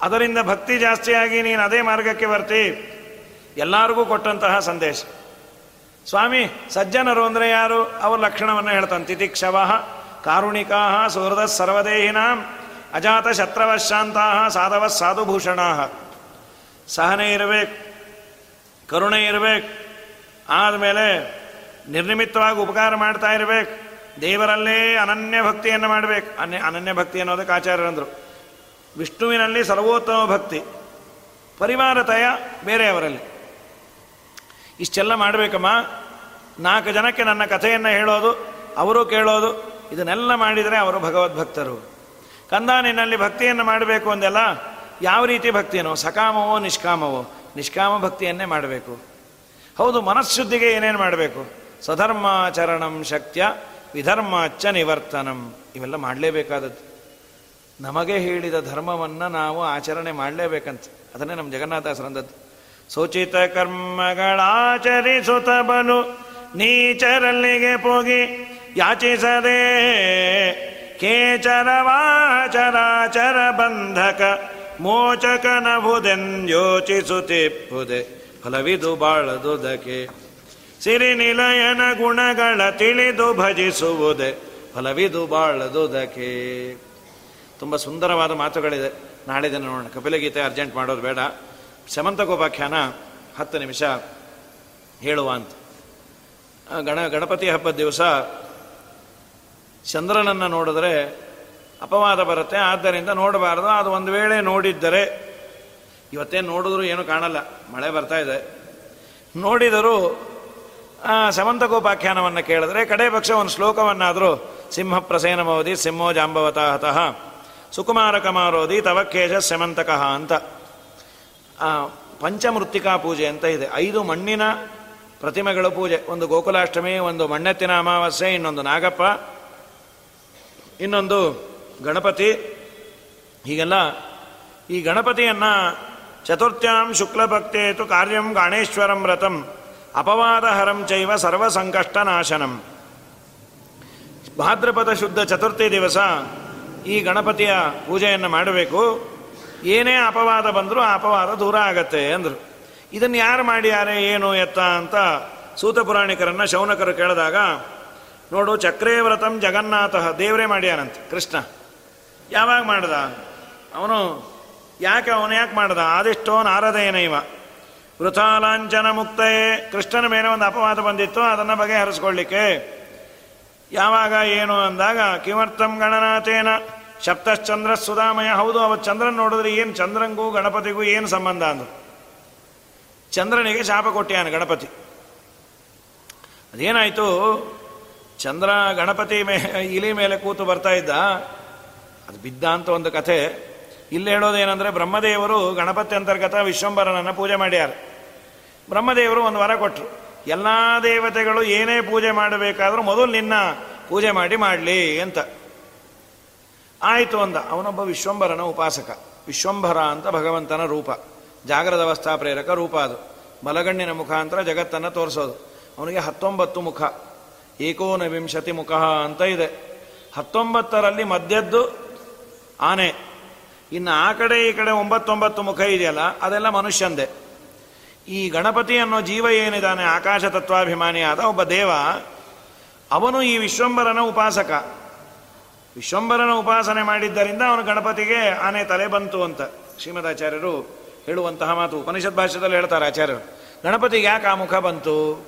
ಅದರಿಂದ ಭಕ್ತಿ ಜಾಸ್ತಿಯಾಗಿ ನೀನು ಅದೇ ಮಾರ್ಗಕ್ಕೆ ಬರ್ತಿ. ಎಲ್ಲರಿಗೂ ಕೊಟ್ಟಂತಹ ಸಂದೇಶ. ಸ್ವಾಮಿ, ಸಜ್ಜನರು ಅಂದರೆ ಯಾರು? ಅವರ ಲಕ್ಷಣವನ್ನು ಹೇಳ್ತಾನೆ. ತಿತಿಕ್ಷವ ಕಾರುಣಿಕಾ ಸುಹೃದ ಸರ್ವದೇಹಿನಾಂ. ಅಜಾತ ಶತ್ರವಶಾಂತಾ ಸಾಧವ ಸಾಧುಭೂಷಣ. ಸಹನೆ ಇರಬೇಕು, ಕರುಣೆ ಇರಬೇಕು, ಆದಮೇಲೆ ನಿರ್ನಿಮಿತ್ತವಾಗಿ ಉಪಕಾರ ಮಾಡ್ತಾ ಇರಬೇಕು. ದೇವರಲ್ಲೇ ಅನನ್ಯ ಭಕ್ತಿಯನ್ನು ಮಾಡಬೇಕು. ಅನ್ಯ, ಅನನ್ಯ ಭಕ್ತಿ ಅನ್ನೋದಕ್ಕೆ ಆಚಾರ್ಯರಂದರು. ವಿಷ್ಣುವಿನಲ್ಲಿ ಸರ್ವೋತ್ತಮ ಭಕ್ತಿ, ಪರಿವಾರತಯ ಬೇರೆಯವರಲ್ಲಿ ಇಷ್ಟೆಲ್ಲ ಮಾಡಬೇಕಮ್ಮ. ನಾಲ್ಕು ಜನಕ್ಕೆ ನನ್ನ ಕಥೆಯನ್ನು ಹೇಳೋದು, ಅವರು ಕೇಳೋದು, ಇದನ್ನೆಲ್ಲ ಮಾಡಿದರೆ ಅವರು ಭಗವದ್ಭಕ್ತರು. ಕಂದ ನಿನ್ನಲ್ಲಿ ಭಕ್ತಿಯನ್ನು ಮಾಡಬೇಕು ಅಂದೆಲ್ಲ ಯಾವ ರೀತಿ ಭಕ್ತಿಯೋ ಸಕಾಮವೋ, ನಿಷ್ಕಾಮವೋ, ನಿಷ್ಕಾಮ ಭಕ್ತಿಯನ್ನೇ ಮಾಡಬೇಕು. ಹೌದು ಮನಃಶುದ್ಧಿಗೆ ಏನೇನು ಮಾಡಬೇಕು? ಸಧರ್ಮಾಚರಣಂ ಶಕ್ತ್ಯ ವಿಧರ್ಮಾಚ ನಿವರ್ತನಂ. ಇವೆಲ್ಲ ಮಾಡಲೇಬೇಕಾದದ್ದು. ನಮಗೆ ಹೇಳಿದ ಧರ್ಮವನ್ನು ನಾವು ಆಚರಣೆ ಮಾಡಲೇಬೇಕಂತ. ಅದನ್ನೇ ನಮ್ಮ ಜಗನ್ನಾಥಾಸರಂದದ್ದು ಸೂಚಿತ ಕರ್ಮಗಳಾಚರಿಸುತ್ತ ಬಲು, ನೀಚರಲ್ಲಿಗೆ ಪೋಗಿ, ಯಾಚಿಸದೆ ಕೇಚರವಾಚರಾಚರ ಬಂಧಕ ಮೋಚಕನಭುದೆಂಯೋಚಿಸುತ್ತಿಪ್ಪುದೆ ಫಲವಿದು ಸಿರಿ ನಿಲಯನ ಗುಣಗಳ ತಿಳಿದು ಭಜಿಸುವುದೇ. ಫಲವಿದು ಬಾಳದುದಕ್ಕೆ ತುಂಬ ಸುಂದರವಾದ ಮಾತುಗಳಿದೆ. ನಾಳೆ ದಿನ ನೋಡೋಣ. ಕಪಿಲಗೀತೆ ಅರ್ಜೆಂಟ್ ಮಾಡೋದು ಬೇಡ. ಶಮಂತಕೋಪಾಖ್ಯಾನ ಹತ್ತು ನಿಮಿಷ ಹೇಳುವ ಅಂತ. ಗಣ, ಗಣಪತಿ ಹಬ್ಬದ ದಿವಸ ಚಂದ್ರನನ್ನು ನೋಡಿದ್ರೆ ಅಪವಾದ ಬರುತ್ತೆ, ಆದ್ದರಿಂದ ನೋಡಬಾರದು. ಅದು ಒಂದು ವೇಳೆ ನೋಡಿದ್ದರೆ ಇವತ್ತೇ ನೋಡಿದ್ರು ಏನು ಕಾಣಲ್ಲ. ಮಳೆ ಬರ್ತಾ ಇದೆ. ನೋಡಿದರೂ ಸಮಂತಕೋಪಾಖ್ಯಾನವನ್ನು ಕೇಳಿದ್ರೆ, ಕಡೆ ಪಕ್ಷ ಒಂದು ಶ್ಲೋಕವನ್ನಾದರೂ, ಸಿಂಹ ಪ್ರಸೇನ ಮೋದಿ ಸಿಂಹೋ ಜಾಂಬವತಃ ಸುಕುಮಾರ ಕಮಾರೋದಿ ತವಕೇಶ ಸಮಂತಕಃ ಅಂತ. ಪಂಚಮೃತ್ತಿಕಾ ಪೂಜೆ ಅಂತ ಇದೆ. ಐದು ಮಣ್ಣಿನ ಪ್ರತಿಮೆಗಳ ಪೂಜೆ. ಒಂದು ಗೋಕುಲಾಷ್ಟಮಿ, ಒಂದು ಮಣ್ಣೆತ್ತಿನ ಅಮಾವಾಸ್ಯೆ, ಇನ್ನೊಂದು ನಾಗಪ್ಪ, ಇನ್ನೊಂದು ಗಣಪತಿ. ಹೀಗೆಲ್ಲ ಈ ಗಣಪತಿಯನ್ನು ಚತುರ್ಥ್ಯಾಂ ಶುಕ್ಲಭಕ್ತೇತು ಕಾರ್ಯಂ ಗಾಣೇಶ್ವರಂ ವ್ರತಂ ಅಪವಾದಹರಂ ಚೈವ ಸರ್ವ ಸಂಕಷ್ಟ ನಾಶನಂ ಭಾದ್ರಪದ ಶುದ್ಧ ಚತುರ್ಥಿ ದಿವಸ ಈ ಗಣಪತಿಯ ಪೂಜೆಯನ್ನು ಮಾಡಬೇಕು. ಏನೇ ಅಪವಾದ ಬಂದರೂ ಆ ಅಪವಾದ ದೂರ ಆಗತ್ತೆ ಅಂದರು. ಇದನ್ನು ಯಾರು ಮಾಡ್ಯಾರೆ ಏನು ಎತ್ತ ಅಂತ ಸೂತ ಪುರಾಣಿಕರನ್ನು ಶೌನಕರು ಕೇಳಿದಾಗ, ನೋಡು ಚಕ್ರೇ ವ್ರತಂ ಜಗನ್ನಾಥ, ದೇವರೇ ಮಾಡ್ಯಾನಂತೆ ಕೃಷ್ಣ. ಯಾವಾಗ ಮಾಡ್ದ? ಅವನು ಯಾಕೆ ಅವನು ಯಾಕೆ ಮಾಡ್ದ? ಆದಿಷ್ಟೋ ನಾರದೇನೈವ ವೃಥಾಲಾಂಚನ ಮುಕ್ತಯೇ. ಕೃಷ್ಣನ ಮೇಲೆ ಒಂದು ಅಪವಾದ ಬಂದಿತ್ತು, ಅದನ್ನು ಬಗೆಹರಿಸ್ಕೊಳ್ಳಿಕ್ಕೆ. ಯಾವಾಗ ಏನು ಅಂದಾಗ, ಕಿಮರ್ಥಂ ಗಣನಾಥೇನ. ಸಪ್ತಶ್ಚಂದ್ರ ಸುಧಾಮಯ, ಹೌದು ಅವತ್ತು ಚಂದ್ರನ್ ನೋಡಿದ್ರೆ ಏನು ಚಂದ್ರಂಗೂ ಗಣಪತಿಗೂ ಏನು ಸಂಬಂಧ ಅಂದ್ರು. ಚಂದ್ರನಿಗೆ ಶಾಪ ಕೊಟ್ಟಿಯಾನ ಗಣಪತಿ. ಅದೇನಾಯಿತು? ಚಂದ್ರ ಗಣಪತಿ ಮೇ ಇಲಿ ಮೇಲೆ ಕೂತು ಬರ್ತಾ ಇದ್ದ. ಅದು ಬಿದ್ದ ಅಂತ ಒಂದು ಕಥೆ. ಇಲ್ಲಿ ಹೇಳೋದೇನೆಂದರೆ ಬ್ರಹ್ಮದೇವರು ಗಣಪತಿ ಅಂತರ್ಗತ ವಿಶ್ವಂಬರನನ್ನು ಪೂಜೆ ಮಾಡ್ಯಾರ. ಬ್ರಹ್ಮದೇವರು ಒಂದು ವರ ಕೊಟ್ಟರು ಎಲ್ಲ ದೇವತೆಗಳು ಏನೇ ಪೂಜೆ ಮಾಡಬೇಕಾದ್ರೂ ಮೊದಲು ನಿನ್ನ ಪೂಜೆ ಮಾಡಿ ಮಾಡಲಿ ಅಂತ. ಆಯಿತು ಅಂದ. ಅವನೊಬ್ಬ ವಿಶ್ವಂಬರನ ಉಪಾಸಕ. ವಿಶ್ವಂಭರ ಅಂತ ಭಗವಂತನ ರೂಪ. ಜಾಗ್ರದ ಅವಸ್ಥಾ ಪ್ರೇರಕ ರೂಪ ಅದು. ಬಲಗಣ್ಣಿನ ಮುಖಾಂತರ ಜಗತ್ತನ್ನು ತೋರಿಸೋದು. ಅವನಿಗೆ ಹತ್ತೊಂಬತ್ತು ಮುಖ. ಏಕೋನವಿಂಶತಿ ಮುಖ ಅಂತ ಇದೆ. ಹತ್ತೊಂಬತ್ತರಲ್ಲಿ ಮಧ್ಯದ್ದು ಆನೆ. ಇನ್ನು ಆ ಕಡೆ ಈ ಕಡೆ ಒಂಬತ್ತೊಂಬತ್ತು ಮುಖ ಇದೆಯಲ್ಲ, ಅದೆಲ್ಲ ಮನುಷ್ಯಂದೆ. ಈ ಗಣಪತಿ ಅನ್ನೋ ಜೀವ ಏನಿದ್ದಾನೆ ಆಕಾಶ ತತ್ವಾಭಿಮಾನಿಯಾದ ಒಬ್ಬ ದೇವ, ಅವನು ಈ ವಿಶ್ವಂಬರನ ಉಪಾಸಕ. ವಿಶ್ವಂಬರನ ಉಪಾಸನೆ ಮಾಡಿದ್ದರಿಂದ ಅವನು ಗಣಪತಿಗೆ ಆನೆ ತಲೆ ಬಂತು ಅಂತ ಶ್ರೀಮದಾಚಾರ್ಯರು ಹೇಳುವಂತಹ ಮಾತು ಉಪನಿಷತ್ ಭಾಷೆದಲ್ಲಿ ಹೇಳ್ತಾರೆ ಆಚಾರ್ಯರು. ಗಣಪತಿಗೆ ಯಾಕೆ ಆ ಮುಖ ಬಂತು?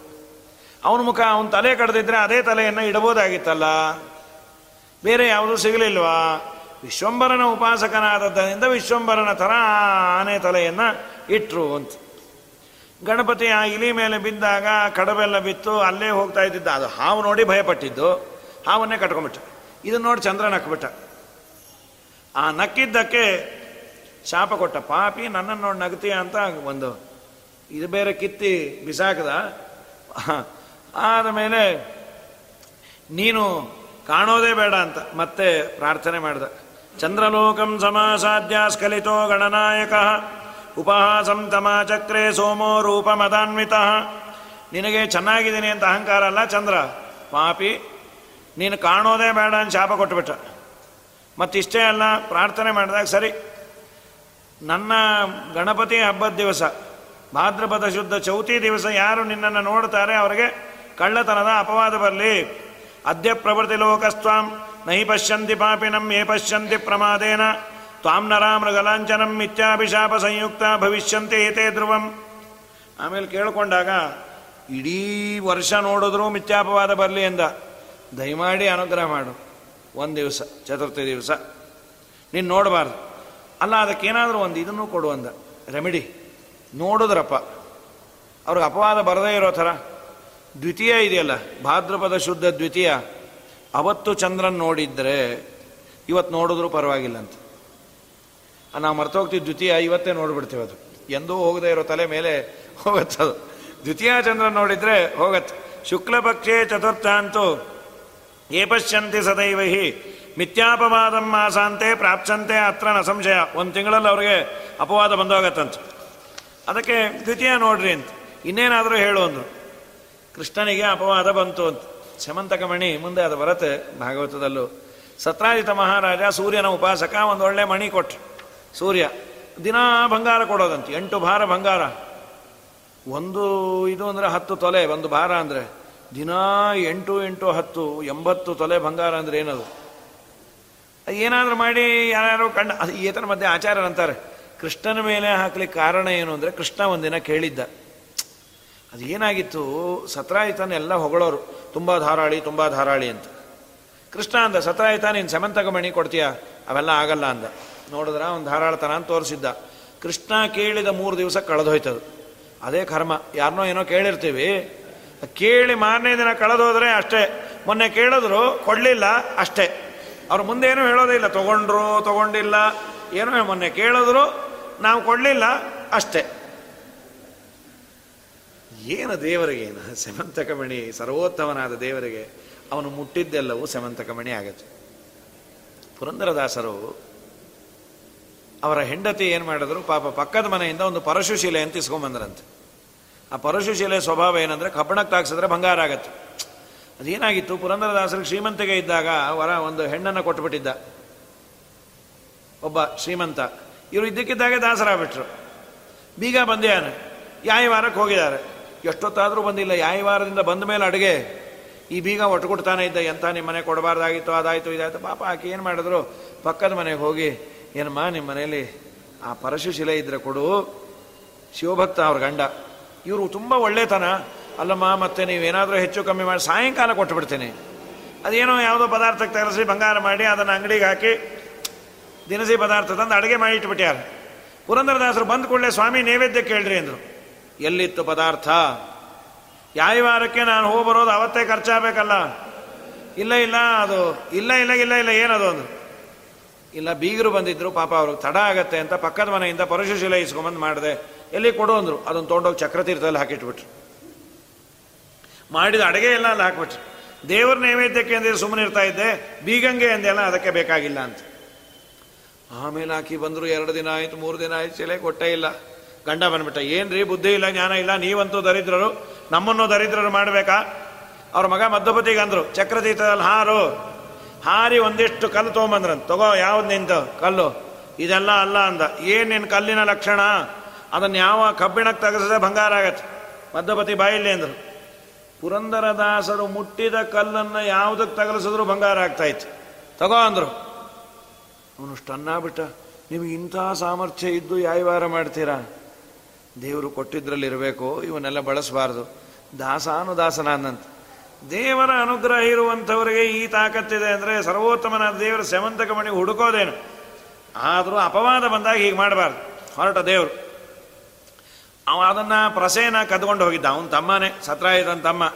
ಅವನ ಮುಖ ಅವನ ತಲೆ ಕಡ್ದಿದ್ರೆ ಅದೇ ತಲೆಯನ್ನು ಇಡಬಹುದಾಗಿತ್ತಲ್ಲ? ಬೇರೆ ಯಾವುದೂ ಸಿಗಲಿಲ್ವಾ? ವಿಶ್ವಂಬರನ ಉಪಾಸಕನಾದದ್ದರಿಂದ ವಿಶ್ವಂಬರನ ಥರ ಆನೆ ತಲೆಯನ್ನು ಇಟ್ಟರು ಅಂತ. ಗಣಪತಿ ಆ ಇಲಿ ಮೇಲೆ ಬಿದ್ದಾಗ ಕಡವೆಲ್ಲ ಬಿತ್ತು, ಅಲ್ಲೇ ಹೋಗ್ತಾ ಇದ್ದಿದ್ದ. ಅದು ಹಾವು ನೋಡಿ ಭಯಪಟ್ಟಿದ್ದು. ಹಾವನ್ನೇ ಕಟ್ಕೊಂಡ್ಬಿಟ್ಟ ಇದನ್ನ ನೋಡಿ ಚಂದ್ರ ನಕ್ಬಿಟ್ಟ. ಆ ನಕ್ಕಿದ್ದಕ್ಕೆ ಶಾಪ ಕೊಟ್ಟ. ಪಾಪಿ, ನನ್ನನ್ನು ನೋಡಿ ನಗ್ತೀಯ ಅಂತ ಒಂದು ಇದು ಬೇರೆ ಕಿತ್ತಿ ಬಿಸಾಕದ. ಆದಮೇಲೆ ನೀನು ಕಾಣೋದೇ ಬೇಡ ಅಂತ ಮತ್ತೆ ಪ್ರಾರ್ಥನೆ ಮಾಡಿದ. ಚಂದ್ರಲೋಕಂ ಸಮಾಸಾಧ್ಯ ಸ್ಖಲಿತೋ ಗಣನಾಯಕ. ಉಪಹಾಸಂ ತಮಾಚಕ್ರೆ ಸೋಮೋ ರೂಪಮದಾನ್ವಿತ. ನಿನಗೆ ಚೆನ್ನಾಗಿದ್ದೀನಿ ಅಂತ ಅಹಂಕಾರ ಅಲ್ಲ ಚಂದ್ರ? ಪಾಪಿ, ನೀನು ಕಾಣೋದೇ ಬೇಡ ಅಂತ ಶಾಪ ಕೊಟ್ಟುಬಿಟ್ಟ ಮತ್ತಿಷ್ಟೇ ಅಲ್ಲ, ಪ್ರಾರ್ಥನೆ ಮಾಡಿದಾಗ ಸರಿ. ನನ್ನ ಗಣಪತಿ ಹಬ್ಬದ ದಿವಸ, ಭಾದ್ರಪದ ಶುದ್ಧ ಚೌತಿ ದಿವಸ ಯಾರು ನಿನ್ನನ್ನು ನೋಡ್ತಾರೆ, ಅವರಿಗೆ ಕಳ್ಳತನದ ಅಪವಾದ ಬರಲಿ. ಅದ್ಯ ಪ್ರಭೃತಿ ಲೋಕಸ್ವಾಂ ನಹಿ ಪಶ್ಯಂತಿ ಪಾಪಿನಂ ಯೇ ಪಶ್ಯಂತಿ ಪ್ರಮಾದೇನ ತ್ವಾಂ ನರಾ ಮೃಗಲಾಂಚನಂ ಮಿಥ್ಯಾಭಿಶಾಪ ಸಂಯುಕ್ತ ಭವಿಷ್ಯಂತೆ ಏತೇ ಧ್ರುವಂ ಆಮೇಲೆ ಕೇಳಿಕೊಂಡಾಗ ಇಡೀ ವರ್ಷ ನೋಡಿದ್ರೂ ಮಿಥ್ಯಾಪವಾದ ಬರಲಿ ಎಂದ. ದಯಮಾಡಿ ಅನುಗ್ರಹ ಮಾಡು ಒಂದು ದಿವಸ ಚತುರ್ಥಿ ದಿವಸ ನೀನು ನೋಡಬಾರ್ದು ಅಲ್ಲ ಅದಕ್ಕೇನಾದರೂ ಒಂದು ಇದನ್ನು ಕೊಡು ಅಂದ ರೆಮಿಡಿ ನೋಡಿದ್ರಪ್ಪ ಅವ್ರಿಗೆ ಅಪವಾದ ಬರದೇ ಇರೋ ಥರ. ದ್ವಿತೀಯ ಇದೆಯಲ್ಲ, ಭಾದ್ರಪದ ಶುದ್ಧ ದ್ವಿತೀಯ. ಅವತ್ತು ಚಂದ್ರನ್ ನೋಡಿದ್ರೆ ಇವತ್ತು ನೋಡಿದ್ರೂ ಪರವಾಗಿಲ್ಲ ಅಂತ. ನಾವು ಮರ್ತೋಗ್ತೀವಿ ದ್ವಿತೀಯ ಇವತ್ತೇ ನೋಡ್ಬಿಡ್ತೀವಿ ಅದು. ಎಂದೂ ಹೋಗದೇ ಇರೋ ತಲೆ ಮೇಲೆ ಹೋಗತ್ತದು ದ್ವಿತೀಯ ಚಂದ್ರನ್ ನೋಡಿದ್ರೆ ಹೋಗತ್ತೆ. ಶುಕ್ಲ ಪಕ್ಷೇ ಚತುರ್ಥ ಅಂತೂ ಏಪಶ್ಯಂತಿ ಸದೈವ ಹಿ. ಮಿಥ್ಯಾಪವಾದಂ ಮಾಸಾಂತೆ ಪ್ರಾಪ್ಸಂತೆ ಅತ್ರ ನ ಸಂಶಯ. ಒಂದು ತಿಂಗಳಲ್ಲಿ ಅವ್ರಿಗೆ ಅಪವಾದ ಬಂದೋಗತ್ತಂತ. ಅದಕ್ಕೆ ದ್ವಿತೀಯ ನೋಡ್ರಿ ಅಂತ. ಇನ್ನೇನಾದರೂ ಹೇಳು ಅಂದರು. ಕೃಷ್ಣನಿಗೆ ಅಪವಾದ ಬಂತು ಅಂತ. ಶಮಂತಕ ಮಣಿ ಮುಂದೆ ಅದು ಬರತ್ತೆ ಭಾಗವತದಲ್ಲೂ. ಸತ್ರಾಜಿತ ಮಹಾರಾಜ ಸೂರ್ಯನ ಉಪಾಸಕ ಒಂದು ಒಳ್ಳೆ ಮಣಿ ಕೊಟ್ಟ ಸೂರ್ಯ, ದಿನಾ ಬಂಗಾರ ಕೊಡೋದಂತೆ, ಎಂಟು ಭಾರ ಬಂಗಾರ. ಒಂದು ಇದು ಅಂದರೆ ಹತ್ತು ತೊಲೆ, ಒಂದು ಭಾರ ಅಂದರೆ ದಿನಾ ಎಂಟು ಎಂಟು ಹತ್ತು, ಎಂಬತ್ತು ತೊಲೆ ಬಂಗಾರ ಅಂದರೆ ಏನದು? ಏನಾದರೂ ಮಾಡಿ ಯಾರ್ಯಾರು ಕಣ್ಣ ಈತನ ಮಧ್ಯೆ ಆಚಾರ್ಯರಂತಾರೆ. ಕೃಷ್ಣನ ಮೇಲೆ ಹಾಕ್ಲಿಕ್ಕೆ ಕಾರಣ ಏನು ಅಂದರೆ ಕೃಷ್ಣ ಒಂದಿನ ಕೇಳಿದ್ದ. ಅದು ಏನಾಗಿತ್ತು? ಸತ್ರಾಯಿತಾನೆ ಎಲ್ಲ ಹೊಗಳೋರು. ತುಂಬ ಧಾರಾಳಿ ತುಂಬ ಧಾರಾಳಿ ಅಂತ. ಕೃಷ್ಣ ಅಂದ, ಸತ್ರಾಯಿತಾನೆ, ನೀನು ಸಮಂತಕ ಮಣಿ ಕೊಡ್ತೀಯ? ಅವೆಲ್ಲ ಆಗಲ್ಲ ಅಂದ. ನೋಡಿದ್ರ ಒಂದು ಧಾರಾಳತನ ಅಂತ ತೋರಿಸಿದ್ದ. ಕೃಷ್ಣ ಕೇಳಿದ ಮೂರು ದಿವಸ ಕಳೆದೋಯ್ತದು. ಅದೇ ಕರ್ಮ. ಯಾರನ್ನೋ ಏನೋ ಕೇಳಿರ್ತೀವಿ. ಕೇಳಿ ಮಾರನೇ ದಿನ ಕಳೆದೋದ್ರೆ ಅಷ್ಟೇ. ಮೊನ್ನೆ ಕೇಳಿದ್ರು, ಕೊಡಲಿಲ್ಲ ಅಷ್ಟೇ. ಅವ್ರು ಮುಂದೇನು ಹೇಳೋದೇ ಇಲ್ಲ. ತೊಗೊಂಡ್ರು, ತಗೊಂಡಿಲ್ಲ. ಏನೋ ಮೊನ್ನೆ ಕೇಳಿದ್ರು, ನಾವು ಕೊಡಲಿಲ್ಲ ಅಷ್ಟೇ. ಏನು ದೇವರಿಗೆ? ಸೆಮಂತಕಮಣಿ ಸರ್ವೋತ್ತಮನಾದ ದೇವರಿಗೆ. ಅವನು ಮುಟ್ಟಿದ್ದೆಲ್ಲವೂ ಸೆಮಂತಕಮಣಿ ಆಗತ್ತೆ. ಪುರಂದರದಾಸರು ಅವರ ಹೆಂಡತಿ ಏನು ಮಾಡಿದ್ರು? ಪಾಪ ಪಕ್ಕದ ಮನೆಯಿಂದ ಒಂದು ಪರಶುಶಿಲೆ ಅಂತ ಇಸ್ಕೊಂಬಂದ್ರಂತೆ ಆ ಪರಶುಶಿಲೆ ಸ್ವಭಾವ ಏನಂದ್ರೆ ಕಬ್ಬಣಕ್ಕೆ ತಾಕ್ಸಿದ್ರೆ ಬಂಗಾರ ಆಗತ್ತೆ. ಅದೇನಾಗಿತ್ತು? ಪುರಂದರದಾಸರಿಗೆ ಶ್ರೀಮಂತಿಗೆ ಇದ್ದಾಗ ವರ ಒಂದು ಹೆಣ್ಣನ್ನು ಕೊಟ್ಟುಬಿಟ್ಟಿದ್ದ ಒಬ್ಬ ಶ್ರೀಮಂತ. ಇವರು ಇದ್ದಕ್ಕಿದ್ದಾಗೆ ದಾಸರಾಗ್ಬಿಟ್ರು. ಬೀಗ ಬಂದ್ಯಾನ. ವಾರಕ್ಕೆ ಹೋಗಿದ್ದಾರೆ? ಎಷ್ಟೊತ್ತಾದರೂ ಬಂದಿಲ್ಲ. ವಾರದಿಂದ ಬಂದ ಮೇಲೆ ಅಡುಗೆ. ಈ ಬೀಗ ಒಟ್ಟು ಕೊಡ್ತಾನೆ ಇದ್ದ ಎಂಥ ನಿಮ್ಮ ಮನೆ ಕೊಡಬಾರ್ದಾಗಿತ್ತು, ಅದಾಯಿತು, ಇದಾಯಿತು, ಪಾಪ ಆಕೆ ಏನು ಮಾಡಿದ್ರು? ಪಕ್ಕದ ಮನೆಗೆ ಹೋಗಿ, ಏನಮ್ಮ ನಿಮ್ಮ ಮನೆಯಲ್ಲಿ ಆ ಪರಶು ಶಿಲೆ ಇದ್ದರೆ ಕೊಡು. ಶಿವಭಕ್ತ ಅವ್ರ ಗಂಡ. ಇವರು ತುಂಬ ಒಳ್ಳೆತನ. ಅಲ್ಲಮ್ಮ, ಮತ್ತೆ ನೀವೇನಾದರೂ ಹೆಚ್ಚು ಕಮ್ಮಿ ಮಾಡಿ, ಸಾಯಂಕಾಲ ಕೊಟ್ಟು ಬಿಡ್ತೀನಿ ಅದೇನೋ ಯಾವುದೋ ಪದಾರ್ಥಕ್ಕೆ ತರಿಸಿ ಬಂಗಾರ ಮಾಡಿ, ಅದನ್ನು ಅಂಗಡಿಗೆ ಹಾಕಿ, ದಿನಸಿ ಪದಾರ್ಥ ತಂದು ಅಡುಗೆ ಮಾಡಿ ಇಟ್ಬಿಟ್ಟಾರೆ ಪುರಂದರದಾಸರು ಬಂದ ಕೂಡಲೇ, ಸ್ವಾಮಿ, ನೈವೇದ್ಯ ಕೇಳ್ರಿ ಅಂದರು. ಎಲ್ಲಿತ್ತು ಪದಾರ್ಥ? ವಾರಕ್ಕೆ ನಾನು ಹೋಗಿ ಬರೋದು ಅವತ್ತೇ ಖರ್ಚಾಗಬೇಕಲ್ಲ? ಇಲ್ಲ ಇಲ್ಲ, ಅದು, ಇಲ್ಲ ಇಲ್ಲ ಇಲ್ಲ ಇಲ್ಲ, ಏನದು ಅದು? ಇಲ್ಲ, ಬೀಗರು ಬಂದಿದ್ರು, ಪಾಪ ಅವ್ರಿಗೆ ತಡ ಆಗತ್ತೆ ಅಂತ ಪಕ್ಕದ ಮನೆಯಿಂದ ಪರಶುಶಿಲೆ ಇಸ್ಕೊಂಬಂದು ಮಾಡಿದೆ. ಎಲ್ಲಿ ಕೊಡು ಅಂದರು. ಅದನ್ನು ತೊಗೊಂಡೋಗಿ ಚಕ್ರತೀರ್ಥದಲ್ಲಿ ಹಾಕಿಟ್ಬಿಟ್ರು. ಮಾಡಿದ ಅಡುಗೆ ಎಲ್ಲ ಅಲ್ಲಿ ಹಾಕ್ಬಿಟ್ರು. ದೇವ್ರ ನೈವೇದ್ಯಕ್ಕೆ ಅಂದ್ರೆ ಸುಮ್ಮನೆ ಇರ್ತಾ ಇದ್ದೆ. ಬೀಗಂಗೆ ಅಂದೆಲ್ಲ ಅದಕ್ಕೆ ಬೇಕಾಗಿಲ್ಲ ಅಂತ. ಆಮೇಲೆ ಹಾಕಿ ಬಂದರು, ಎರಡು ದಿನ ಆಯ್ತು, ಮೂರು ದಿನ ಆಯ್ತು, ಶಿಲೆ ಕೊಟ್ಟೇ ಇಲ್ಲ. ಗಂಡ ಬಂದ್ಬಿಟ್ಟ, ಏನ್ರಿ, ಬುದ್ಧಿ ಇಲ್ಲ, ಜ್ಞಾನ ಇಲ್ಲ, ನೀವಂತೂ ದರಿದ್ರರು, ನಮ್ಮನ್ನು ದರಿದ್ರರು ಮಾಡಬೇಕಾ? ಅವ್ರ ಮಗ ಮಧ್ಯಪತಿಗೆ ಅಂದ್ರು, ಚಕ್ರತೀರ್ಥದಲ್ಲಿ ಹಾರು, ಹಾರಿ ಒಂದಿಷ್ಟು ಕಲ್ಲು ತೊಗೊಂಬಂದ್ರಂತ, ತಗೋ, ಯಾವ್ದು ನಿಂತು ಕಲ್ಲು? ಇದೆಲ್ಲ ಅಲ್ಲ ಅಂದ, ಏನ್ ನಿನ್ನ ಕಲ್ಲಿನ ಲಕ್ಷಣ? ಅದನ್ನ ಯಾವ ಕಬ್ಬಿಣಕ್ಕೆ ತೆಗೆಸಿದ್ರೆ ಬಂಗಾರ ಆಗತ್ತೆ. ಮಧ್ಯಪತಿ ಬಾಯಿಲ್ಲಿ ಅಂದ್ರು. ಪುರಂದರದಾಸರು ಮುಟ್ಟಿದ ಕಲ್ಲನ್ನು ಯಾವುದಕ್ಕೆ ತಗಲಿಸಿದ್ರು ಬಂಗಾರ ಆಗ್ತಾ ಇತ್ತು. ತಗೋ ಅಂದ್ರು. ಅವನು ಸ್ಟನ್ನಾಗ್ಬಿಟ್ಟ ನಿಮಗೆ ಇಂಥ ಸಾಮರ್ಥ್ಯ ಇದ್ದು ಯಾವಾರ ಮಾಡ್ತೀರಾ? ದೇವರು ಕೊಟ್ಟಿದ್ರಲ್ಲಿರಬೇಕು, ಇವನ್ನೆಲ್ಲ ಬಳಸಬಾರ್ದು. ದಾಸಾನುದಾಸನಾದಂತ. ದೇವರ ಅನುಗ್ರಹ ಇರುವಂಥವರಿಗೆ ಈ ತಾಕತ್ತಿದೆ ಅಂದರೆ ಸರ್ವೋತ್ತಮನಾದ ದೇವರ ಸೆವಂತಕ ಮಣಿ ಹುಡುಕೋದೇನು. ಆದರೂ ಅಪವಾದ ಬಂದಾಗ ಹೀಗೆ ಮಾಡಬಾರ್ದು. ಹೊರಟ ದೇವರು. ಅವ ಅದನ್ನು ಪ್ರಸೇನ ಕದ್ಕೊಂಡು ಹೋಗಿದ್ದ. ಅವನ ತಮ್ಮನೇ, ಸತ್ರಾಯುಧನ ತಮ್ಮ.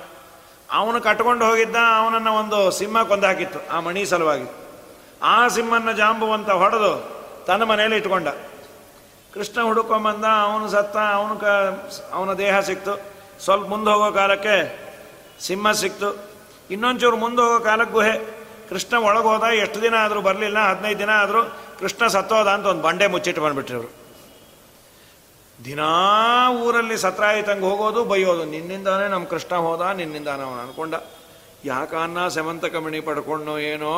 ಅವನು ಕಟ್ಕೊಂಡು ಹೋಗಿದ್ದ, ಅವನನ್ನು ಒಂದು ಸಿಂಹ ಕೊಂದಾಕಿತ್ತು, ಆ ಮಣಿ ಸಲುವಾಗಿ. ಆ ಸಿಂಹನ ಜಾಂಬುವಂತ ಹೊಡೆದು ತನ್ನ ಮನೆಯಲ್ಲಿ ಇಟ್ಕೊಂಡ. ಕೃಷ್ಣ ಹುಡುಕೊಂಬಂದ, ಅವನು ಸತ್ತ, ಅವನು ಕ, ಅವನ ದೇಹ ಸಿಕ್ತು. ಸ್ವಲ್ಪ ಮುಂದೆ ಹೋಗೋ ಕಾಲಕ್ಕೆ ಸಿಂಹ ಸಿಕ್ತು. ಇನ್ನೊಂಚೂರು ಮುಂದೆ ಹೋಗೋ ಕಾಲಕ್ಕೆ ಗುಹೆ. ಕೃಷ್ಣ ಒಳಗೆ ಹೋದ ಎಷ್ಟು ದಿನ ಆದರೂ ಬರಲಿಲ್ಲ, ಹದಿನೈದು ದಿನ ಆದರೂ ಕೃಷ್ಣ ಸತ್ತೋದ ಅಂತ ಒಂದು ಬಂಡೆ ಮುಚ್ಚಿಟ್ಟು ಬಂದುಬಿಟ್ರಿವ್ರು ದಿನಾ ಊರಲ್ಲಿ ಸತ್ರಾಯಿತಂಗೆ ಹೋಗೋದು, ಬೈಯೋದು. ನಿನ್ನಿಂದಾನೇ ನಮ್ಮ ಕೃಷ್ಣ ಹೋದ, ನಿನ್ನಿಂದಾನೆ ಅವನು ಅನ್ಕೊಂಡ. ಯಾಕನ್ನ ಸೆಮಂತ ಕಮಣಿ ಪಡ್ಕೊಂಡು ಏನೋ?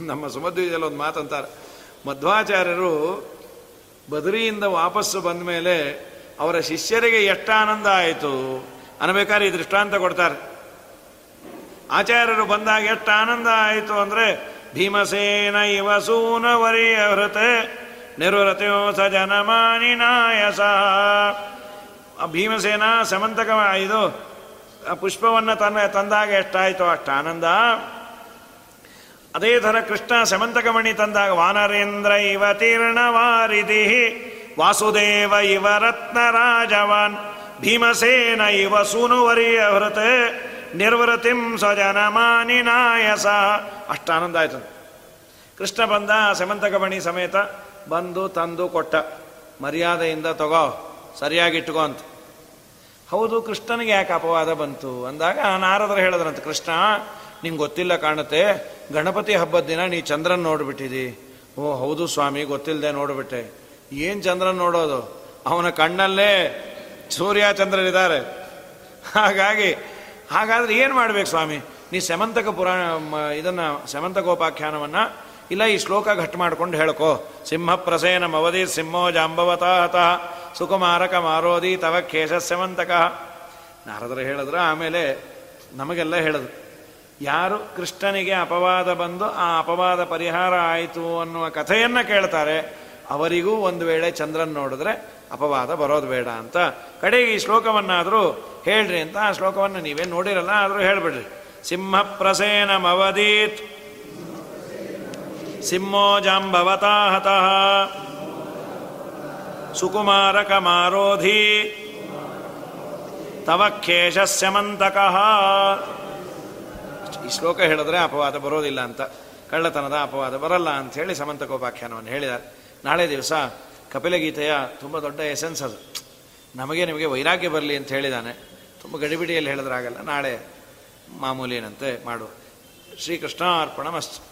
ನಮ್ಮ ಸುಮಧ್ವಿಜಲ್ಲಿ ಒಂದು ಮಾತಂತಾರೆ. ಮಧ್ವಾಚಾರ್ಯರು ಬದರಿಯಿಂದ ವಾಪಸ್ಸು ಬಂದ ಮೇಲೆ ಅವರ ಶಿಷ್ಯರಿಗೆ ಎಷ್ಟು ಆನಂದ ಆಯಿತು? ಅನ್ಬೇಕಾದ್ರೆ ಈ ದೃಷ್ಟಾಂತ ಕೊಡ್ತಾರೆ. ಆಚಾರ್ಯರು ಬಂದಾಗ ಎಷ್ಟು ಆನಂದ ಆಯಿತು ಅಂದರೆ, ಭೀಮಸೇನ ಇವ ಸೂನವರಿಯ ಹೃತೆ ನಿರುರತೆಯೋ ಸ ಜನಮಾನಿನಾಯಸ ಭೀಮಸೇನ ಸಮಂತಕ ಇದು ಪುಷ್ಪವನ್ನು ತನ್ನ ತಂದಾಗ ಎಷ್ಟಾಯಿತು? ಅಷ್ಟು ಆನಂದ ಅದೇ ಥರ ಕೃಷ್ಣ ಸಮಂತಕಮಣಿ ತಂದಾಗ ವಾನರೇಂದ್ರ ಇವ ತೀರ್ಣವಾರಿಧಿ ವಾಸುದೇವ ಇವ ರತ್ನರಾಜವಾನ್. ಭೀಮಸೇನ ಇವ ಸೂನುವರಿಯ ಹೃತ. ನಿರ್ವೃತಿಂ ಸ್ವಜನಮಾನಿನಾಯಸ ಅಷ್ಟು ಆನಂದ ಆಯ್ತು ಕೃಷ್ಣ ಬಂದ ಸಮಂತಕಮಣಿ ಸಮೇತ ಬಂದು ತಂದು ಕೊಟ್ಟ. ಮರ್ಯಾದೆಯಿಂದ ತಗೋ ಸರಿಯಾಗಿಟ್ಕೋ ಅಂತ. ಹೌದು, ಕೃಷ್ಣನಿಗೆ ಯಾಕೆ ಅಪವಾದ ಬಂತು? ಅಂದಾಗ ನಾರದರು ಹೇಳಿದ್ರಂತ, ಕೃಷ್ಣ ನಿಂಗೆ ಗೊತ್ತಿಲ್ಲ ಕಾಣುತ್ತೆ? ಗಣಪತಿ ಹಬ್ಬದ ದಿನ ನೀ ಚಂದ್ರನ್ ನೋಡ್ಬಿಟ್ಟಿದಿ. ಓ, ಹೌದು ಸ್ವಾಮಿ ಗೊತ್ತಿಲ್ಲದೆ ನೋಡಿಬಿಟ್ಟೆ. ಏನು ಚಂದ್ರನ್ ನೋಡೋದು? ಅವನ ಕಣ್ಣಲ್ಲೇ ಸೂರ್ಯ ಚಂದ್ರರಿದ್ದಾರೆ ಹಾಗಾಗಿ, ಹಾಗಾದ್ರೆ ಏನು ಮಾಡ್ಬೇಕು ಸ್ವಾಮಿ? ನೀ ಸೆಮಂತಕ ಪುರಾಣ ಇದನ್ನ, ಸೆಮಂತಕೋಪಾಖ್ಯಾನವನ್ನು ಇಲ್ಲ ಈ ಶ್ಲೋಕ ಘಟ್ ಮಾಡ್ಕೊಂಡು ಹೇಳ್ಕೋ. ಸಿಂಹ ಪ್ರಸೇನ ಮವದಿ ಸಿಂಹೋ ಜಾಂಬವತಾಹತ, ಸುಕುಮಾರಕ ಮಾರೋದಿ ತವ ಕೇಶ ಸೆಮಂತಕ. ನಾರದರು ಹೇಳಿದ್ರು, ಆಮೇಲೆ ನಮಗೆಲ್ಲ ಹೇಳಿದ್ರು. ಯಾರು ಕೃಷ್ಣನಿಗೆ ಅಪವಾದ ಬಂದು ಆ ಅಪವಾದ ಪರಿಹಾರ ಆಯಿತು ಅನ್ನುವ ಕಥೆಯನ್ನು ಕೇಳ್ತಾರೆ, ಅವರಿಗೂ ಒಂದು ವೇಳೆ ಚಂದ್ರನ್ ನೋಡಿದ್ರೆ ಅಪವಾದ ಬರೋದು ಬೇಡ ಅಂತ. ಕಡೆಗೆ ಈ ಶ್ಲೋಕವನ್ನಾದರೂ ಹೇಳ್ರಿ ಅಂತ, ಆ ಶ್ಲೋಕವನ್ನು ನೀವೇ ನೋಡಿರಲ್ಲ, ಆದರೂ ಹೇಳ್ಬಿಡ್ರಿ. ಸಿಂಹ ಪ್ರಸೇನ ಮವದೀತ್ ಸಿಂಹೋ ಜಾಂಬವತಾಹತಃ ಸುಕುಮಾರಕ ಮಾರೋಧಿ. ತವ ಕೇಶಸ್ಯಮಂತಕಃ ಈ ಶ್ಲೋಕ ಹೇಳಿದ್ರೆ ಅಪವಾದ ಬರೋದಿಲ್ಲ ಅಂತ, ಕಳ್ಳತನದ ಅಪವಾದ ಬರಲ್ಲ ಅಂತ ಹೇಳಿ ಸಮಂತಕೋಪಾಖ್ಯಾನವನ್ನು ಹೇಳಿದ್ದಾರೆ. ನಾಳೆ ದಿವಸ ಕಪಿಲಗೀತೆಯ ತುಂಬ ದೊಡ್ಡ ಎಸೆನ್ಸ್ ಅದು. ನಮಗೆ ನಿಮಗೆ ವೈರಾಗ್ಯ ಬರಲಿ ಅಂತ ಹೇಳಿದಾನೆ ತುಂಬ ಗಡಿಬಿಡಿಯಲ್ಲಿ ಹೇಳಿದ್ರಾಗಲ್ಲ ನಾಳೆ ಮಾಮೂಲಿನಂತೆ ಮಾಡು ಶ್ರೀಕೃಷ್ಣಾರ್ಪಣ ಮಸ್ತ್